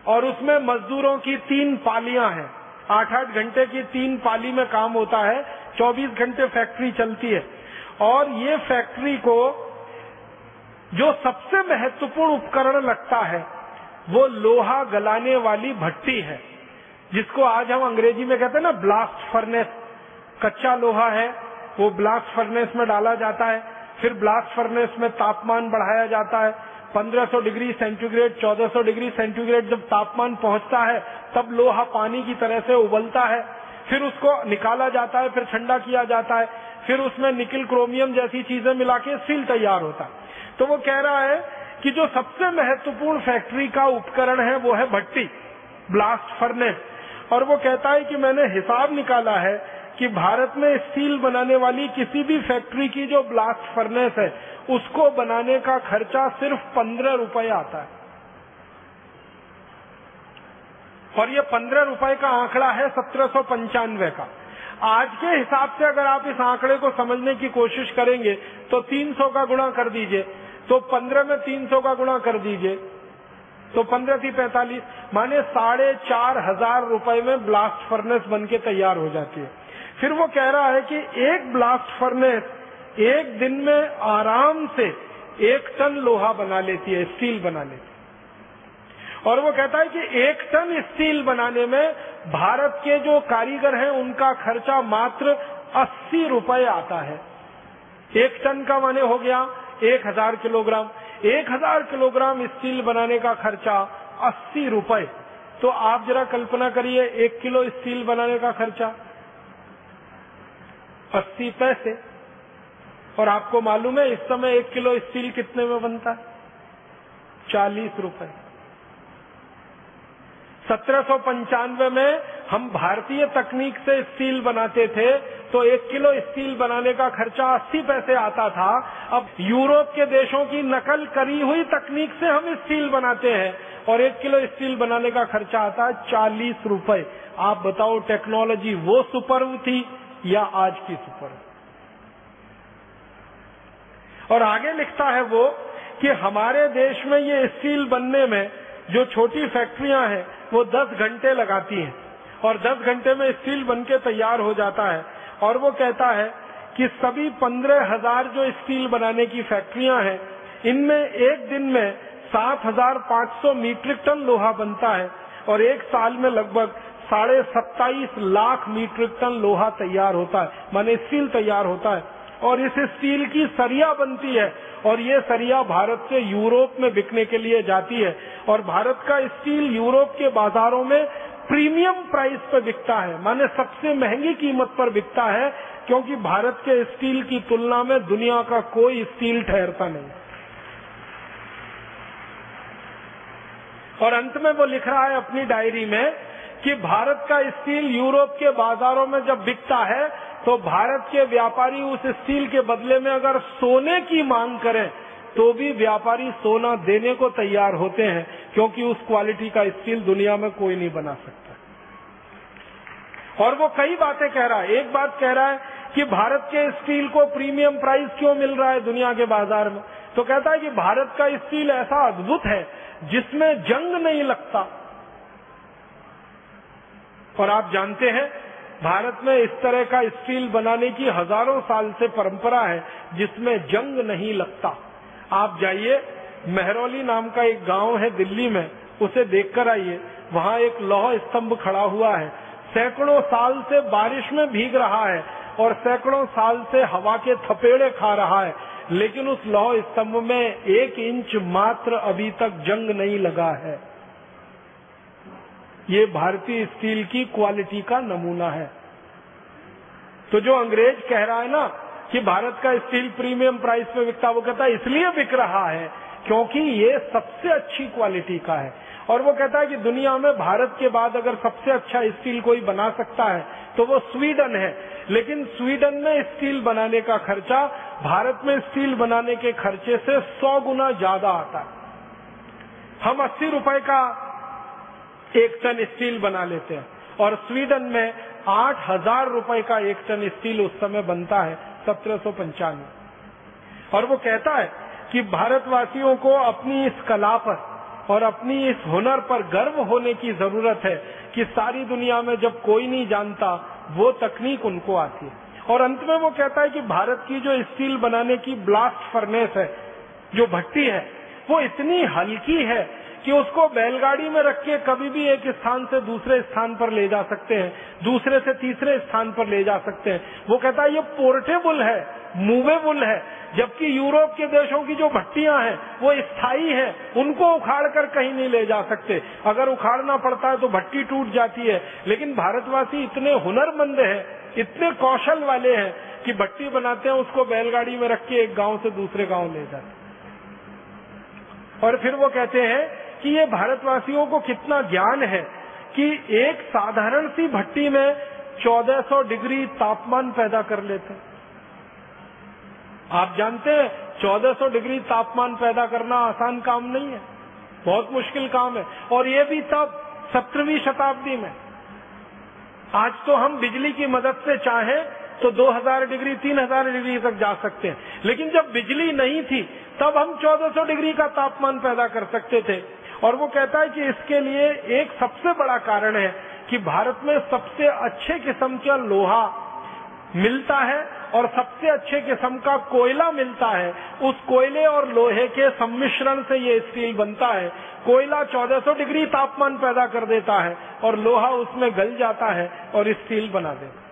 और उसमें मजदूरों की तीन पालियाँ हैं। आठ आठ घंटे की तीन पाली में काम होता है 24 घंटे फैक्ट्री चलती है। और ये फैक्ट्री को जो सबसे महत्वपूर्ण उपकरण लगता है, वो लोहा गलाने वाली भट्टी है। जिसको आज हम अंग्रेज़ी में कहते हैं ना ब्लास्ट फर्नेस कच्चा लोहा है, वो ब्लास्ट फर्नेस में डाला जाता है। फिर ब्लास्ट फर्नेस में तापमान बढ़ाया जाता है। 1500 डिग्री सेंटीग्रेड 1400 डिग्री सेंटीग्रेड जब तापमान पहुँचता है, तब लोहा पानी की तरह से उबलता है। फिर उसको निकाला जाता है, फिर ठंडा किया जाता है। फिर उसमें निकिल क्रोमियम जैसी चीज़ें मिला के सील तैयार होता है। तो वो कह रहा है कि जो सबसे महत्वपूर्ण फैक्ट्री का उपकरण है, वो है भट्टी। ब्लास्ट फर्नेस और वो कहता है कि मैंने हिसाब निकाला है कि भारत में स्टील बनाने वाली किसी भी फैक्ट्री की जो ब्लास्ट फर्नेस है, उसको बनाने का खर्चा सिर्फ़ पंद्रह रुपए आता है। और ये पंद्रह रुपए का आंकड़ा है सत्रह सौ पंचानवे का। आज के हिसाब से अगर आप इस आंकड़े को समझने की कोशिश करेंगे तो 300 का गुणा कर दीजिए तो 15 में 300 का गुणा कर दीजिए तो पंद्रह थी, पैंतालीस। माने साढ़े चार हज़ार रुपये में ब्लास्ट फर्नेस बन के तैयार हो जाती है। फिर वो कह रहा है कि एक ब्लास्ट फर्नेस एक दिन में आराम से एक टन लोहा बना लेती है स्टील बना लेती है। और वो कहता है कि एक टन स्टील बनाने में भारत के जो कारीगर हैं, उनका खर्चा मात्र अस्सी रुपए आता है। एक टन का माने हो गया एक हज़ार किलोग्राम। एक हज़ार किलोग्राम स्टील बनाने का खर्चा अस्सी रुपए। तो आप जरा कल्पना करिए, एक किलो स्टील बनाने का खर्चा अस्सी पैसे। और आपको मालूम है, इस समय एक किलो स्टील कितने में बनता है? चालीस रुपए। सत्रह सौ पंचानवे में हम भारतीय तकनीक से स्टील बनाते थे तो एक किलो स्टील बनाने का खर्चा अस्सी पैसे आता था। अब यूरोप के देशों की नकल करी हुई तकनीक से हम स्टील बनाते हैं और एक किलो स्टील बनाने का खर्चा आता है चालीस रुपए। आप बताओ, टेक्नोलॉजी वो सुपर्व थी या आज की सुपर्व और आगे लिखता है वो कि हमारे देश में ये स्टील बनने में जो छोटी फैक्ट्रियाँ हैं, वो 10 घंटे लगाती हैं। और 10 घंटे में स्टील बन के तैयार हो जाता है। और वो कहता है कि सभी पंद्रह हज़ार जो स्टील बनाने की फैक्ट्रियाँ हैं, इनमें एक दिन में सात हज़ार पाँच सौ मीट्रिक टन लोहा बनता है। और एक साल में लगभग साढ़े सत्ताईस लाख मीट्रिक टन लोहा तैयार होता है। माने स्टील तैयार होता है। और इस स्टील की सरिया बनती है और ये सरिया भारत से यूरोप में बिकने के लिए जाती है और भारत का स्टील यूरोप के बाजारों में प्रीमियम प्राइस पर बिकता है। माने सबसे महँगी कीमत पर बिकता है, क्योंकि भारत के स्टील की तुलना में दुनिया का कोई स्टील ठहरता नहीं। और अंत में वो लिख रहा है अपनी डायरी में कि भारत का स्टील यूरोप के बाजारों में जब बिकता है तो भारत के व्यापारी उस स्टील के बदले में अगर सोने की मांग करें तो भी व्यापारी सोना देने को तैयार होते हैं, क्योंकि उस क्वालिटी का स्टील दुनिया में कोई नहीं बना सकता। और वो कई बातें कह रहा है। एक बात कह रहा है कि भारत के स्टील को प्रीमियम प्राइस क्यों मिल रहा है दुनिया के बाज़ार में? तो कहता है कि भारत का स्टील ऐसा अद्भुत है, जिसमें जंग नहीं लगता। और आप जानते हैं भारत में इस तरह का स्टील बनाने की हज़ारों साल से परंपरा है, जिसमें जंग नहीं लगता। आप जाइए, मेहरौली नाम का एक गाँव है दिल्ली में, उसे देखकर आइए। वहाँ एक लौह स्तंभ खड़ा हुआ है। सैकड़ों साल से बारिश में भीग रहा है और सैकड़ों साल से हवा के थपेड़े खा रहा है। लेकिन उस लौह स्तंभ में एक इंच मात्र अभी तक जंग नहीं लगा है। ये भारतीय स्टील की क्वालिटी का नमूना है। तो जो अंग्रेज़ कह रहा है ना कि भारत का स्टील प्रीमियम प्राइस में बिकता वो कहता है, इसलिए बिक रहा है क्योंकि ये सबसे अच्छी क्वालिटी का है। और वो कहता है कि दुनिया में भारत के बाद अगर सबसे अच्छा स्टील कोई बना सकता है तो वो स्वीडन है। लेकिन स्वीडन में स्टील बनाने का खर्चा, भारत में स्टील बनाने के खर्चे से सौ गुना ज़्यादा आता है। हम अस्सी रुपए का एक टन स्टील बना लेते हैं। और स्वीडन में आठ हज़ार रुपए का एक टन स्टील उस समय बनता है, सत्रह सौ पंचानवे। और वो कहता है कि भारतवासियों को अपनी इस कला पर और अपनी इस हुनर पर गर्व होने की ज़रूरत है कि सारी दुनिया में जब कोई नहीं जानता, वो तकनीक उनको आती है। और अंत में वो कहता है कि भारत की जो स्टील बनाने की ब्लास्ट फर्नेस है, जो भट्टी है वो इतनी हल्की है कि उसको बैलगाड़ी में रख के कभी भी एक स्थान से दूसरे स्थान पर ले जा सकते हैं, दूसरे से तीसरे स्थान पर ले जा सकते हैं। वो कहता है, ये पोर्टेबल है मूवेबल है, जबकि यूरोप के देशों की जो भट्टियाँ हैं, वो स्थायी है, उनको उखाड़ कर कहीं नहीं ले जा सकते। अगर उखाड़ना पड़ता है तो भट्टी टूट जाती है, लेकिन भारतवासी इतने हुनरमंद हैं, इतने कौशल वाले हैं, कि भट्टी बनाते हैं, उसको बैलगाड़ी में रख के एक गाँव से दूसरे गाँव ले जाते और फिर वो कहते हैं कि ये भारतवासियों को कितना ज्ञान है कि एक साधारण सी भट्टी में 1400 डिग्री तापमान पैदा कर लेते आप जानते हैं 1400 डिग्री तापमान पैदा करना आसान काम नहीं है, बहुत मुश्किल काम है। और ये भी तब, सत्रहवीं शताब्दी में। आज तो हम बिजली की मदद से चाहें तो 2000 डिग्री 3000 डिग्री तक जा सकते हैं। लेकिन जब बिजली नहीं थी, तब हम 1400 डिग्री का तापमान पैदा कर सकते थे। और वो कहता है कि इसके लिए एक सबसे बड़ा कारण है कि भारत में सबसे अच्छे किस्म का लोहा मिलता है और सबसे अच्छे किस्म का कोयला मिलता है। उस कोयले और लोहे के सम्मिश्रण से ये स्टील बनता है। कोयला 1400 डिग्री तापमान पैदा कर देता है और लोहा उसमें गल जाता है और स्टील बना देता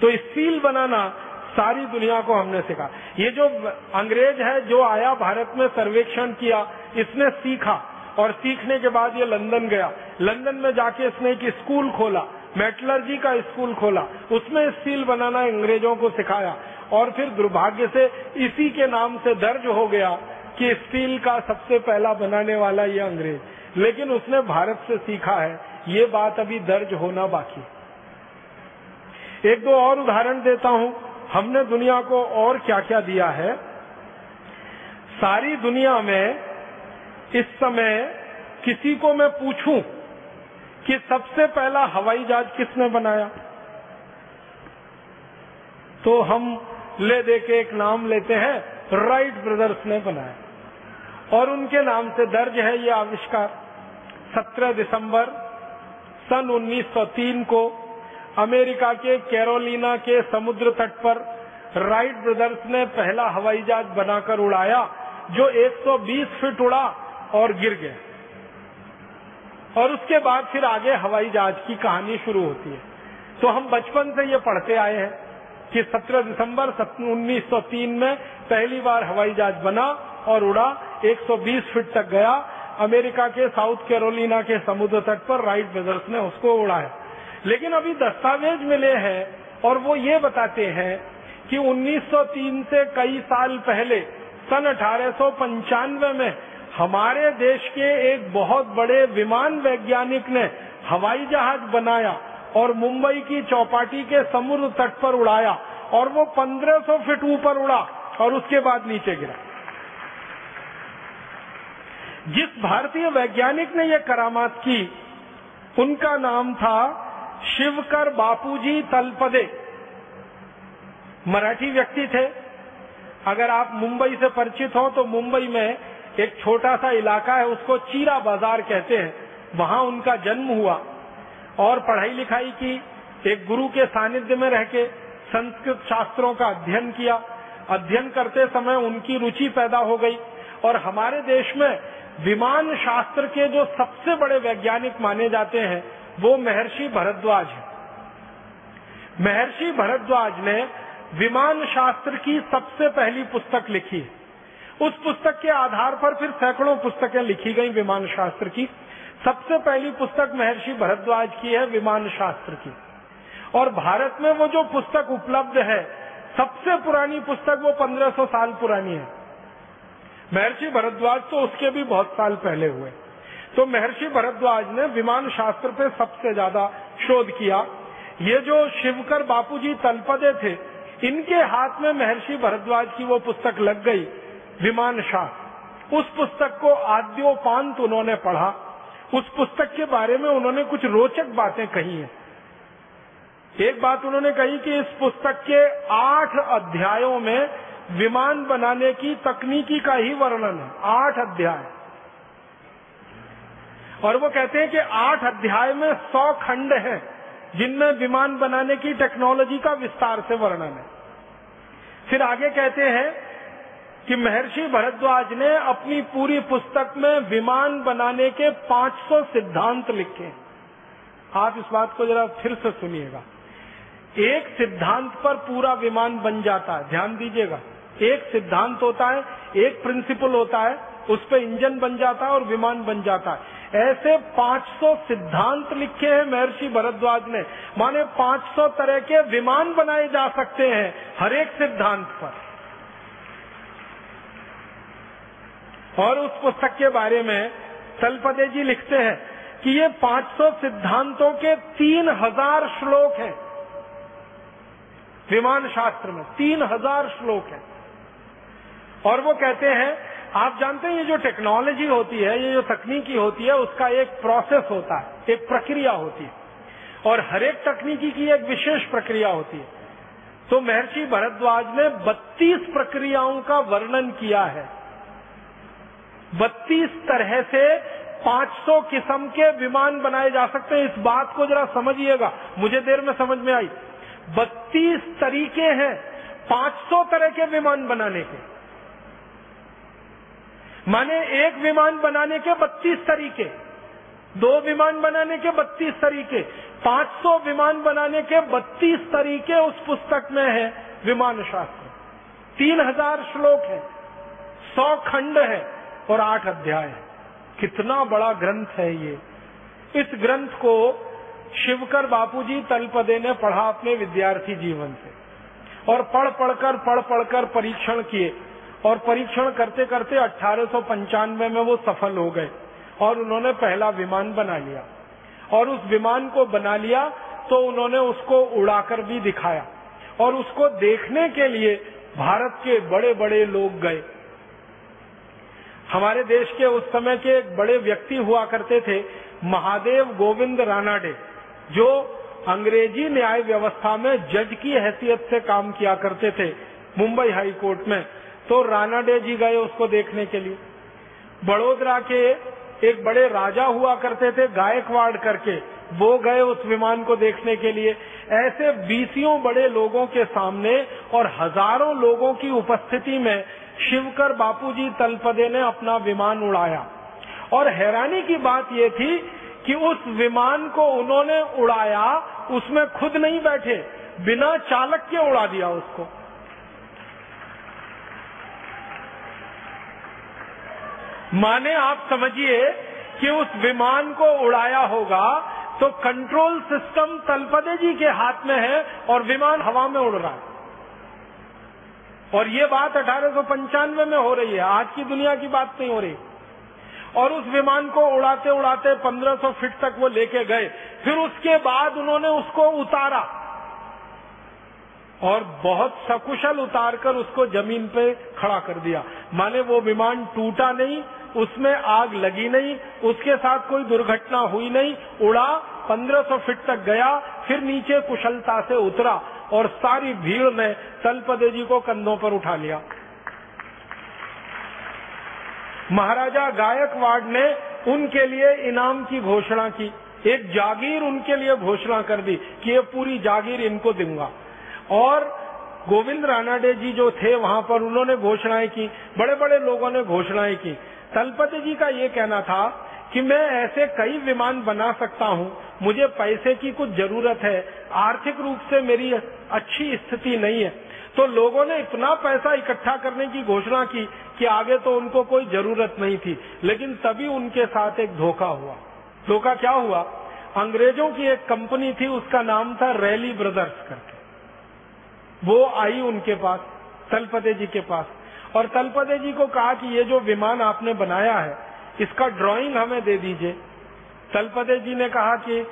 तो स्टील बनाना सारी दुनिया को हमने सिखा। ये जो अंग्रेज़ है, जो आया भारत में सर्वेक्षण किया, इसने सीखा। और सीखने के बाद ये लंदन गया। लंदन में जाके इसने एक स्कूल खोला। मेटलर्जी का स्कूल खोला। उसमें स्टील बनाना अंग्रेज़ों को सिखाया। और फिर दुर्भाग्य से इसी के नाम से दर्ज हो गया कि स्टील का सबसे पहला बनाने वाला ये अंग्रेज़। लेकिन उसने भारत से सीखा है। ये बात अभी दर्ज होना बाकी एक दो और उदाहरण देता हूँ। हमने दुनिया को और क्या क्या दिया है? सारी दुनिया में इस समय किसी को मैं पूछूँ कि सबसे पहला हवाई जहाज़ किसने बनाया? तो हम ले दे के एक नाम लेते हैं राइट ब्रदर्स ने बनाया। और उनके नाम से दर्ज है ये आविष्कार। 17 दिसंबर सन 1903 को अमेरिका के कैरोलिना के समुद्र तट पर राइट ब्रदर्स ने पहला हवाई जहाज़ बनाकर उड़ाया, जो 120 फीट उड़ा और गिर गया। और उसके बाद फिर आगे हवाई जहाज़ की कहानी शुरू होती है। तो हम बचपन से ये पढ़ते आए हैं कि 17 दिसंबर 1903 में पहली बार हवाई जहाज़ बना और उड़ा 120 फीट तक गया। अमेरिका के साउथ कैरोलिना के समुद्र तट पर राइट ब्रदर्स ने उसको उड़ाया। लेकिन अभी दस्तावेज़ मिले हैं और वो ये बताते हैं कि 1903 से कई साल पहले, सन अठारह सौ पंचानवे में, हमारे देश के एक बहुत बड़े विमान वैज्ञानिक ने हवाई जहाज़ बनाया और मुंबई की चौपाटी के समुद्र तट पर उड़ाया और वो 1500 फीट ऊपर उड़ा और उसके बाद नीचे गिरा। जिस भारतीय वैज्ञानिक ने यह करामात की, उनका नाम था शिवकर बापूजी तलपदे। मराठी व्यक्ति थे। अगर आप मुंबई से परिचित हो तो मुंबई में एक छोटा सा इलाका है, उसको चीरा बाज़ार कहते हैं। वहाँ उनका जन्म हुआ। और पढ़ाई लिखाई की, एक गुरु के सानिध्य में रह के संस्कृत शास्त्रों का अध्ययन किया। अध्ययन करते समय उनकी रुचि पैदा हो गई। और हमारे देश में विमान शास्त्र के जो सबसे बड़े वैज्ञानिक माने जाते हैं वो महर्षि भरद्वाज है। महर्षि भरद्वाज ने विमान शास्त्र की सबसे पहली पुस्तक लिखी। उस पुस्तक के आधार पर फिर सैकड़ों पुस्तकें लिखी गई विमान शास्त्र की। सबसे पहली पुस्तक महर्षि भरद्वाज की है विमान शास्त्र की। और भारत में वो जो पुस्तक उपलब्ध है, सबसे पुरानी पुस्तक वो 1500 साल पुरानी है। महर्षि भरद्वाज तो उसके भी बहुत साल पहले हुए। तो महर्षि भरद्वाज ने विमान शास्त्र पे सबसे ज़्यादा शोध किया। ये जो शिवकर बापूजी तलपदे थे, इनके हाथ में महर्षि भरद्वाज की वो पुस्तक लग गई, विमान शास्त्र। उस पुस्तक को आद्योपांत उन्होंने पढ़ा। उस पुस्तक के बारे में उन्होंने कुछ रोचक बातें कही हैं। एक बात उन्होंने कही कि इस पुस्तक के आठ अध्यायों में विमान बनाने की तकनीकी का ही वर्णन है। आठ अध्याय। और वो कहते हैं कि आठ अध्याय में सौ खंड हैं, जिनमें विमान बनाने की टेक्नोलॉजी का विस्तार से वर्णन है। फिर आगे कहते हैं कि महर्षि भरद्वाज ने अपनी पूरी पुस्तक में विमान बनाने के 500 सिद्धांत लिखे आप इस बात को जरा फिर से सुनिएगा। एक सिद्धांत पर पूरा विमान बन जाता है, ध्यान दीजिएगा। एक सिद्धांत होता है, एक प्रिंसिपल होता है, उस पर इंजन बन जाता है और विमान बन जाता है। ऐसे 500 सिद्धांत लिखे हैं महर्षि भरद्वाज ने। माने 500 तरह के विमान बनाए जा सकते हैं हर एक सिद्धांत पर। और उस पुस्तक के बारे में तलपदे जी लिखते हैं कि ये 500 सिद्धांतों के तीन हज़ार श्लोक हैं। विमान शास्त्र में तीन हज़ार श्लोक हैं। और वो कहते हैं आप जानते हैं ये जो टेक्नोलॉजी होती है, ये जो तकनीकी होती है, उसका एक प्रोसेस होता है, एक प्रक्रिया होती है। और हर एक तकनीकी की एक विशेष प्रक्रिया होती है। तो महर्षि भरद्वाज ने 32 प्रक्रियाओं का वर्णन किया है। 32 तरह से 500 किस्म के विमान बनाए जा सकते हैं। इस बात को जरा समझिएगा। मुझे देर में समझ में आई। 32 तरीके हैं 500 तरह के विमान बनाने के। माने एक विमान बनाने के 32 तरीके, दो विमान बनाने के 32 तरीके 500 विमान बनाने के 32 तरीके उस पुस्तक में है विमान शास्त्र तीन हज़ार श्लोक है, सौ खंड है और आठ अध्याय है। कितना बड़ा ग्रंथ है ये। इस ग्रंथ को शिवकर बापूजी तलपदे ने पढ़ा अपने विद्यार्थी जीवन से और पढ़ पढ़कर पढ़ पढ़कर परीक्षण किए। और परीक्षण करते करते अठारह सौ पंचानवे में वो सफल हो गए और उन्होंने पहला विमान बना लिया। और उस विमान को बना लिया तो उन्होंने उसको उड़ाकर भी दिखाया। और उसको देखने के लिए भारत के बड़े बड़े लोग गए। हमारे देश के उस समय के एक बड़े व्यक्ति हुआ करते थे, महादेव गोविंद रानाडे, जो अंग्रेज़ी न्याय व्यवस्था में जज की हैसियत से काम किया करते थे, मुंबई हाई कोर्ट में। तो रानाडे जी गए उसको देखने के लिए। बड़ोदरा के एक बड़े राजा हुआ करते थे, गायकवाड़ करके। वो गए उस विमान को देखने के लिए। ऐसे बीसियों बड़े लोगों के सामने और हज़ारों लोगों की उपस्थिति में शिवकर बापूजी तलपदे ने अपना विमान उड़ाया। और हैरानी की बात ये थी कि उस विमान को उन्होंने उड़ाया, उसमें खुद नहीं बैठे, बिना चालक के उड़ा दिया उसको। माने आप समझिए कि उस विमान को उड़ाया होगा तो कंट्रोल सिस्टम तलपदे जी के हाथ में है और विमान हवा में उड़ रहा है। और ये बात अठारह सौ पंचानवे में हो रही है। आज की दुनिया की बात नहीं हो रही। और उस विमान को उड़ाते उड़ाते 1500 फीट तक वो लेके गए। फिर उसके बाद उन्होंने उसको उतारा। और बहुत सकुशल उतारकर उसको ज़मीन पे खड़ा कर दिया। माने वो विमान टूटा नहीं, उसमें आग लगी नहीं, उसके साथ कोई दुर्घटना हुई नहीं, उड़ा 1500 फीट तक गया, फिर नीचे कुशलता से उतरा और सारी भीड़ ने तलपदे जी को कंधों पर उठा लिया। महाराजा गायकवाड़ ने उनके लिए इनाम की घोषणा की। एक जागीर उनके लिए घोषणा कर दी कि ये पूरी जागीर इनको दूँगा। और गोविंद रानाडे जी जो थे, वहाँ पर उन्होंने घोषणाएँ की बड़े बड़े लोगों ने घोषणाएँ की। तलपति जी का ये कहना था कि मैं ऐसे कई विमान बना सकता हूँ, मुझे पैसे की कुछ ज़रूरत है, आर्थिक रूप से मेरी अच्छी स्थिति नहीं है। तो लोगों ने इतना पैसा इकट्ठा करने की घोषणा की कि आगे तो उनको कोई ज़रूरत नहीं थी, लेकिन तभी उनके साथ एक धोखा हुआ। धोखा क्या हुआ? अंग्रेज़ों की एक कंपनी थी, उसका नाम था रैली ब्रदर्स करके। वो आई उनके पास, तलपते जी के पास। और तलपते जी को कहा कि ये जो विमान आपने बनाया है, इसका ड्राइंग हमें दे दीजिए। तलपते जी ने कहा कि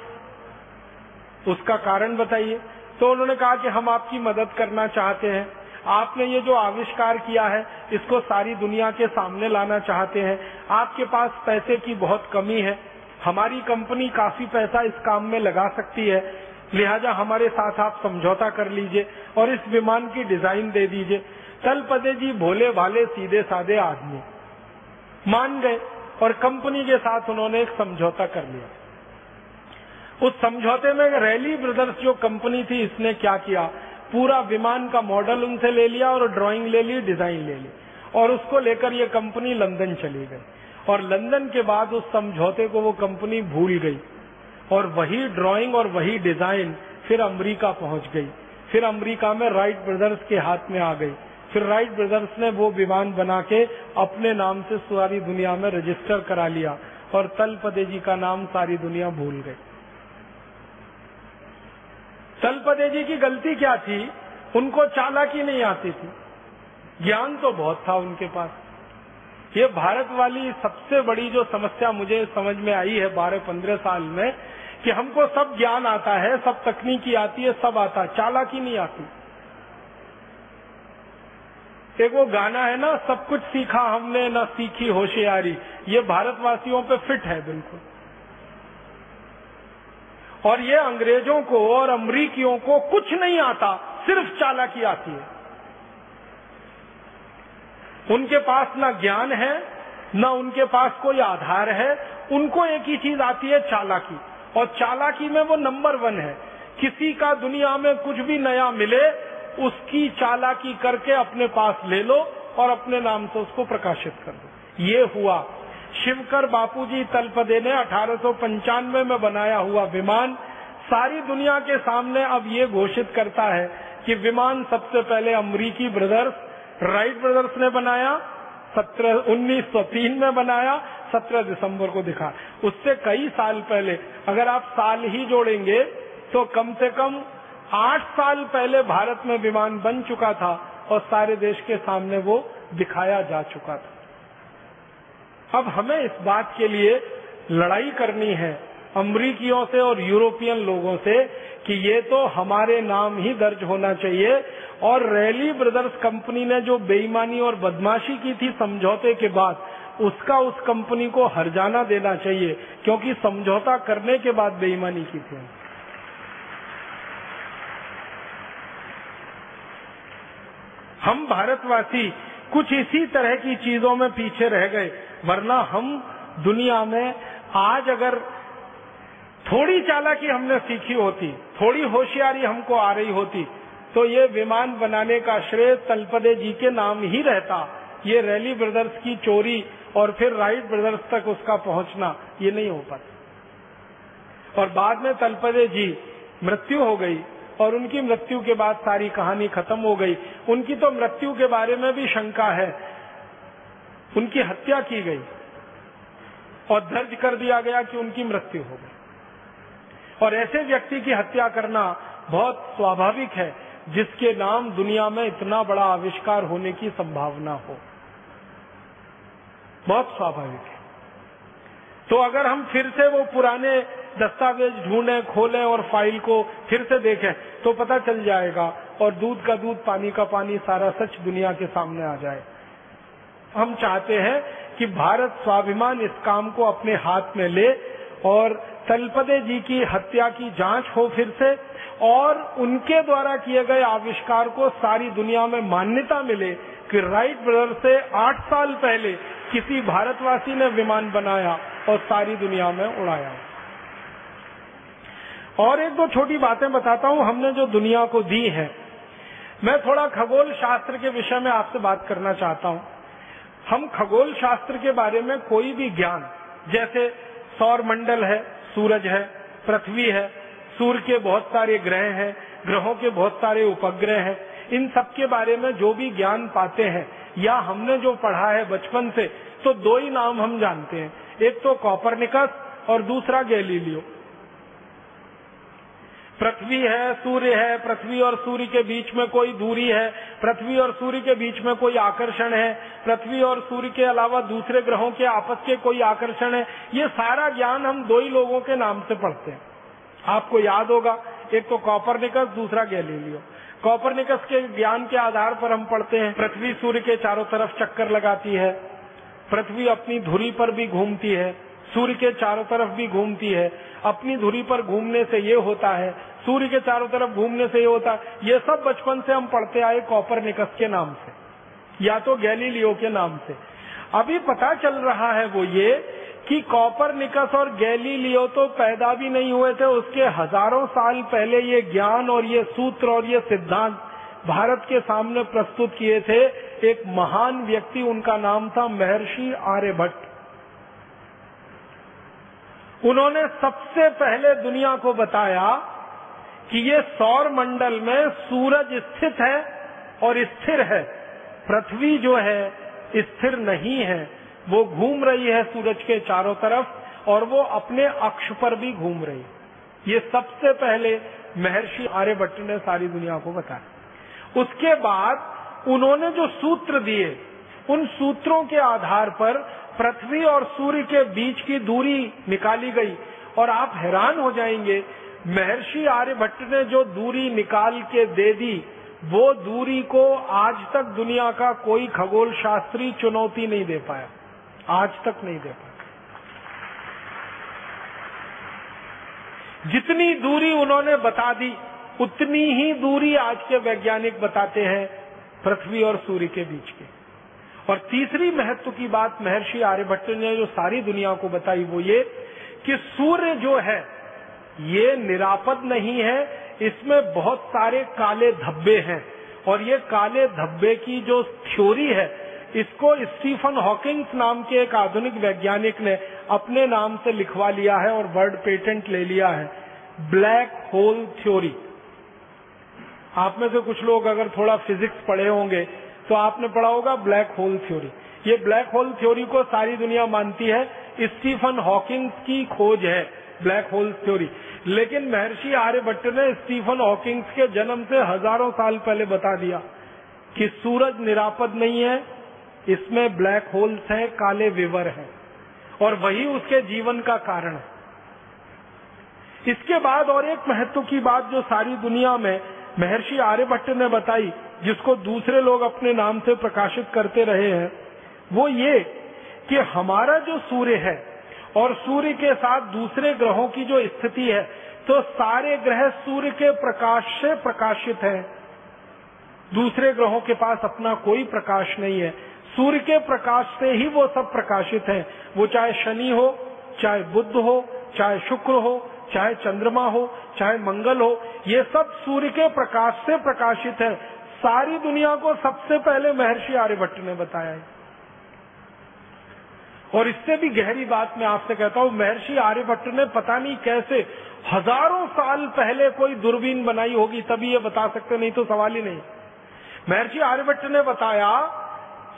उसका कारण बताइए। तो उन्होंने कहा कि हम आपकी मदद करना चाहते हैं। आपने ये जो आविष्कार किया है, इसको सारी दुनिया के सामने लाना चाहते हैं। आपके पास पैसे की बहुत कमी है। हमारी कंपनी काफ़ी पैसा इस काम में लगा सकती है। लिहाजा हमारे साथ आप समझौता कर लीजिए और इस विमान की डिज़ाइन दे दीजिए। तलपदे जी भोले भाले सीधे साधे आदमी। मान गए और कंपनी के साथ उन्होंने एक समझौता कर लिया। उस समझौते में रैली ब्रदर्स जो कंपनी थी, इसने क्या किया? पूरा विमान का मॉडल उनसे ले लिया और ड्राइंग ले ली, डिज़ाइन ले ली। और उसको लेकर ये कंपनी लंदन चली गई। और लंदन के बाद उस समझौते को वो कंपनी भूल गई। और वही ड्राइंग और वही डिज़ाइन फिर अमेरिका पहुँच गई। फिर अमेरिका में राइट ब्रदर्स के हाथ में आ गई। फिर राइट ब्रदर्स ने वो विमान बना के अपने नाम से सारी दुनिया में रजिस्टर करा लिया और तलपदे जी का नाम सारी दुनिया भूल गई। तलपदे जी की गलती क्या थी? उनको चालाकी नहीं आती थी। ज्ञान तो बहुत था उनके पास। ये भारत वाली सबसे बड़ी जो समस्या मुझे समझ में आई है बारह पंद्रह साल में, कि हमको सब ज्ञान आता है, सब तकनीकी आती है, सब आता चालाकी नहीं आती। एक वो गाना है ना, सब कुछ सीखा हमने, न सीखी होशियारी। ये भारतवासियों पे फिट है बिल्कुल। और ये अंग्रेज़ों को और अमरीकियों को कुछ नहीं आता, सिर्फ़ चालाकी आती है। उनके पास ना ज्ञान है, न उनके पास कोई आधार है। उनको एक ही चीज़ आती है, चालाकी। और चालाकी में वो नंबर वन है। किसी का दुनिया में कुछ भी नया मिले, उसकी चालाकी करके अपने पास ले लो और अपने नाम से उसको प्रकाशित कर दो। ये हुआ। शिवकर बापूजी तलपदे ने अठारह सौ पंचानवे में बनाया हुआ विमान सारी दुनिया के सामने अब ये घोषित करता है कि विमान सबसे पहले अमरीकी ब्रदर्स राइट ब्रदर्स ने बनाया, सत्रह, उन्नीस सौ तीन में बनाया, सत्रह दिसंबर को दिखा। उससे कई साल पहले, अगर आप साल ही जोड़ेंगे तो कम से कम आठ साल पहले भारत में विमान बन चुका था और सारे देश के सामने वो दिखाया जा चुका था। अब हमें इस बात के लिए लड़ाई करनी है, अमरीकियों से और यूरोपियन लोगों से कि ये तो हमारे नाम ही दर्ज होना चाहिए। और रैली ब्रदर्स कंपनी ने जो बेईमानी और बदमाशी की थी समझौते के बाद, उसका उस कंपनी को हरजाना देना चाहिए, क्योंकि समझौता करने के बाद बेईमानी की थी। हम भारतवासी कुछ इसी तरह की चीज़ों में पीछे रह गए, वरना हम दुनिया में आज अगर थोड़ी चालाकी हमने सीखी होती, थोड़ी होशियारी हमको आ रही होती तो ये विमान बनाने का श्रेय तलपदे जी के नाम ही रहता। ये रैली ब्रदर्स की चोरी और फिर राइट ब्रदर्स तक उसका पहुँचना, ये नहीं हो पाता। और बाद में तलपदे जी, मृत्यु हो गई और उनकी मृत्यु के बाद सारी कहानी खत्म हो गई। उनकी तो मृत्यु के बारे में भी शंका है। उनकी हत्या की गई और दर्ज कर दिया गया कि उनकी मृत्यु हो गई। और ऐसे व्यक्ति की हत्या करना बहुत स्वाभाविक है, जिसके नाम दुनिया में इतना बड़ा आविष्कार होने की संभावना हो। बहुत स्वाभाविक है। तो अगर हम फिर से वो पुराने दस्तावेज़ ढूंढें, खोलें और फ़ाइल को फिर से देखें तो पता चल जाएगा और दूध का दूध, पानी का पानी, सारा सच दुनिया के सामने आ जाए। हम चाहते हैं कि भारत स्वाभिमान इस काम को अपने हाथ में ले और तलपदे जी की हत्या की जाँच हो फिर से, और उनके द्वारा किए गए आविष्कार को सारी दुनिया में मान्यता मिले कि राइट ब्रदर से आठ साल पहले किसी भारतवासी ने विमान बनाया और सारी दुनिया में उड़ाया। और एक दो छोटी बातें बताता हूँ, हमने जो दुनिया को दी है, मैं थोड़ा खगोल शास्त्र के विषय में आपसे बात करना चाहता हूँ। हम खगोल शास्त्र के बारे में कोई भी ज्ञान, जैसे सौर मंडल है, सूरज है, पृथ्वी है, सूर्य के बहुत सारे ग्रह हैं, ग्रहों के बहुत सारे उपग्रह हैं। इन सब के बारे में जो भी ज्ञान पाते हैं, या हमने जो पढ़ा है बचपन से तो दो ही नाम हम जानते हैं। एक तो कॉपरनिकस और दूसरा गैलीलियो। पृथ्वी है, सूर्य है, पृथ्वी और सूर्य के बीच में कोई दूरी है, पृथ्वी और सूर्य के बीच में कोई आकर्षण है, पृथ्वी और सूर्य के अलावा दूसरे ग्रहों के आपस के कोई आकर्षण है, ये सारा ज्ञान हम दो ही लोगों के नाम से पढ़ते हैं। आपको याद होगा, एक तो कॉपरनिकस, दूसरा गैलीलियो। कॉपरनिकस के ज्ञान के आधार पर हम पढ़ते हैं, पृथ्वी सूर्य के चारों तरफ़ चक्कर लगाती है, पृथ्वी अपनी धुरी पर भी घूमती है सूर्य के चारों तरफ़ भी घूमती है। अपनी धुरी पर घूमने से ये होता है, सूर्य के चारों तरफ़ घूमने से ये होता है। ये सब बचपन से हम पढ़ते आए कॉपर निकस के नाम से, या तो गैलीलियो के नाम से। अभी पता चल रहा है वो ये कि कॉपर निकस और गैलीलियो तो पैदा भी नहीं हुए थे, उसके हज़ारों साल पहले ये ज्ञान और ये सूत्र और ये सिद्धांत भारत के सामने प्रस्तुत किए थे। एक महान व्यक्ति, उनका नाम था महर्षि आर्यभट्ट। उन्होंने सबसे पहले दुनिया को बताया कि ये सौर मंडल में सूरज स्थित है और स्थिर है। पृथ्वी जो है, स्थिर नहीं है। वो घूम रही है सूरज के चारों तरफ़ और वो अपने अक्ष पर भी घूम रही है। ये सबसे पहले महर्षि आर्यभट्ट ने सारी दुनिया को बताया। उसके बाद उन्होंने जो सूत्र दिए, उन सूत्रों के आधार पर पृथ्वी और सूर्य के बीच की दूरी निकाली गई और आप हैरान हो जाएँगे, महर्षि आर्यभट्ट ने जो दूरी निकाल के दे दी, वो दूरी को आज तक दुनिया का कोई खगोल शास्त्री चुनौती नहीं दे पाया। आज तक नहीं दे पाया। जितनी दूरी उन्होंने बता दी, उतनी ही दूरी आज के वैज्ञानिक बताते हैं पृथ्वी और सूर्य के बीच की। और तीसरी महत्व की बात महर्षि आर्यभट्ट ने जो सारी दुनिया को बताई वो ये कि सूर्य जो है, ये निरापद नहीं है, इसमें बहुत सारे काले धब्बे हैं। और ये काले धब्बे की जो थ्योरी है, इसको स्टीफन हॉकिंग्स नाम के एक आधुनिक वैज्ञानिक ने अपने नाम से लिखवा लिया है और वर्ड पेटेंट ले लिया है। Black hole theory. आप में से कुछ लोग अगर थोड़ा फिजिक्स पढ़े होंगे तो आपने पढ़ा होगा ब्लैक होल थ्योरी। ये ब्लैक होल थ्योरी को सारी दुनिया मानती है। स्टीफन हॉकिंग की खोज है, ब्लैक होल थ्योरी। लेकिन महर्षि आर्यभट्ट ने स्टीफन हॉकिंग के जन्म से हज़ारों साल पहले बता दिया कि सूरज निरापद नहीं है, इसमें ब्लैक होल्स हैं, काले विवर हैं। और वही उसके जीवन का कारण है। इसके बाद और एक महत्व की बात जो सारी दुनिया में महर्षि आर्यभट्ट ने बताई जिसको दूसरे लोग अपने नाम से प्रकाशित करते रहे हैं, वो ये कि हमारा जो सूर्य है और सूर्य के साथ दूसरे ग्रहों की जो स्थिति है तो सारे ग्रह सूर्य के प्रकाश से प्रकाशित हैं। दूसरे ग्रहों के पास अपना कोई प्रकाश नहीं है। सूर्य के प्रकाश से ही वो सब प्रकाशित हैं। वो चाहे शनि हो, चाहे बुद्ध हो, चाहे शुक्र हो, चाहे चंद्रमा हो, चाहे मंगल हो, ये सब सूर्य के प्रकाश से प्रकाशित है। सारी दुनिया को सबसे पहले महर्षि आर्यभट्ट ने बताया है। और इससे भी गहरी बात मैं आपसे कहता हूँ, महर्षि आर्यभट्ट ने पता नहीं कैसे हज़ारों साल पहले कोई दूरबीन बनाई होगी, तभी ये बता सकते, नहीं तो सवाल ही नहीं। महर्षि आर्यभट्ट ने बताया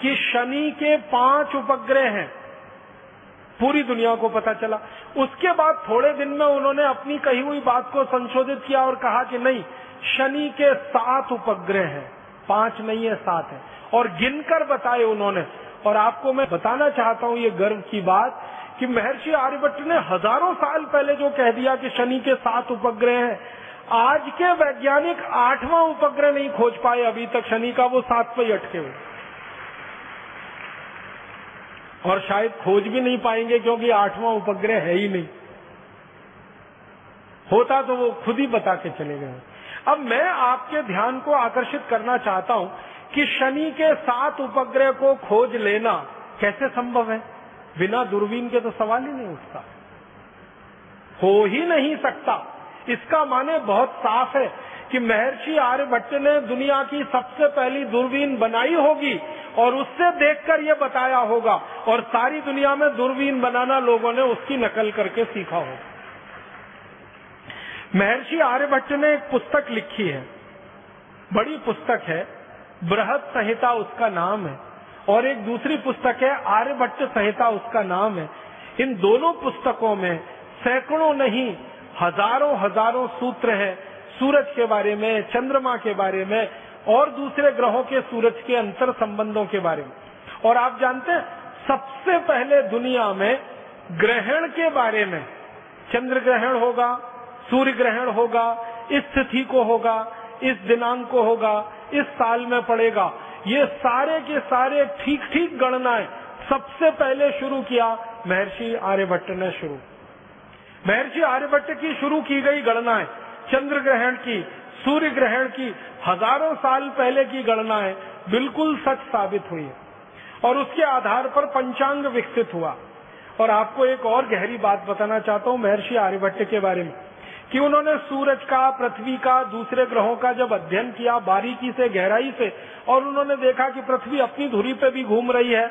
कि शनि के पाँच उपग्रह हैं। पूरी दुनिया को पता चला। उसके बाद थोड़े दिन में उन्होंने अपनी कही हुई बात को संशोधित किया और कहा कि नहीं शनि के सात उपग्रह हैं। पाँच नहीं है, सात है। और गिनकर बताए उन्होंने। और आपको मैं बताना चाहता हूँ ये गर्व की बात कि महर्षि आर्यभट्ट ने हज़ारों साल पहले जो कह दिया कि शनि के सात उपग्रह हैं, आज के वैज्ञानिक आठवां उपग्रह नहीं खोज पाए अभी तक शनि का, वो सात पे अटके हुए। और शायद खोज भी नहीं पाएँगे क्योंकि आठवां उपग्रह है ही नहीं। होता तो वो खुद ही बता के चले गए। अब मैं आपके ध्यान को आकर्षित करना चाहता हूँ कि शनि के सात उपग्रह को खोज लेना कैसे संभव है? बिना दूरबीन के तो सवाल ही नहीं उठता। हो ही नहीं सकता। इसका माने बहुत साफ़ है कि महर्षि आर्यभट्ट ने दुनिया की सबसे पहली दूरबीन बनाई होगी और उससे देखकर ये बताया होगा और सारी दुनिया में दूरबीन बनाना लोगों ने उसकी नकल करके सीखा होगा। महर्षि आर्यभट्ट ने एक पुस्तक लिखी है। बड़ी पुस्तक है। बृहद संहिता उसका नाम है। और एक दूसरी पुस्तक है, आर्यभट्ट संहिता उसका नाम है। इन दोनों पुस्तकों में सैकड़ों नहीं, हज़ारों हज़ारों सूत्र है। सूरज के बारे में, चंद्रमा के बारे में, और दूसरे ग्रहों के सूरज के अंतर संबंधों के बारे में। और आप जानते हैं, सबसे पहले दुनिया में ग्रहण के बारे में, चंद्र ग्रहण होगा सूर्य ग्रहण होगा, इस तिथि को होगा, इस दिनांक को होगा, इस साल में पड़ेगा। ये सारे के सारे ठीक ठीक गणनाएँ सबसे पहले शुरू किया महर्षि आर्यभट्ट ने शुरू। महर्षि आर्यभट्ट की शुरू की गई गणनाएँ चंद्र ग्रहण की सूर्य ग्रहण की, हज़ारों साल पहले की गणनाएँ बिल्कुल सच साबित हुई। और उसके आधार पर पंचांग विकसित हुआ। और आपको एक और गहरी बात बताना चाहता हूँ महर्षि आर्यभट्ट के बारे में। कि उन्होंने सूरज का, पृथ्वी का, दूसरे ग्रहों का जब अध्ययन किया, बारीकी से, गहराई से, और उन्होंने देखा कि पृथ्वी अपनी धुरी पे भी घूम रही है,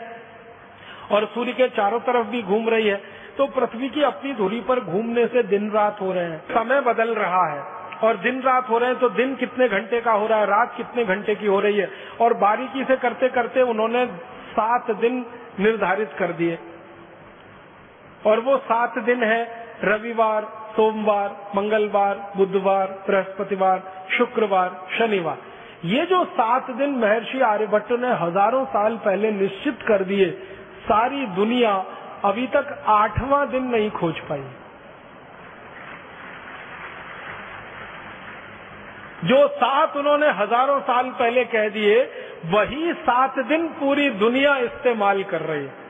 और सूर्य के चारों तरफ़ भी घूम रही है तो पृथ्वी की अपनी धुरी पर घूमने से दिन रात हो रहे हैं, समय बदल रहा है, और दिन रात हो रहे हैं तो दिन कितने घंटे का हो रहा है, रात कितने घंटे की हो रही है, और बारीकी से करते करते उन्होंने सात दिन निर्धारित कर दिए, और वो सात दिन है, रविवार सोमवार, मंगलवार, बुधवार, बृहस्पतिवार, शुक्रवार, शनिवार। ये जो सात दिन महर्षि आर्यभट्ट ने हज़ारों साल पहले निश्चित कर दिए, सारी दुनिया अभी तक आठवां दिन नहीं खोज पाई। जो सात उन्होंने हज़ारों साल पहले कह दिए, वही सात दिन पूरी दुनिया इस्तेमाल कर रही। है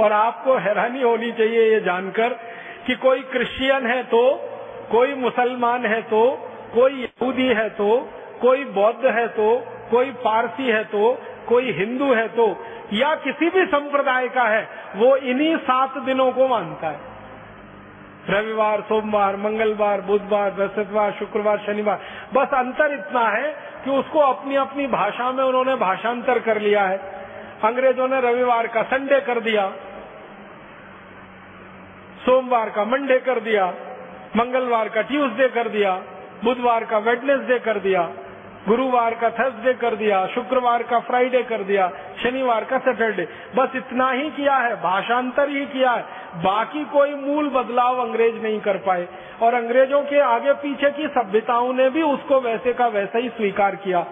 और आपको हैरानी होनी चाहिए ये जानकर कि कोई क्रिश्चियन है तो कोई मुसलमान है तो कोई यहूदी है तो कोई बौद्ध है तो कोई पारसी है तो कोई हिंदू है तो या किसी भी संप्रदाय का है, वो इन्हीं सात दिनों को मानता है। रविवार, सोमवार, मंगलवार, बुधवार, बृहस्पतिवार, शुक्रवार, शनिवार, बस अंतर इतना है कि उसको अपनी अपनी भाषा में उन्होंने भाषांतर कर लिया है। अंग्रेज़ों ने रविवार का संडे कर दिया। सोमवार का मंडे कर दिया, मंगलवार का ट्यूसडे कर दिया, बुधवार का वेडनेसडे कर दिया, गुरुवार का थर्सडे कर दिया, शुक्रवार का फ्राइडे कर दिया, शनिवार का सैटरडे। बस इतना ही किया है, भाषांतर ही किया है। बाकी कोई मूल बदलाव अंग्रेज़ नहीं कर पाए। और अंग्रेज़ों के आगे पीछे की सभ्यताओं ने भी उसको वैसे का वैसा ही स्वीकार किया।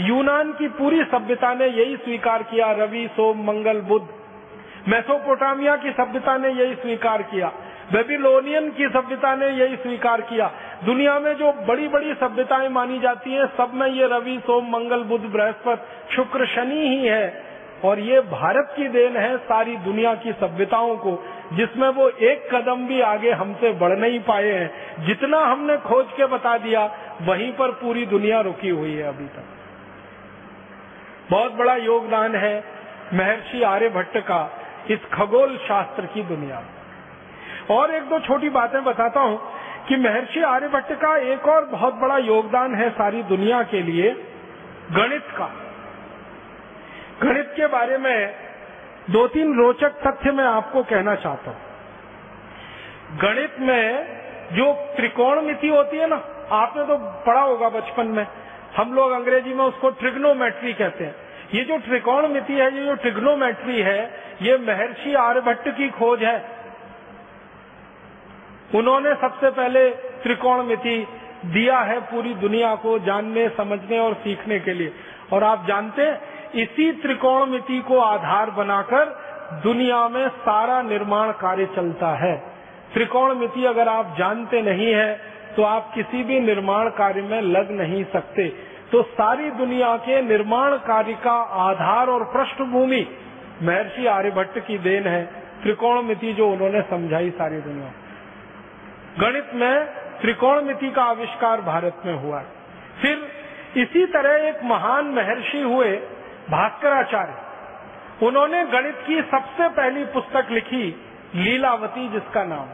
यूनान की पूरी सभ्यता ने यही स्वीकार किया, रवि, सोम, मंगल, बुध। मेसोपोटामिया की सभ्यता ने यही स्वीकार किया। बेबीलोनियन की सभ्यता ने यही स्वीकार किया। दुनिया में जो बड़ी बड़ी सभ्यताएँ मानी जाती हैं, सब में ये रवि, सोम, मंगल, बुध, बृहस्पति, शुक्र, शनि ही है। और ये भारत की देन है सारी दुनिया की सभ्यताओं को, जिसमें वो एक कदम भी आगे हमसे बढ़ नहीं पाए हैं। जितना हमने खोज के बता दिया, वहीं पर पूरी दुनिया रुकी हुई है अभी तक। बहुत बड़ा योगदान है महर्षि आर्यभट्ट का। इस खगोल शास्त्र की दुनिया में। और एक दो छोटी बातें बताता हूँ कि महर्षि आर्यभट्ट का एक और बहुत बड़ा योगदान है सारी दुनिया के लिए, गणित का। गणित के बारे में दो तीन रोचक तथ्य मैं आपको कहना चाहता हूँ। गणित में जो त्रिकोण मिति होती है ना, आपने तो पढ़ा होगा बचपन में, हम लोग अंग्रेज़ी में उसको ट्रिग्नोमेट्री कहते हैं। ये जो त्रिकोण मिति है, ये जो ट्रिग्नोमेट्री है, ये महर्षि आर्यभट्ट की खोज है। उन्होंने सबसे पहले त्रिकोण मिति दिया है पूरी दुनिया को जानने, समझने और सीखने के लिए। और आप जानते हैं, इसी त्रिकोण मिति को आधार बनाकर दुनिया में सारा निर्माण कार्य चलता है। त्रिकोण मिति अगर आप जानते नहीं है तो आप किसी भी निर्माण कार्य में लग नहीं सकते। तो सारी दुनिया के निर्माण कार्य का आधार और पृष्ठभूमि महर्षि आर्यभट्ट की देन है। त्रिकोण मिति जो उन्होंने समझाई सारी दुनिया। गणित में त्रिकोण मिति का आविष्कार भारत में हुआ फिर इसी तरह एक महान महर्षि हुए भास्कराचार्य। उन्होंने गणित की सबसे पहली पुस्तक लिखी, लीलावती जिसका नाम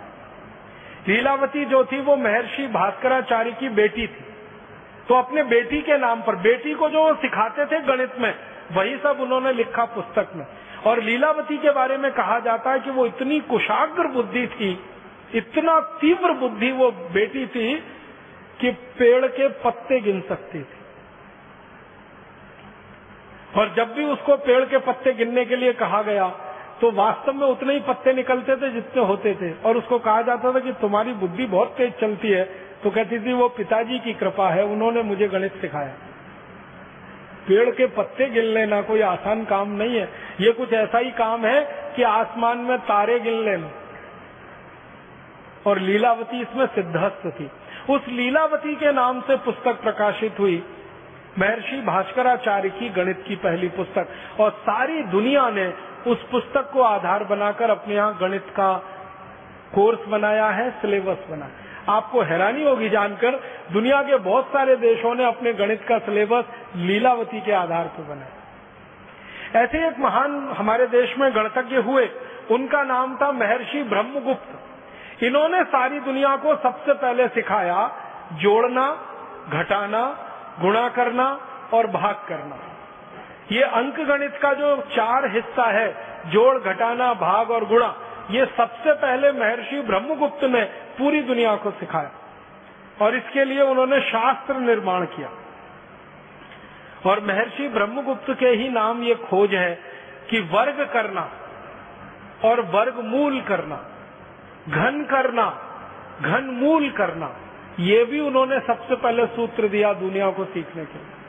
लीलावती जो थी वो महर्षि भास्कराचार्य की बेटी थी। तो अपने बेटी के नाम पर, बेटी को जो सिखाते थे गणित में, वही सब उन्होंने लिखा पुस्तक में। और लीलावती के बारे में कहा जाता है कि वो इतनी कुशाग्र बुद्धि थी, इतना तीव्र बुद्धि वो बेटी थी कि पेड़ के पत्ते गिन सकती थी। और जब भी उसको पेड़ के पत्ते गिनने के लिए कहा गया तो वास्तव में उतने ही पत्ते निकलते थे जितने होते थे। और उसको कहा जाता था कि तुम्हारी बुद्धि बहुत तेज चलती है तो कहती थी, वो पिताजी की कृपा है, उन्होंने मुझे गणित सिखाया। पेड़ के पत्ते गिन लेना कोई आसान काम नहीं है। ये कुछ ऐसा ही काम है कि आसमान में तारे गिन लेना और लीलावती इसमें सिद्धस्त थी। उस लीलावती के नाम से पुस्तक प्रकाशित हुई। महर्षि भास्कराचार्य की गणित की पहली पुस्तक। और सारी दुनिया ने उस पुस्तक को आधार बनाकर अपने यहाँ गणित का कोर्स बनाया है, सिलेबस बनाया। आपको हैरानी होगी जानकर, दुनिया के बहुत सारे देशों ने अपने गणित का सिलेबस लीलावती के आधार पर बनाया। ऐसे एक महान हमारे देश में गणतज्ञ हुए, उनका नाम था महर्षि ब्रह्मगुप्त। इन्होंने सारी दुनिया को सबसे पहले सिखाया, जोड़ना, घटाना, गुणा करना और भाग करना। ये अंक गणित का जो चार हिस्सा है, जोड़, घटाना, भाग और गुणा ये सबसे पहले महर्षि ब्रह्मगुप्त ने पूरी दुनिया को सिखाया। और इसके लिए उन्होंने शास्त्र निर्माण किया। और महर्षि ब्रह्मगुप्त के ही नाम ये खोज है कि वर्ग करना और वर्ग मूल करना, घन करना घन मूल करना, ये भी उन्होंने सबसे पहले सूत्र दिया दुनिया को सीखने के लिए।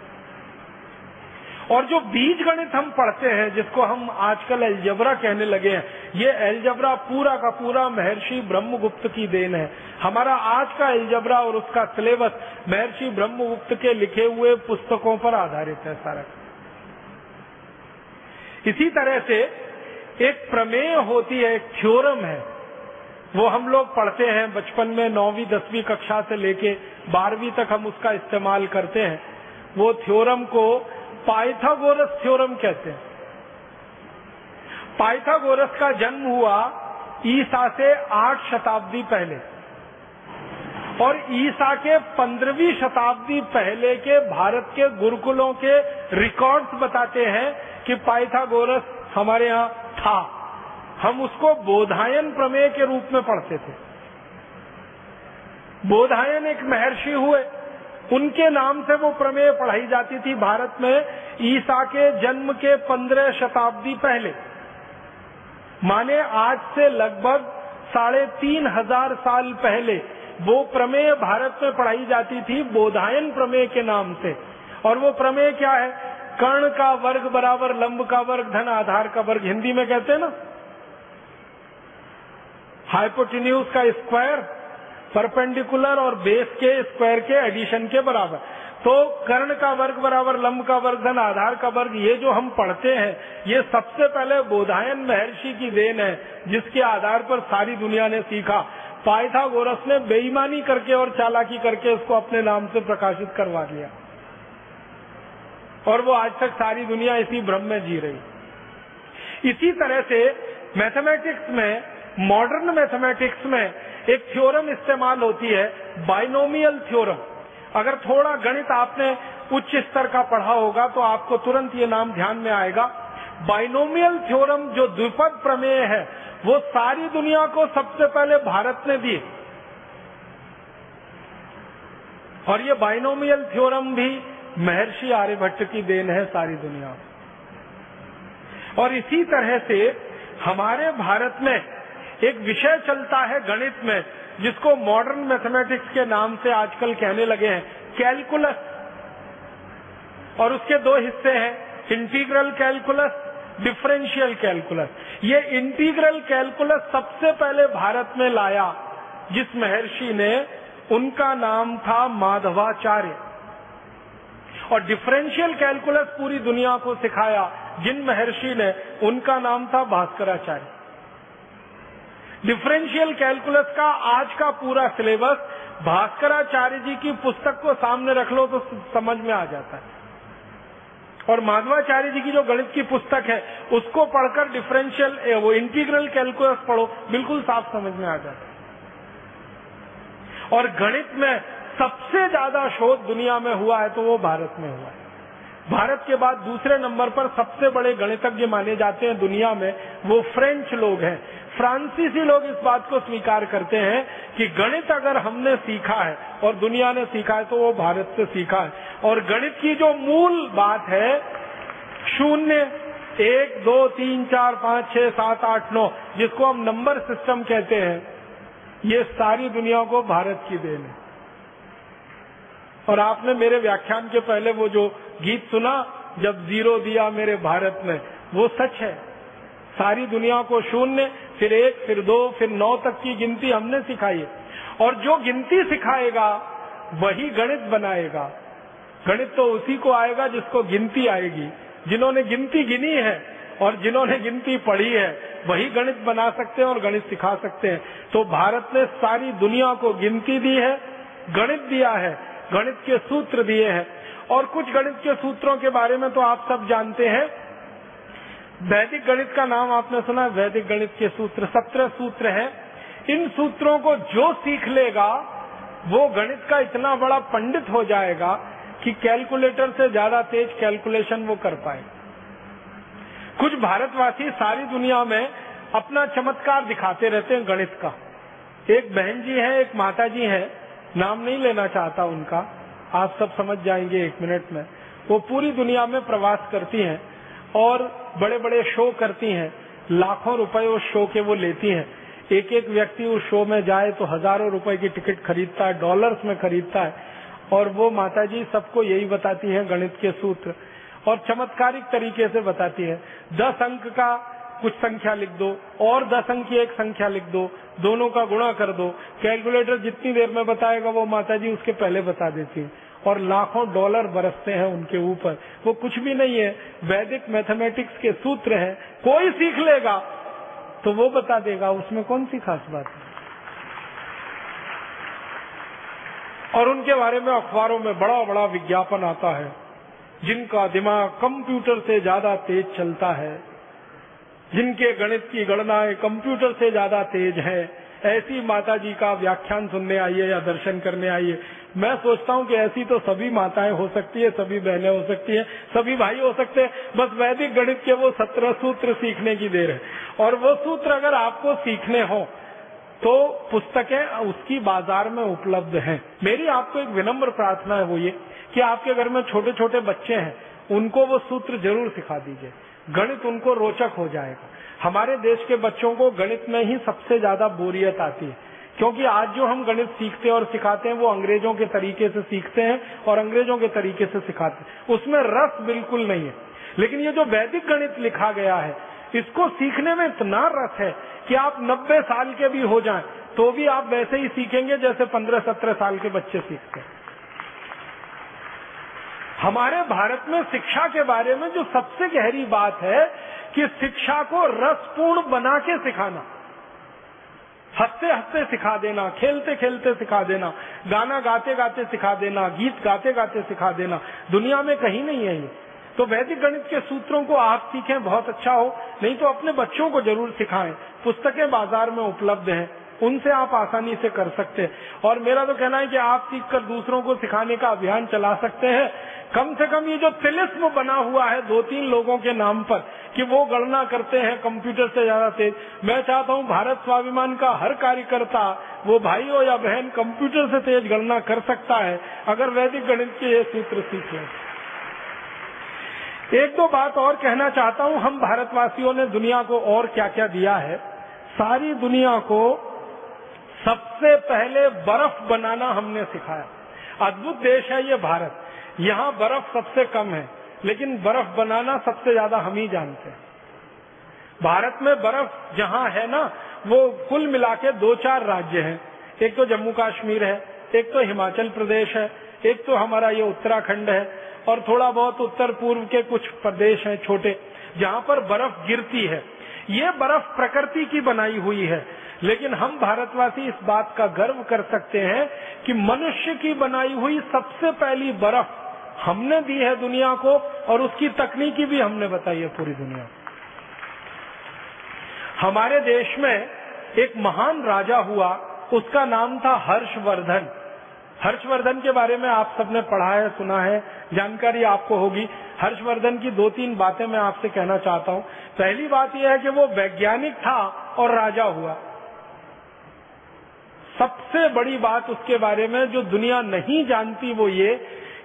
और जो बीज गणित हम पढ़ते हैं, जिसको हम आजकल एल्जबरा कहने लगे हैं, ये एलजबरा पूरा का पूरा महर्षि ब्रह्मगुप्त की देन है। हमारा आज का एल्जबरा और उसका सिलेबस महर्षि ब्रह्मगुप्त के लिखे हुए पुस्तकों पर आधारित है सारा। इसी तरह से एक प्रमेय होती है, एक थ्योरम है। वो हम लोग पढ़ते हैं बचपन में नौवीं, दसवीं कक्षा से लेके बारहवीं तक हम उसका इस्तेमाल करते हैं। वो थ्योरम को पाइथागोरस थ्योरम कहते हैं। पाइथागोरस का जन्म हुआ ईसा से आठ शताब्दी पहले। और ईसा के पंद्रहवीं शताब्दी पहले के भारत के गुरुकुलों के रिकॉर्ड्स बताते हैं कि पाइथागोरस हमारे यहाँ था। हम उसको बोधायन प्रमेय के रूप में पढ़ते थे। बोधायन एक महर्षि हुए। उनके नाम से वो प्रमेय पढ़ाई जाती थी भारत में ईसा के जन्म के पंद्रह शताब्दी पहले। माने आज से लगभग साढ़े तीन हज़ार साल पहले वो प्रमेय भारत में पढ़ाई जाती थी बोधायन प्रमेय के नाम से। और वो प्रमेय क्या है? कर्ण का वर्ग बराबर लंब का वर्ग, धन आधार का वर्ग, हिंदी में कहते हैं ना? हाइपोटिन्यूज का स्क्वायर परपेंडिकुलर और बेस के स्क्वायर के एडिशन के बराबर। तो कर्ण का वर्ग बराबर, लंब का वर्ग, धन आधार का वर्ग, ये जो हम पढ़ते हैं, ये सबसे पहले बोधायन महर्षि की देन है, जिसके आधार पर सारी दुनिया ने सीखा। पाइथागोरस ने बेईमानी करके और चालाकी करके उसको अपने नाम से प्रकाशित करवा दिया। और वो आज तक सारी दुनिया इसी भ्रम में जी रही। इसी तरह से मैथमेटिक्स में मॉडर्न मैथमेटिक्स में एक थ्योरम इस्तेमाल होती है बाइनोमियल थ्योरम। अगर थोड़ा गणित आपने उच्च स्तर का पढ़ा होगा तो आपको तुरंत ये नाम ध्यान में आएगा। बाइनोमियल थ्योरम जो द्विपद प्रमेय है, वो सारी दुनिया को सबसे पहले भारत ने दिए। और ये बाइनोमियल थ्योरम भी महर्षि आर्यभट्ट की देन है सारी दुनिया। और इसी तरह से हमारे भारत में एक विषय चलता है गणित में, जिसको मॉडर्न मैथमेटिक्स के नाम से आजकल कहने लगे हैं कैलकुलस और उसके दो हिस्से हैं इंटीग्रल कैलकुलस डिफरेंशियल कैलकुलस ये इंटीग्रल कैलकुलस सबसे पहले भारत में लाया, जिस महर्षि ने, उनका नाम था माधवाचार्य. और डिफरेंशियल कैलकुलस पूरी दुनिया को सिखाया, जिन महर्षि ने, उनका नाम था भास्कराचार्य. डिफरेंशियल कैलकुलस का आज का पूरा सिलेबस भास्कराचार्य जी की पुस्तक को सामने रख लो तो समझ में आ जाता है। और माधवाचार्य जी की जो गणित की पुस्तक है, उसको पढ़कर डिफरेंशियल वो इंटीग्रल कैलकुलस पढ़ो, बिल्कुल साफ़ समझ में आ जाता है। और गणित में सबसे ज़्यादा शोध दुनिया में हुआ है तो वो भारत में हुआ है। भारत के बाद दूसरे नंबर पर सबसे बड़े गणितज्ञ माने जाते हैं दुनिया में, वो फ्रेंच लोग हैं। फ्रांसीसी लोग इस बात को स्वीकार करते हैं कि गणित अगर हमने सीखा है और दुनिया ने सीखा है तो वो भारत से सीखा है। और गणित की जो मूल बात है, शून्य, एक, दो, तीन, चार, पाँच, छह, सात, आठ, नौ, जिसको हम नंबर सिस्टम कहते हैं, ये सारी दुनिया को भारत की देन है। और आपने मेरे व्याख्यान के पहले वो जो गीत सुना, जब ज़ीरो दिया मेरे भारत में, वो सच है। सारी दुनिया को शून्य, फिर एक, फिर दो, फिर नौ तक की गिनती हमने सिखाई है। और जो गिनती सिखाएगा, वही गणित बनाएगा। गणित तो उसी को आएगा जिसको गिनती आएगी। जिन्होंने गिनती गिनी है और जिन्होंने गिनती पढ़ी है, वही गणित बना सकते हैं और गणित सिखा सकते हैं। तो भारत ने सारी दुनिया को गिनती दी है, गणित दिया है। गणित के सूत्र दिए हैं। और कुछ गणित के सूत्रों के बारे में तो आप सब जानते हैं। वैदिक गणित का नाम आपने सुना वैदिक गणित के सूत्र, सत्रह सूत्र हैं। इन सूत्रों को जो सीख लेगा, वो गणित का इतना बड़ा पंडित हो जाएगा कि कैलकुलेटर से ज़्यादा तेज कैलकुलेशन वो कर पाए। कुछ भारतवासी सारी दुनिया में अपना चमत्कार दिखाते रहते हैं गणित का। एक बहन जी है, एक माता जी है। नाम नहीं लेना चाहता उनका। आप सब समझ जाएँगे एक मिनट में। वो पूरी दुनिया में प्रवास करती हैं और बड़े बड़े शो करती हैं। लाखों रुपए उस शो के वो लेती हैं। एक एक व्यक्ति उस शो में जाए तो हज़ारों रुपए की टिकट खरीदता है, डॉलर्स में खरीदता है। और वो माता जी सबको यही बताती है गणित के सूत्र और चमत्कारिक तरीके से बताती है। दस अंक का कुछ संख्या लिख दो, और दस अंक की एक संख्या लिख दो, दोनों का गुणा कर दो। कैलकुलेटर जितनी देर में बताएगा, वो माता जी उसके पहले बता देती है। और लाखों डॉलर बरसते हैं उनके ऊपर। वो कुछ भी नहीं है। वैदिक मैथमेटिक्स के सूत्र हैं। कोई सीख लेगा तो वो बता देगा, उसमें कौन सी खास बात है? और उनके बारे में अखबारों में बड़ा बड़ा विज्ञापन आता है, जिनका दिमाग कंप्यूटर से ज़्यादा तेज चलता है। जिनके गणित की गणनाएँ कंप्यूटर से ज़्यादा तेज है, ऐसी माता जी का व्याख्यान सुनने आइए या दर्शन करने आइए। मैं सोचता हूँ कि ऐसी तो सभी माताएँ हो सकती है, सभी बहनें हो सकती हैं, सभी भाई हो सकते हैं, बस वैदिक गणित के वो सत्रह सूत्र सीखने की देर है। और वो सूत्र अगर आपको सीखने हो तो पुस्तकें उसकी बाज़ार में उपलब्ध हैं। मेरी आपको एक विनम्र प्रार्थना है वो ये, कि आपके घर में छोटे छोटे बच्चे हैं, उनको वो सूत्र ज़रूर सिखा दीजिए। गणित उनको रोचक हो जाएगा। हमारे देश के बच्चों को गणित में ही सबसे ज़्यादा बोरियत आती है। क्योंकि आज जो हम गणित सीखते और सिखाते हैं, वो अंग्रेज़ों के तरीके से सीखते हैं और अंग्रेज़ों के तरीके से सिखाते हैं। उसमें रस बिल्कुल नहीं है। लेकिन ये जो वैदिक गणित लिखा गया है, इसको सीखने में इतना रस है कि आप 90 साल के भी हो जाएँ तो भी आप वैसे ही सीखेंगे जैसे 15-17 साल के बच्चे सीखते हैं। हमारे भारत में शिक्षा के बारे में जो सबसे गहरी बात है कि शिक्षा को रसपूर्ण बना के सिखाना। हँसते हँसते सिखा देना, खेलते खेलते सिखा देना, गाना गाते गाते सिखा देना, गीत गाते गाते सिखा देना। दुनिया में कहीं नहीं है ये। तो वैदिक गणित के सूत्रों को आप सीखें, बहुत अच्छा हो। नहीं तो अपने बच्चों को ज़रूर सिखाएँ। पुस्तकें बाज़ार में उपलब्ध हैं। उनसे आप आसानी से कर सकते हैं। और मेरा तो कहना है कि आप सीख कर दूसरों को सिखाने का अभियान चला सकते हैं। कम से कम ये जो तिलिस्म बना हुआ है दो तीन लोगों के नाम पर, कि वो गणना करते हैं, कंप्यूटर से ज़्यादा तेज। मैं चाहता हूँ भारत स्वाभिमान का हर कार्यकर्ता, वो भाई हो या बहन, कंप्यूटर से तेज गणना कर सकता है, अगर वैदिक गणित के ये सूत्र सीख लें। एक दो बात और कहना चाहता हूँ, हम भारतवासियों ने दुनिया को और क्या क्या दिया है? सारी दुनिया को सबसे पहले बर्फ़ बनाना हमने सिखाया। अद्भुत देश है ये भारत। यहाँ बर्फ़ सबसे कम है, लेकिन बर्फ़ बनाना सबसे ज़्यादा हम ही जानते हैं। भारत में बर्फ़ जहाँ है ना, वो कुल मिला के दो चार राज्य हैं। एक तो जम्मू कश्मीर है, एक तो हिमाचल प्रदेश है, एक तो हमारा ये उत्तराखंड है, और थोड़ा बहुत उत्तर पूर्व के कुछ प्रदेश हैं छोटे, जहाँ पर बर्फ़ गिरती है। ये बर्फ़ प्रकृति की बनाई हुई है। लेकिन हम भारतवासी इस बात का गर्व कर सकते हैं कि मनुष्य की बनाई हुई सबसे पहली बर्फ़ हमने दी है दुनिया को और उसकी तकनीकी भी हमने बताई है पूरी दुनिया हमारे देश में एक महान राजा हुआ, उसका नाम था हर्षवर्धन। हर्षवर्धन के बारे में आप सबने पढ़ा है, सुना है। जानकारी आपको होगी। हर्षवर्धन की दो तीन बातें मैं आपसे कहना चाहता हूँ। पहली बात यह है कि वो वैज्ञानिक था और राजा हुआ। सबसे बड़ी बात उसके बारे में जो दुनिया नहीं जानती वो ये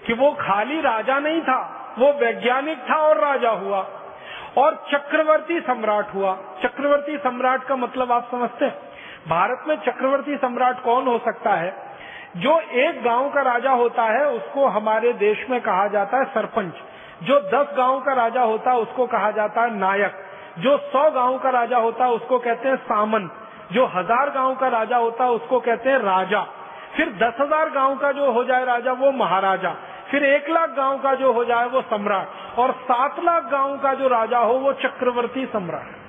कि वो खाली राजा नहीं था, वो वैज्ञानिक था और राजा हुआ। और चक्रवर्ती सम्राट हुआ। चक्रवर्ती सम्राट का मतलब आप समझते हैं। भारत में चक्रवर्ती सम्राट कौन हो सकता है? जो एक गाँव का राजा होता है, उसको हमारे देश में कहा जाता है सरपंच। जो दस गाँव का राजा होता है उसको कहा जाता है नायक। जो सौ गाँव का राजा होता है उसको कहते हैं सामंत जो हज़ार गाँव का राजा होता है उसको कहते हैं राजा। फिर दस हज़ार गाँव का जो हो जाए राजा, वो महाराजा। फिर एक लाख गाँव का जो हो जाए, वो सम्राट। और सात लाख गाँव का जो राजा हो, वो चक्रवर्ती सम्राट।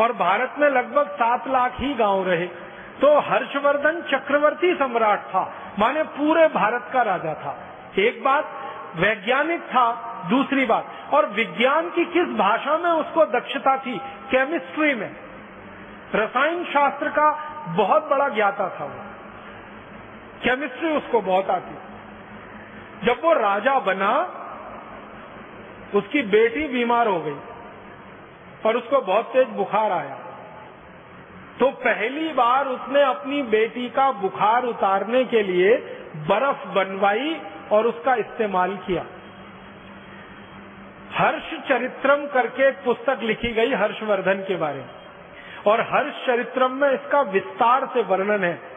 और भारत में लगभग सात लाख ही गाँव रहे। तो हर्षवर्धन चक्रवर्ती सम्राट था, माने पूरे भारत का राजा था। एक बात वैज्ञानिक था, दूसरी बात, और विज्ञान की किस भाषा में उसको दक्षता थी? केमिस्ट्री में। रसायन शास्त्र का बहुत बड़ा ज्ञाता था वो। केमिस्ट्री उसको बहुत आती। जब वो राजा बना, उसकी बेटी बीमार हो गई। और उसको बहुत तेज बुखार आया। तो पहली बार उसने अपनी बेटी का बुखार उतारने के लिए बर्फ़ बनवाई और उसका इस्तेमाल किया। हर्ष चरित्रम करके एक पुस्तक लिखी गई हर्षवर्धन के बारे में। और हर्ष चरित्रम में इसका विस्तार से वर्णन है।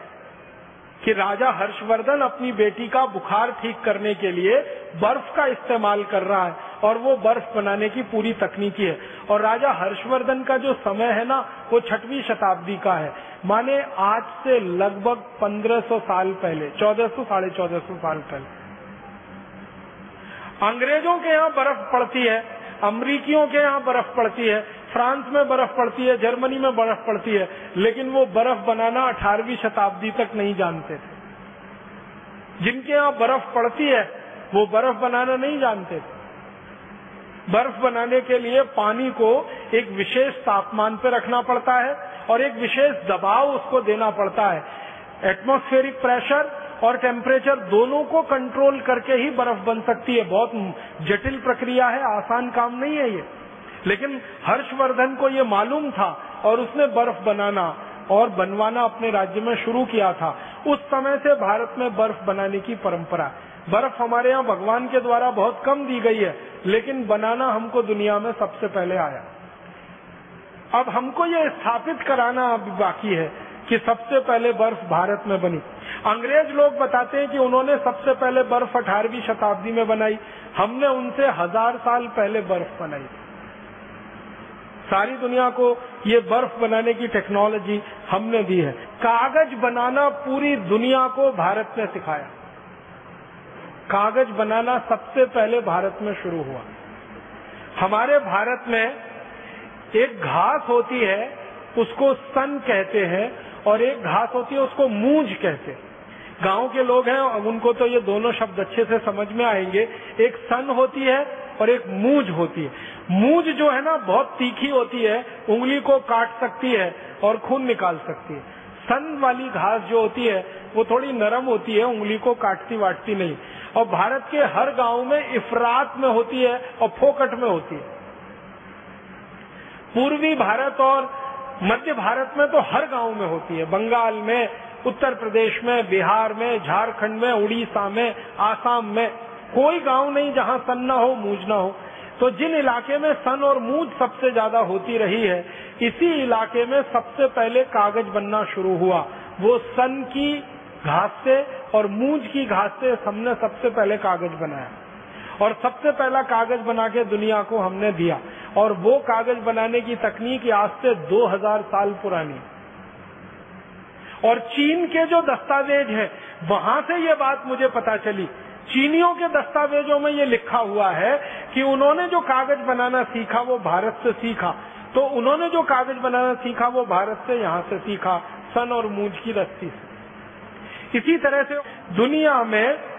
कि राजा हर्षवर्धन अपनी बेटी का बुखार ठीक करने के लिए बर्फ़ का इस्तेमाल कर रहा है और वो बर्फ़ बनाने की पूरी तकनीकी है। और राजा हर्षवर्धन का जो समय है ना, वो छठवीं शताब्दी का है। माने आज से लगभग 1500 साल पहले 1400 साढ़े चौदह साल पहले। अंग्रेज़ों के यहाँ बर्फ़ पड़ती है। अमरीकियों के यहाँ बर्फ़ पड़ती है, फ्रांस में बर्फ़ पड़ती है, जर्मनी में बर्फ़ पड़ती है, लेकिन वो बर्फ़ बनाना अठारहवीं शताब्दी तक नहीं जानते। थे जिनके यहाँ बर्फ़ पड़ती है, वो बर्फ़ बनाना नहीं जानते। थे बर्फ़ बनाने के लिए पानी को एक विशेष तापमान पर रखना पड़ता है और एक विशेष दबाव उसको देना पड़ता है। एटमोस्फेरिक प्रेशर और टेम्परेचर दोनों को कंट्रोल करके ही बर्फ़ बन सकती है। बहुत जटिल प्रक्रिया है, आसान काम नहीं है ये। लेकिन हर्षवर्धन को ये मालूम था और उसने बर्फ़ बनाना और बनवाना अपने राज्य में शुरू किया था। उस समय से भारत में बर्फ़ बनाने की परंपरा। बर्फ़ हमारे यहाँ भगवान के द्वारा बहुत कम दी गई है, लेकिन बनाना हमको दुनिया में सबसे पहले आया। अब हमको ये स्थापित कराना अभी बाकी है। कि सबसे पहले बर्फ़ भारत में बनी। अंग्रेज़ लोग बताते हैं कि उन्होंने सबसे पहले बर्फ़ अठारहवीं शताब्दी में बनाई। हमने उनसे हज़ार साल पहले बर्फ़ बनाई। सारी दुनिया को ये बर्फ़ बनाने की टेक्नोलॉजी हमने दी है। कागज़ बनाना पूरी दुनिया को भारत ने सिखाया। कागज़ बनाना सबसे पहले भारत में शुरू हुआ। हमारे भारत में एक घास होती है, उसको सन कहते हैं और एक घास होती है, उसको मूंज कहते हैं। गाँव के लोग हैं उनको तो ये दोनों शब्द अच्छे से समझ में आएँगे। एक सन होती है और एक मूंज होती है। मूंज जो है ना, बहुत तीखी होती है, उंगली को काट सकती है और खून निकाल सकती है। सन वाली घास जो होती है, वो थोड़ी नरम होती है, उंगली को काटती वाटती नहीं। और भारत के हर गाँव में इफरात में होती है और फोकट में होती है। पूर्वी भारत और मध्य भारत में तो हर गाँव में होती है। बंगाल में, उत्तर प्रदेश में, बिहार में, झारखंड में, उड़ीसा में, आसाम में। कोई गाँव नहीं जहाँ सन न हो, मूज न हो। तो जिन इलाके में सन और मूज सबसे ज़्यादा होती रही है, इसी इलाके में सबसे पहले कागज़ बनना शुरू हुआ। वो सन की घास से और मूज की घास से हमने सबसे पहले कागज़ बनाया। और सबसे पहला कागज़ बना के दुनिया को हमने दिया। और वो कागज़ बनाने की तकनीक आज से 2000 साल पुरानी। और चीन के जो दस्तावेज़ है, वहाँ से ये बात मुझे पता चली। चीनियों के दस्तावेजों में ये लिखा हुआ है कि उन्होंने जो कागज़ बनाना सीखा, वो भारत से सीखा। तो उन्होंने जो कागज़ बनाना सीखा, वो भारत से यहाँ से सीखा, सन और मूज की रस्सी से। इसी तरह से दुनिया में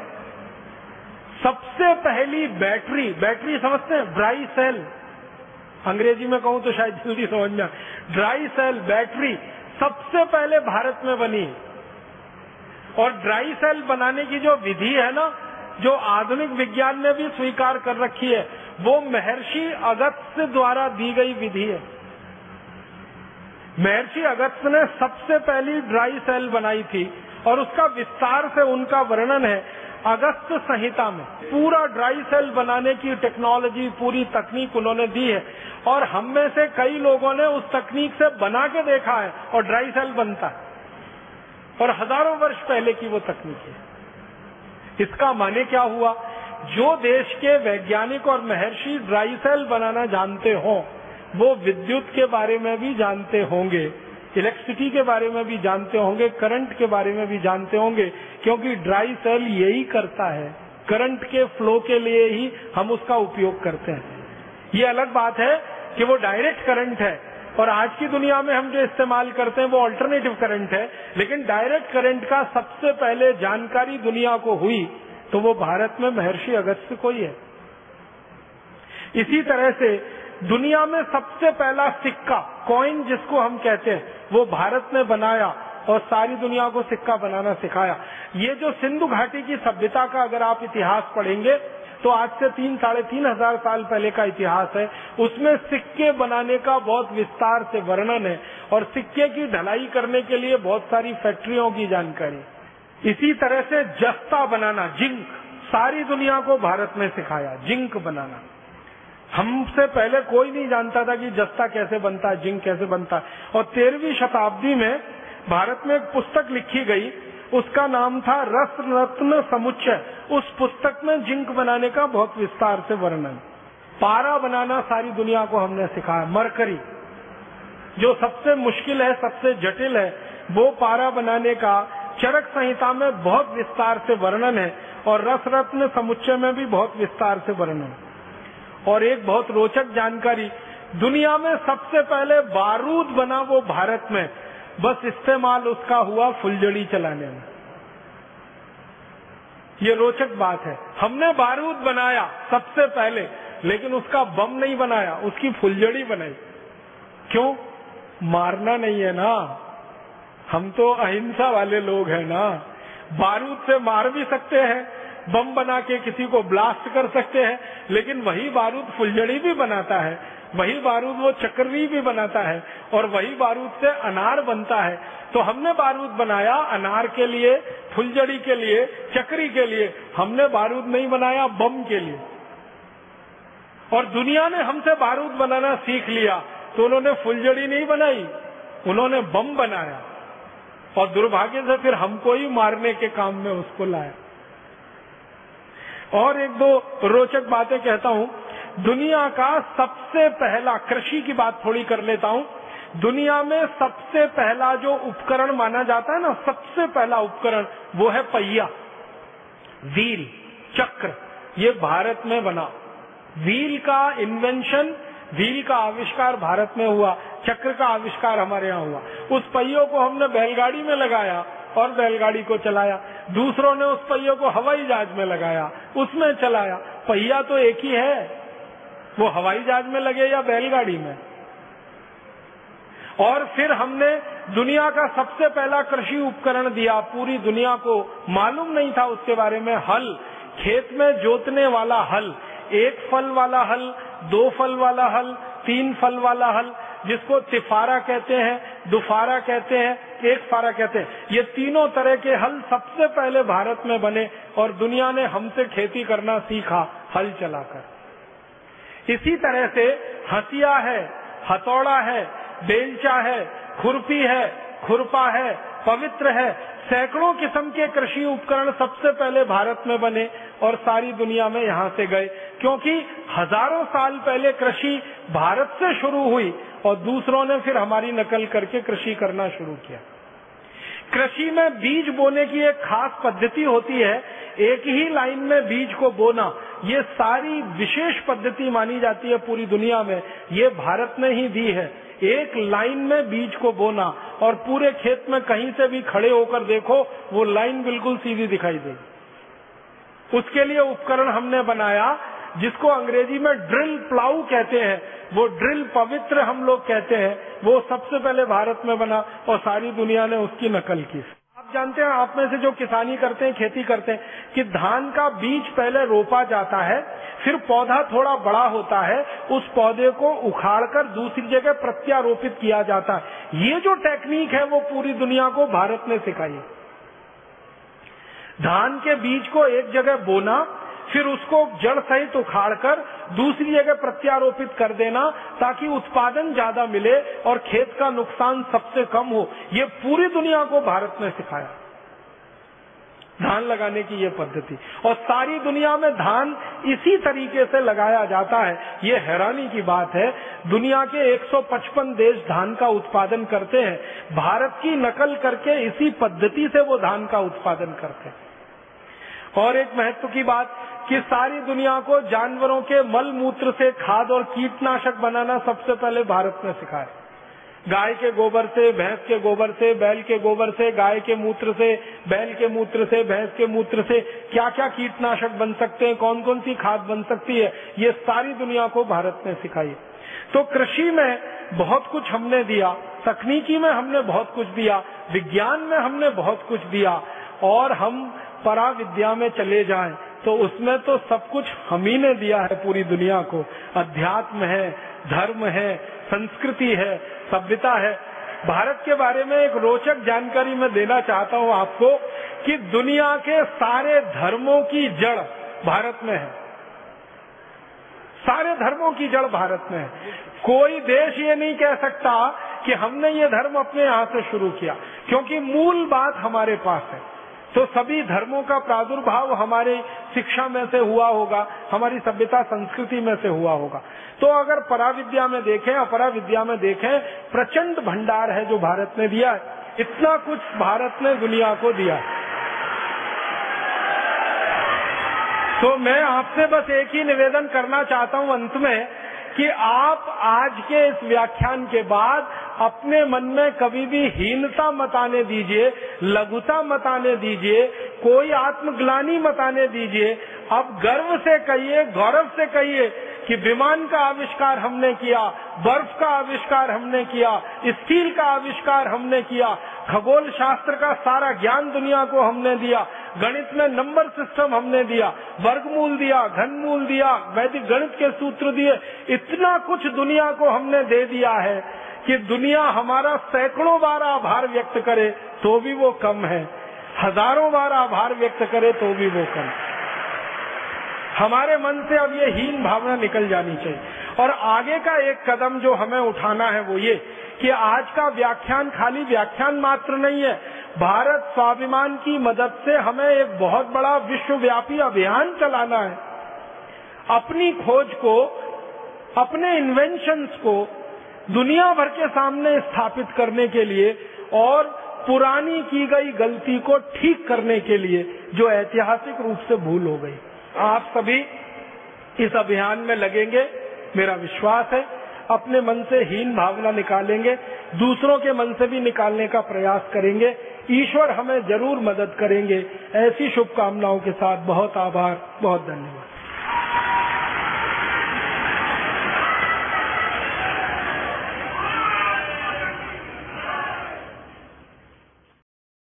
सबसे पहली बैटरी बैटरी समझते हैं, ड्राई सेल। अंग्रेज़ी में कहूँ तो शायद जल्दी समझ में ड्राई सेल, बैटरी सबसे पहले भारत में बनी। और ड्राई सेल बनाने की जो विधि है ना, जो आधुनिक विज्ञान ने भी स्वीकार कर रखी है, वो महर्षि अगस्त द्वारा दी गई विधि है। महर्षि अगस्त ने सबसे पहली ड्राई सेल बनाई थी, और उसका विस्तार से उनका वर्णन है। अगस्त संहिता में पूरा ड्राई सेल बनाने की टेक्नोलॉजी पूरी तकनीक उन्होंने दी है और हम में से कई लोगों ने उस तकनीक से बना के देखा है और ड्राई सेल बनता है। और हज़ारों वर्ष पहले की वो तकनीक है। इसका माने क्या हुआ? जो देश के वैज्ञानिक और महर्षि ड्राई सेल बनाना जानते हो, वो विद्युत के बारे में भी जानते होंगे। इलेक्ट्रिसिटी के बारे में भी जानते होंगे, करंट के बारे में भी जानते होंगे, क्योंकि ड्राई सेल यही करता है। करंट के फ्लो के लिए ही हम उसका उपयोग करते हैं। ये अलग बात है कि वो डायरेक्ट करंट है, और आज की दुनिया में हम जो इस्तेमाल करते हैं वो अल्टरनेटिव करंट है, लेकिन डायरेक्ट करंट का सबसे पहले जानकारी दुनिया को हुई तो वो भारत में महर्षि अगस्त को ही है। इसी तरह से दुनिया में सबसे पहला सिक्का कॉइन जिसको हम कहते हैं, वो भारत ने बनाया और सारी दुनिया को सिक्का बनाना सिखाया। ये जो सिंधु घाटी की सभ्यता का अगर आप इतिहास पढ़ेंगे तो आज से तीन, साढ़े तीन हज़ार साल पहले का इतिहास है। उसमें सिक्के बनाने का बहुत विस्तार से वर्णन है और सिक्के की ढलाई करने के लिए बहुत सारी फैक्ट्रियों की जानकारी। इसी तरह से जस्ता बनाना, जिंक, सारी दुनिया को भारत में सिखाया, जिंक बनाना। हमसे पहले कोई नहीं जानता था कि जस्ता कैसे बनता है जिंक कैसे बनता। है और तेरहवीं शताब्दी में भारत में एक पुस्तक लिखी गई, उसका नाम था रस रत्न समुच्चय। उस पुस्तक में जिंक बनाने का बहुत विस्तार से वर्णन। पारा बनाना सारी दुनिया को हमने सिखाया। मरकरी, जो सबसे मुश्किल है, सबसे जटिल है, वो पारा बनाने का चरक संहिता में बहुत विस्तार से वर्णन है और रस रत्न समुच्चय में भी बहुत विस्तार से वर्णन। और एक बहुत रोचक जानकारी, दुनिया में सबसे पहले बारूद बना वो भारत में। बस इस्तेमाल उसका हुआ फुलझड़ी चलाने में। ये रोचक बात है। हमने बारूद बनाया सबसे पहले, लेकिन उसका बम नहीं बनाया, उसकी फुलझड़ी बनाई। क्यों? मारना नहीं है ना। हम तो अहिंसा वाले लोग हैं ना। बारूद से मार भी सकते हैं बम बना के किसी को ब्लास्ट कर सकते हैं, लेकिन वही बारूद फुलझड़ी भी बनाता है, वही बारूद वो चक्री भी बनाता है, और वही बारूद से अनार बनता है। तो हमने बारूद बनाया अनार के लिए, फुलझड़ी के लिए, चक्री के लिए, हमने बारूद नहीं बनाया बम के लिए। और दुनिया ने हमसे बारूद बनाना सीख लिया तो उन्होंने फुलझड़ी नहीं बनाई, उन्होंने बम बनाया, और दुर्भाग्य से फिर हमको ही मारने के काम में उसको लाया। और एक दो रोचक बातें कहता हूँ। दुनिया का सबसे पहला कृषि की बात थोड़ी कर लेता हूँ। दुनिया में सबसे पहला जो उपकरण माना जाता है ना, सबसे पहला उपकरण वो है पहिया। व्हील, चक्र, ये भारत में बना। व्हील का इन्वेंशन व्हील का आविष्कार भारत में हुआ, चक्र का आविष्कार हमारे यहाँ हुआ। उस पहियों को हमने बैलगाड़ी में लगाया और बैलगाड़ी को चलाया। दूसरों ने उस पहियों को हवाई जहाज़ में लगाया, उसमें चलाया। पहिया तो एक ही है। वो हवाई जहाज़ में लगे या बैलगाड़ी में? और फिर हमने दुनिया का सबसे पहला कृषि उपकरण दिया। पूरी दुनिया को मालूम नहीं था उसके बारे में। हल, खेत में जोतने वाला हल, एक फल वाला हल दो फल वाला हल, तीन फल वाला हल, जिसको तिफारा कहते हैं, दुफारा कहते हैं, एक फारा कहते हैं। ये तीनों तरह के हल सबसे पहले भारत में बने और दुनिया ने हमसे खेती करना सीखा, हल चलाकर। इसी तरह से हसिया है, हथौड़ा है, बेलचा है, खुरपी है खुरपा है, पवित्र है। सैकड़ों किस्म के कृषि उपकरण सबसे पहले भारत में बने और सारी दुनिया में यहाँ से गए। क्योंकि हज़ारों साल पहले कृषि भारत से शुरू हुई और दूसरों ने फिर हमारी नकल करके कृषि करना शुरू किया। कृषि में बीज बोने की एक खास पद्धति होती है, एक ही लाइन में बीज को बोना। ये सारी विशेष पद्धति मानी जाती है पूरी दुनिया में। ये भारत ने ही दी है। एक लाइन में बीज को बोना और पूरे खेत में कहीं से भी खड़े होकर देखो, वो लाइन बिल्कुल सीधी दिखाई देगी उसके लिए उपकरण हमने बनाया, जिसको अंग्रेज़ी में ड्रिल प्लाऊ कहते हैं। वो ड्रिल पवित्र हम लोग कहते हैं। वो सबसे पहले भारत में बना और सारी दुनिया ने उसकी नकल की। जानते हैं, आप में से जो किसानी करते हैं, खेती करते हैं, कि धान का बीज पहले रोपा जाता है, फिर पौधा थोड़ा बड़ा होता है, उस पौधे को उखाड़कर दूसरी जगह प्रत्यारोपित किया जाता है। ये जो टेक्निक है, वो पूरी दुनिया को भारत ने सिखाई धान के बीज को एक जगह बोना फिर उसको जड़ सहित उखाड़कर दूसरी जगह प्रत्यारोपित कर देना ताकि उत्पादन ज़्यादा मिले और खेत का नुकसान सबसे कम हो। ये पूरी दुनिया को भारत ने सिखाया। धान लगाने की ये पद्धति। और सारी दुनिया में धान इसी तरीके से लगाया जाता है। ये हैरानी की बात है। दुनिया के 155 देश धान का उत्पादन करते हैं। भारत की नकल करके इसी पद्धति से वो धान का उत्पादन करते हैं। और एक महत्व की बात कि सारी दुनिया को जानवरों के मल मूत्र से खाद और कीटनाशक बनाना सबसे पहले भारत ने सिखाया। गाय के गोबर से, भैंस के गोबर से, बैल के गोबर से, गाय के मूत्र से, बैल के मूत्र से, भैंस के मूत्र से क्या क्या कीटनाशक बन सकते हैं कौन कौन सी खाद बन सकती है, ये सारी दुनिया को भारत ने सिखाई। तो कृषि में बहुत कुछ हमने दिया, तकनीकी में हमने बहुत कुछ दिया, विज्ञान में हमने बहुत कुछ दिया, और हम परा विद्या में चले जाएँ तो उसमें तो सब कुछ हम ही ने दिया है पूरी दुनिया को। अध्यात्म है, धर्म है, संस्कृति है, सभ्यता है। भारत के बारे में एक रोचक जानकारी मैं देना चाहता हूँ आपको कि दुनिया के सारे धर्मों की जड़ भारत में है। सारे धर्मों की जड़ भारत में है। कोई देश ये नहीं कह सकता कि हमने ये धर्म अपने यहाँ से शुरू किया, क्योंकि मूल बात हमारे पास है। तो सभी धर्मों का प्रादुर्भाव हमारे शिक्षा में से हुआ होगा, हमारी सभ्यता संस्कृति में से हुआ होगा। तो अगर पराविद्या में देखें अपरा विद्या में देखें, प्रचंड भंडार है जो भारत ने दिया है। इतना कुछ भारत ने दुनिया को दिया। है तो मैं आपसे बस एक ही निवेदन करना चाहता हूँ अंत में कि आप आज के इस व्याख्यान के बाद अपने मन में कभी भी हीनता मत आने दीजिए, लघुता मत आने दीजिए, कोई आत्मग्लानी मत आने दीजिए। अब गर्व से कहिए, गौरव से कहिए कि विमान का आविष्कार हमने किया, बर्फ़ का आविष्कार हमने किया, स्टील का आविष्कार हमने किया खगोल शास्त्र का सारा ज्ञान दुनिया को हमने दिया, गणित में नंबर सिस्टम हमने दिया, वर्गमूल दिया, घनमूल दिया, वैदिक गणित के सूत्र दिए, इतना कुछ दुनिया को हमने दे दिया है। कि दुनिया हमारा सैकड़ों बार आभार व्यक्त करे तो भी वो कम है। हज़ारों बार आभार व्यक्त करे तो भी वो कम। हमारे मन से अब ये हीन भावना निकल जानी चाहिए। और आगे का एक कदम जो हमें उठाना है वो ये कि आज का व्याख्यान खाली व्याख्यान मात्र नहीं है। भारत स्वाभिमान की मदद से हमें एक बहुत बड़ा विश्वव्यापी अभियान चलाना है। अपनी खोज को, अपने इन्वेंशंस को दुनिया भर के सामने स्थापित करने के लिए और पुरानी की गई गलती को ठीक करने के लिए जो ऐतिहासिक रूप से भूल हो गई। आप सभी इस अभियान में लगेंगे, मेरा विश्वास है, अपने मन से हीन भावना निकालेंगे, दूसरों के मन से भी निकालने का प्रयास करेंगे। ईश्वर हमें ज़रूर मदद करेंगे। ऐसी शुभकामनाओं के साथ बहुत आभार, बहुत धन्यवाद।